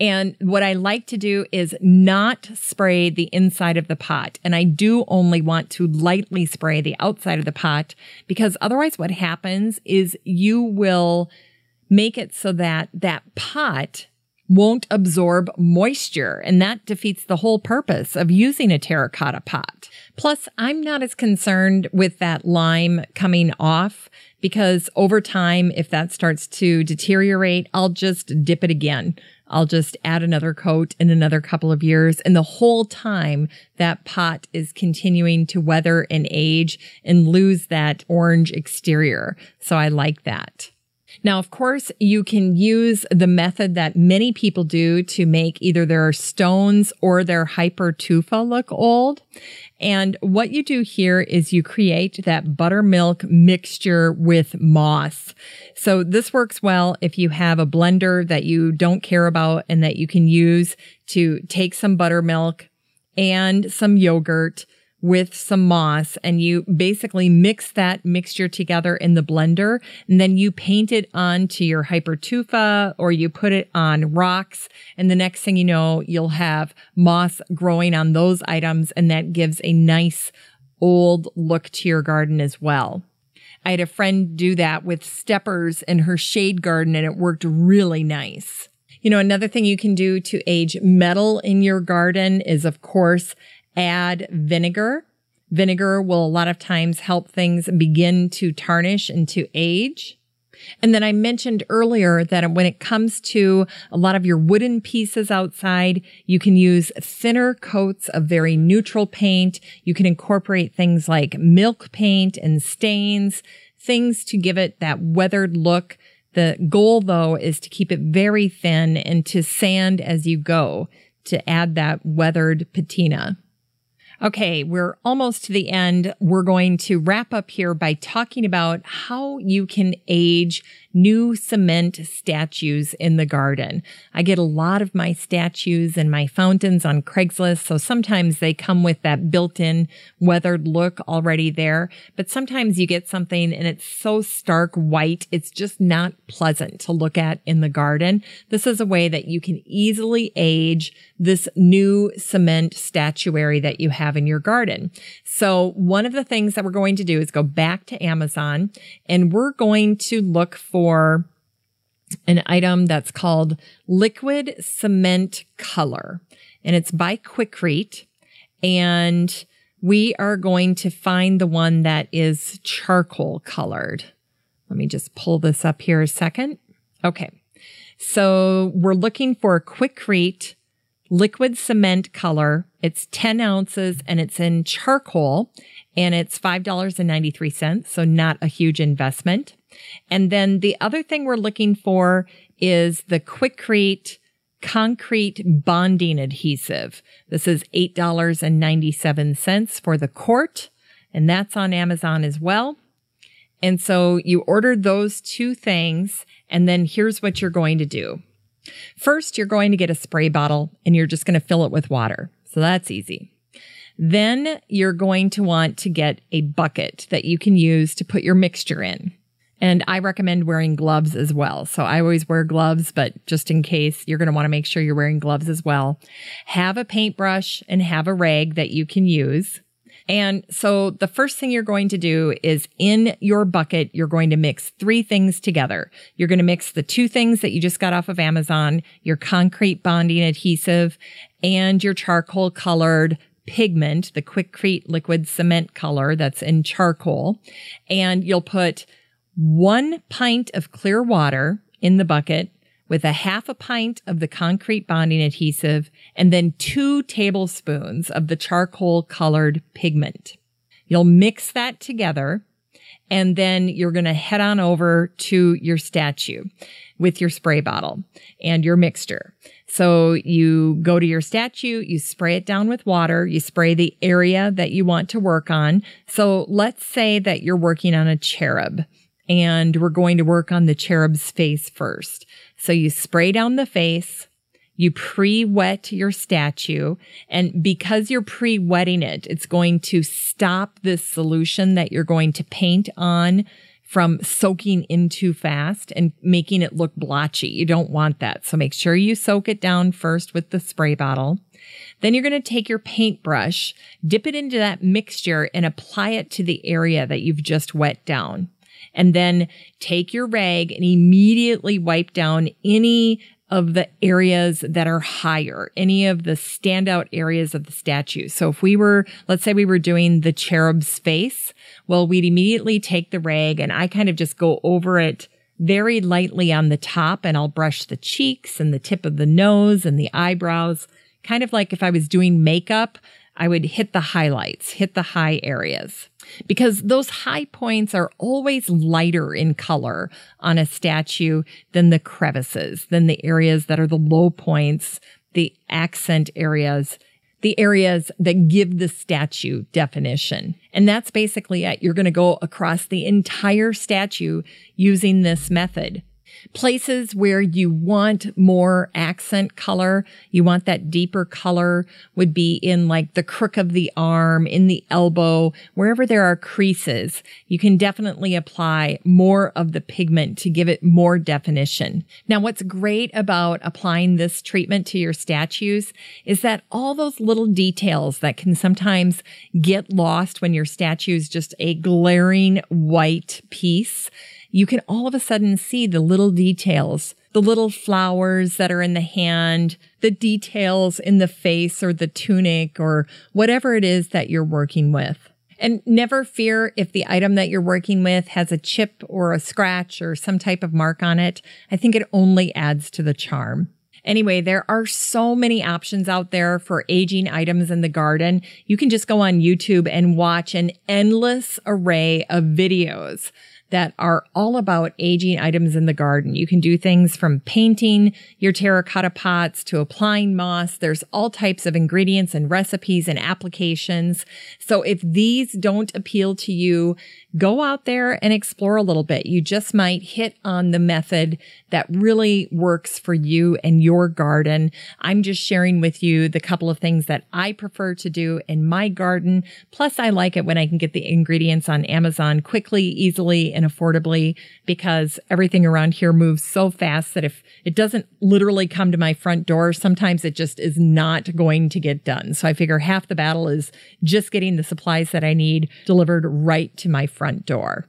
And what I like to do is not spray the inside of the pot. And I do only want to lightly spray the outside of the pot because otherwise what happens is you will make it so that that pot won't absorb moisture, and that defeats the whole purpose of using a terracotta pot. Plus, I'm not as concerned with that lime coming off because over time, if that starts to deteriorate, I'll just dip it again. I'll just add another coat in another couple of years. And the whole time that pot is continuing to weather and age and lose that orange exterior. So I like that. Now, of course, you can use the method that many people do to make either their stones or their hyper tufa look old. And what you do here is you create that buttermilk mixture with moss. So this works well if you have a blender that you don't care about and that you can use to take some buttermilk and some yogurt with some moss and you basically mix that mixture together in the blender and then you paint it onto your hypertufa or you put it on rocks. And the next thing you know, you'll have moss growing on those items and that gives a nice old look to your garden as well. I had a friend do that with steppers in her shade garden and it worked really nice. You know, another thing you can do to age metal in your garden is, of course, add vinegar. Vinegar will a lot of times help things begin to tarnish and to age. And then I mentioned earlier that when it comes to a lot of your wooden pieces outside, you can use thinner coats of very neutral paint. You can incorporate things like milk paint and stains, things to give it that weathered look. The goal though is to keep it very thin and to sand as you go to add that weathered patina. Okay, we're almost to the end. We're going to wrap up here by talking about how you can age new cement statues in the garden. I get a lot of my statues and my fountains on Craigslist, so sometimes they come with that built-in weathered look already there, but sometimes you get something and it's so stark white, it's just not pleasant to look at in the garden. This is a way that you can easily age this new cement statuary that you have in your garden. So one of the things that we're going to do is go back to Amazon and we're going to look for an item that's called liquid cement color and it's by Quikrete and we are going to find the one that is charcoal colored. Let me just pull this up here a second. Okay. So we're looking for Quikrete liquid cement color. It's 10 ounces and it's in charcoal and it's $5.93. So not a huge investment. And then the other thing we're looking for is the Quikrete concrete bonding adhesive. This is $8.97 for the quart and that's on Amazon as well. And so you order those two things and then here's what you're going to do. First, you're going to get a spray bottle and you're just going to fill it with water. So that's easy. Then you're going to want to get a bucket that you can use to put your mixture in. And I recommend wearing gloves as well. So I always wear gloves, but just in case, you're going to want to make sure you're wearing gloves as well. Have a paintbrush and have a rag that you can use. And so the first thing you're going to do is in your bucket, you're going to mix three things together. You're going to mix the two things that you just got off of Amazon, your concrete bonding adhesive and your charcoal colored pigment, the Quikrete liquid cement color that's in charcoal. And you'll put one pint of clear water in the bucket with a half a pint of the concrete bonding adhesive and then two tablespoons of the charcoal colored pigment. You'll mix that together And then you're going to head on over to your statue with your spray bottle and your mixture. So you go to your statue, you spray it down with water, you spray the area that you want to work on. So let's say that you're working on a cherub and we're going to work on the cherub's face first. So you spray down the face, you pre-wet your statue and because you're pre-wetting it, it's going to stop this solution that you're going to paint on from soaking in too fast and making it look blotchy. You don't want that. So make sure you soak it down first with the spray bottle. Then you're going to take your paintbrush, dip it into that mixture and apply it to the area that you've just wet down. And then take your rag and immediately wipe down any of the areas that are higher, any of the standout areas of the statue. So if we were, let's say we were doing the cherub's face, well, we'd immediately take the rag and I kind of just go over it very lightly on the top and I'll brush the cheeks and the tip of the nose and the eyebrows, kind of like if I was doing makeup, I would hit the highlights, hit the high areas because those high points are always lighter in color on a statue than the crevices, than the areas that are the low points, the accent areas, the areas that give the statue definition. And that's basically it. You're going to go across the entire statue using this method. Places where you want more accent color, you want that deeper color would be in like the crook of the arm, in the elbow, wherever there are creases. You can definitely apply more of the pigment to give it more definition. Now, what's great about applying this treatment to your statues is that all those little details that can sometimes get lost when your statue is just a glaring white piece you can all of a sudden see the little details, the little flowers that are in the hand, the details in the face or the tunic or whatever it is that you're working with. And never fear if the item that you're working with has a chip or a scratch or some type of mark on it. I think it only adds to the charm. Anyway, there are so many options out there for aging items in the garden. You can just go on YouTube and watch an endless array of videos that are all about aging items in the garden. You can do things from painting your terracotta pots to applying moss. There's all types of ingredients and recipes and applications. So if these don't appeal to you, go out there and explore a little bit. You just might hit on the method that really works for you and your garden. I'm just sharing with you the couple of things that I prefer to do in my garden. Plus, I like it when I can get the ingredients on Amazon quickly, easily, and affordably because everything around here moves so fast that if it doesn't literally come to my front door, sometimes it just is not going to get done. So I figure half the battle is just getting the supplies that I need delivered right to my front door.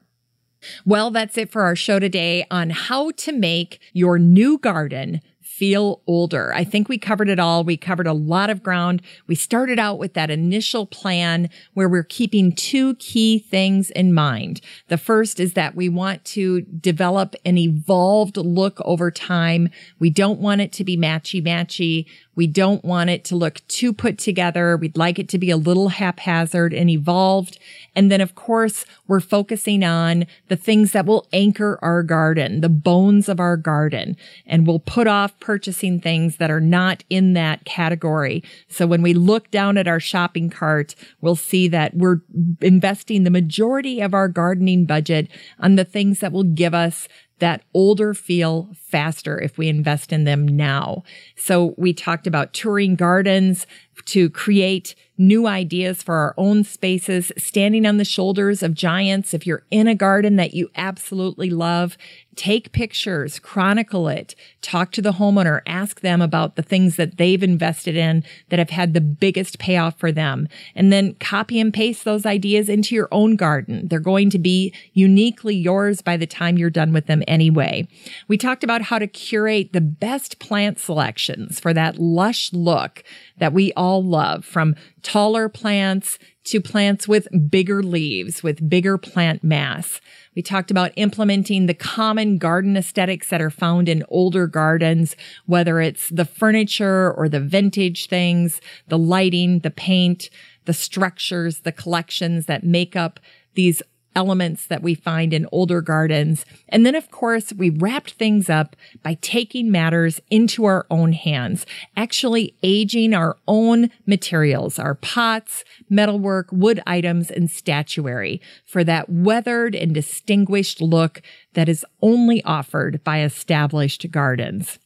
Well, that's it for our show today on how to make your new garden feel older. I think we covered it all. We covered a lot of ground. We started out with that initial plan where we're keeping two key things in mind. The first is that we want to develop an evolved look over time. We don't want it to be matchy matchy. We don't want it to look too put together. We'd like it to be a little haphazard and evolved. And then, of course, we're focusing on the things that will anchor our garden, the bones of our garden, and we'll put off purchasing things that are not in that category. So when we look down at our shopping cart, we'll see that we're investing the majority of our gardening budget on the things that will give us that older feel faster if we invest in them now. So we talked about touring gardens to create new ideas for our own spaces, standing on the shoulders of giants. If you're in a garden that you absolutely love, take pictures, chronicle it, talk to the homeowner, ask them about the things that they've invested in that have had the biggest payoff for them. And then copy and paste those ideas into your own garden. They're going to be uniquely yours by the time you're done with them anyway. We talked about how to curate the best plant selections for that lush look that we all love from taller plants to plants with bigger leaves, with bigger plant mass. We talked about implementing the common garden aesthetics that are found in older gardens, whether it's the furniture or the vintage things, the lighting, the paint, the structures, the collections that make up these elements that we find in older gardens. And then, of course, we wrapped things up by taking matters into our own hands, actually aging our own materials, our pots, metalwork, wood items, and statuary for that weathered and distinguished look that is only offered by established gardens.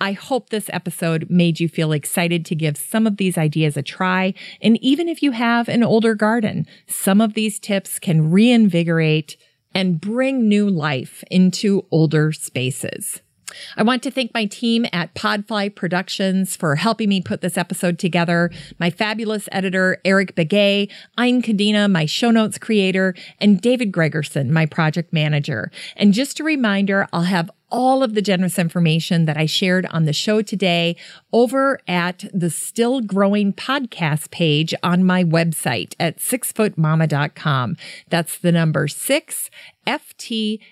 I hope this episode made you feel excited to give some of these ideas a try. And even if you have an older garden, some of these tips can reinvigorate and bring new life into older spaces. I want to thank my team at Podfly Productions for helping me put this episode together. My fabulous editor, Eric Begay, Ein Kadena, my show notes creator, and David Gregerson, my project manager. And just a reminder, I'll have all of the generous information that I shared on the show today over at the Still Growing podcast page on my website at sixfootmama.com. That's the number six, F-T-M-A-M-A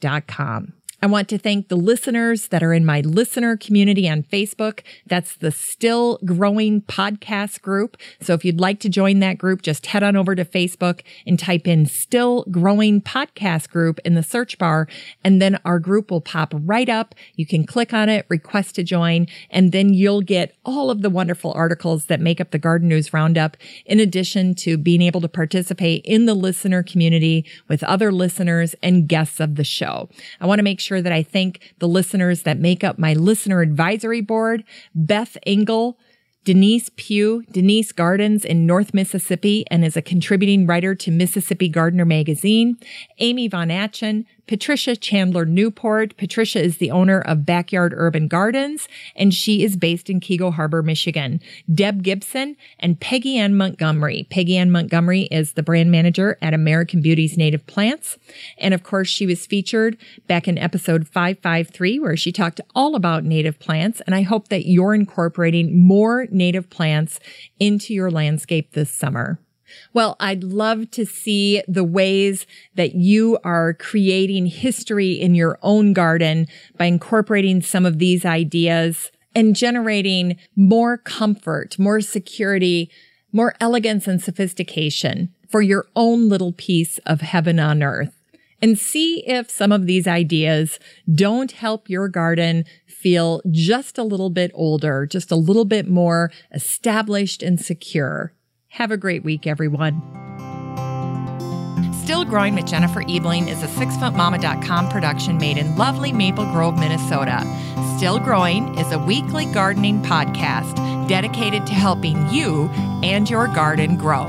dot com. I want to thank the listeners that are in my listener community on Facebook. That's the Still Growing Podcast group. So if you'd like to join that group, just head on over to Facebook and type in Still Growing Podcast group in the search bar, and then our group will pop right up. You can click on it, request to join, and then you'll get all of the wonderful articles that make up the Garden News Roundup, in addition to being able to participate in the listener community with other listeners and guests of the show. I want to make sure sure that I thank the listeners that make up my listener advisory board, Beth Engel, Denise Pugh, Denise Gardens in North Mississippi and is a contributing writer to Mississippi Gardener magazine, Amy Von Atchen, Patricia Chandler Newport. Patricia is the owner of Backyard Urban Gardens, and she is based in Keego Harbor, Michigan. Deb Gibson and Peggy Ann Montgomery. Peggy Ann Montgomery is the brand manager at American Beauties Native Plants. And of course, she was featured back in episode 553, where she talked all about native plants. And I hope that you're incorporating more native plants into your landscape this summer. Well, I'd love to see the ways that you are creating history in your own garden by incorporating some of these ideas and generating more comfort, more security, more elegance and sophistication for your own little piece of heaven on earth. And see if some of these ideas don't help your garden feel just a little bit older, just a little bit more established and secure. Have a great week, everyone. Still Growing with Jennifer Ebling is a sixfootmama.com production made in lovely Maple Grove, Minnesota. Still Growing is a weekly gardening podcast dedicated to helping you and your garden grow.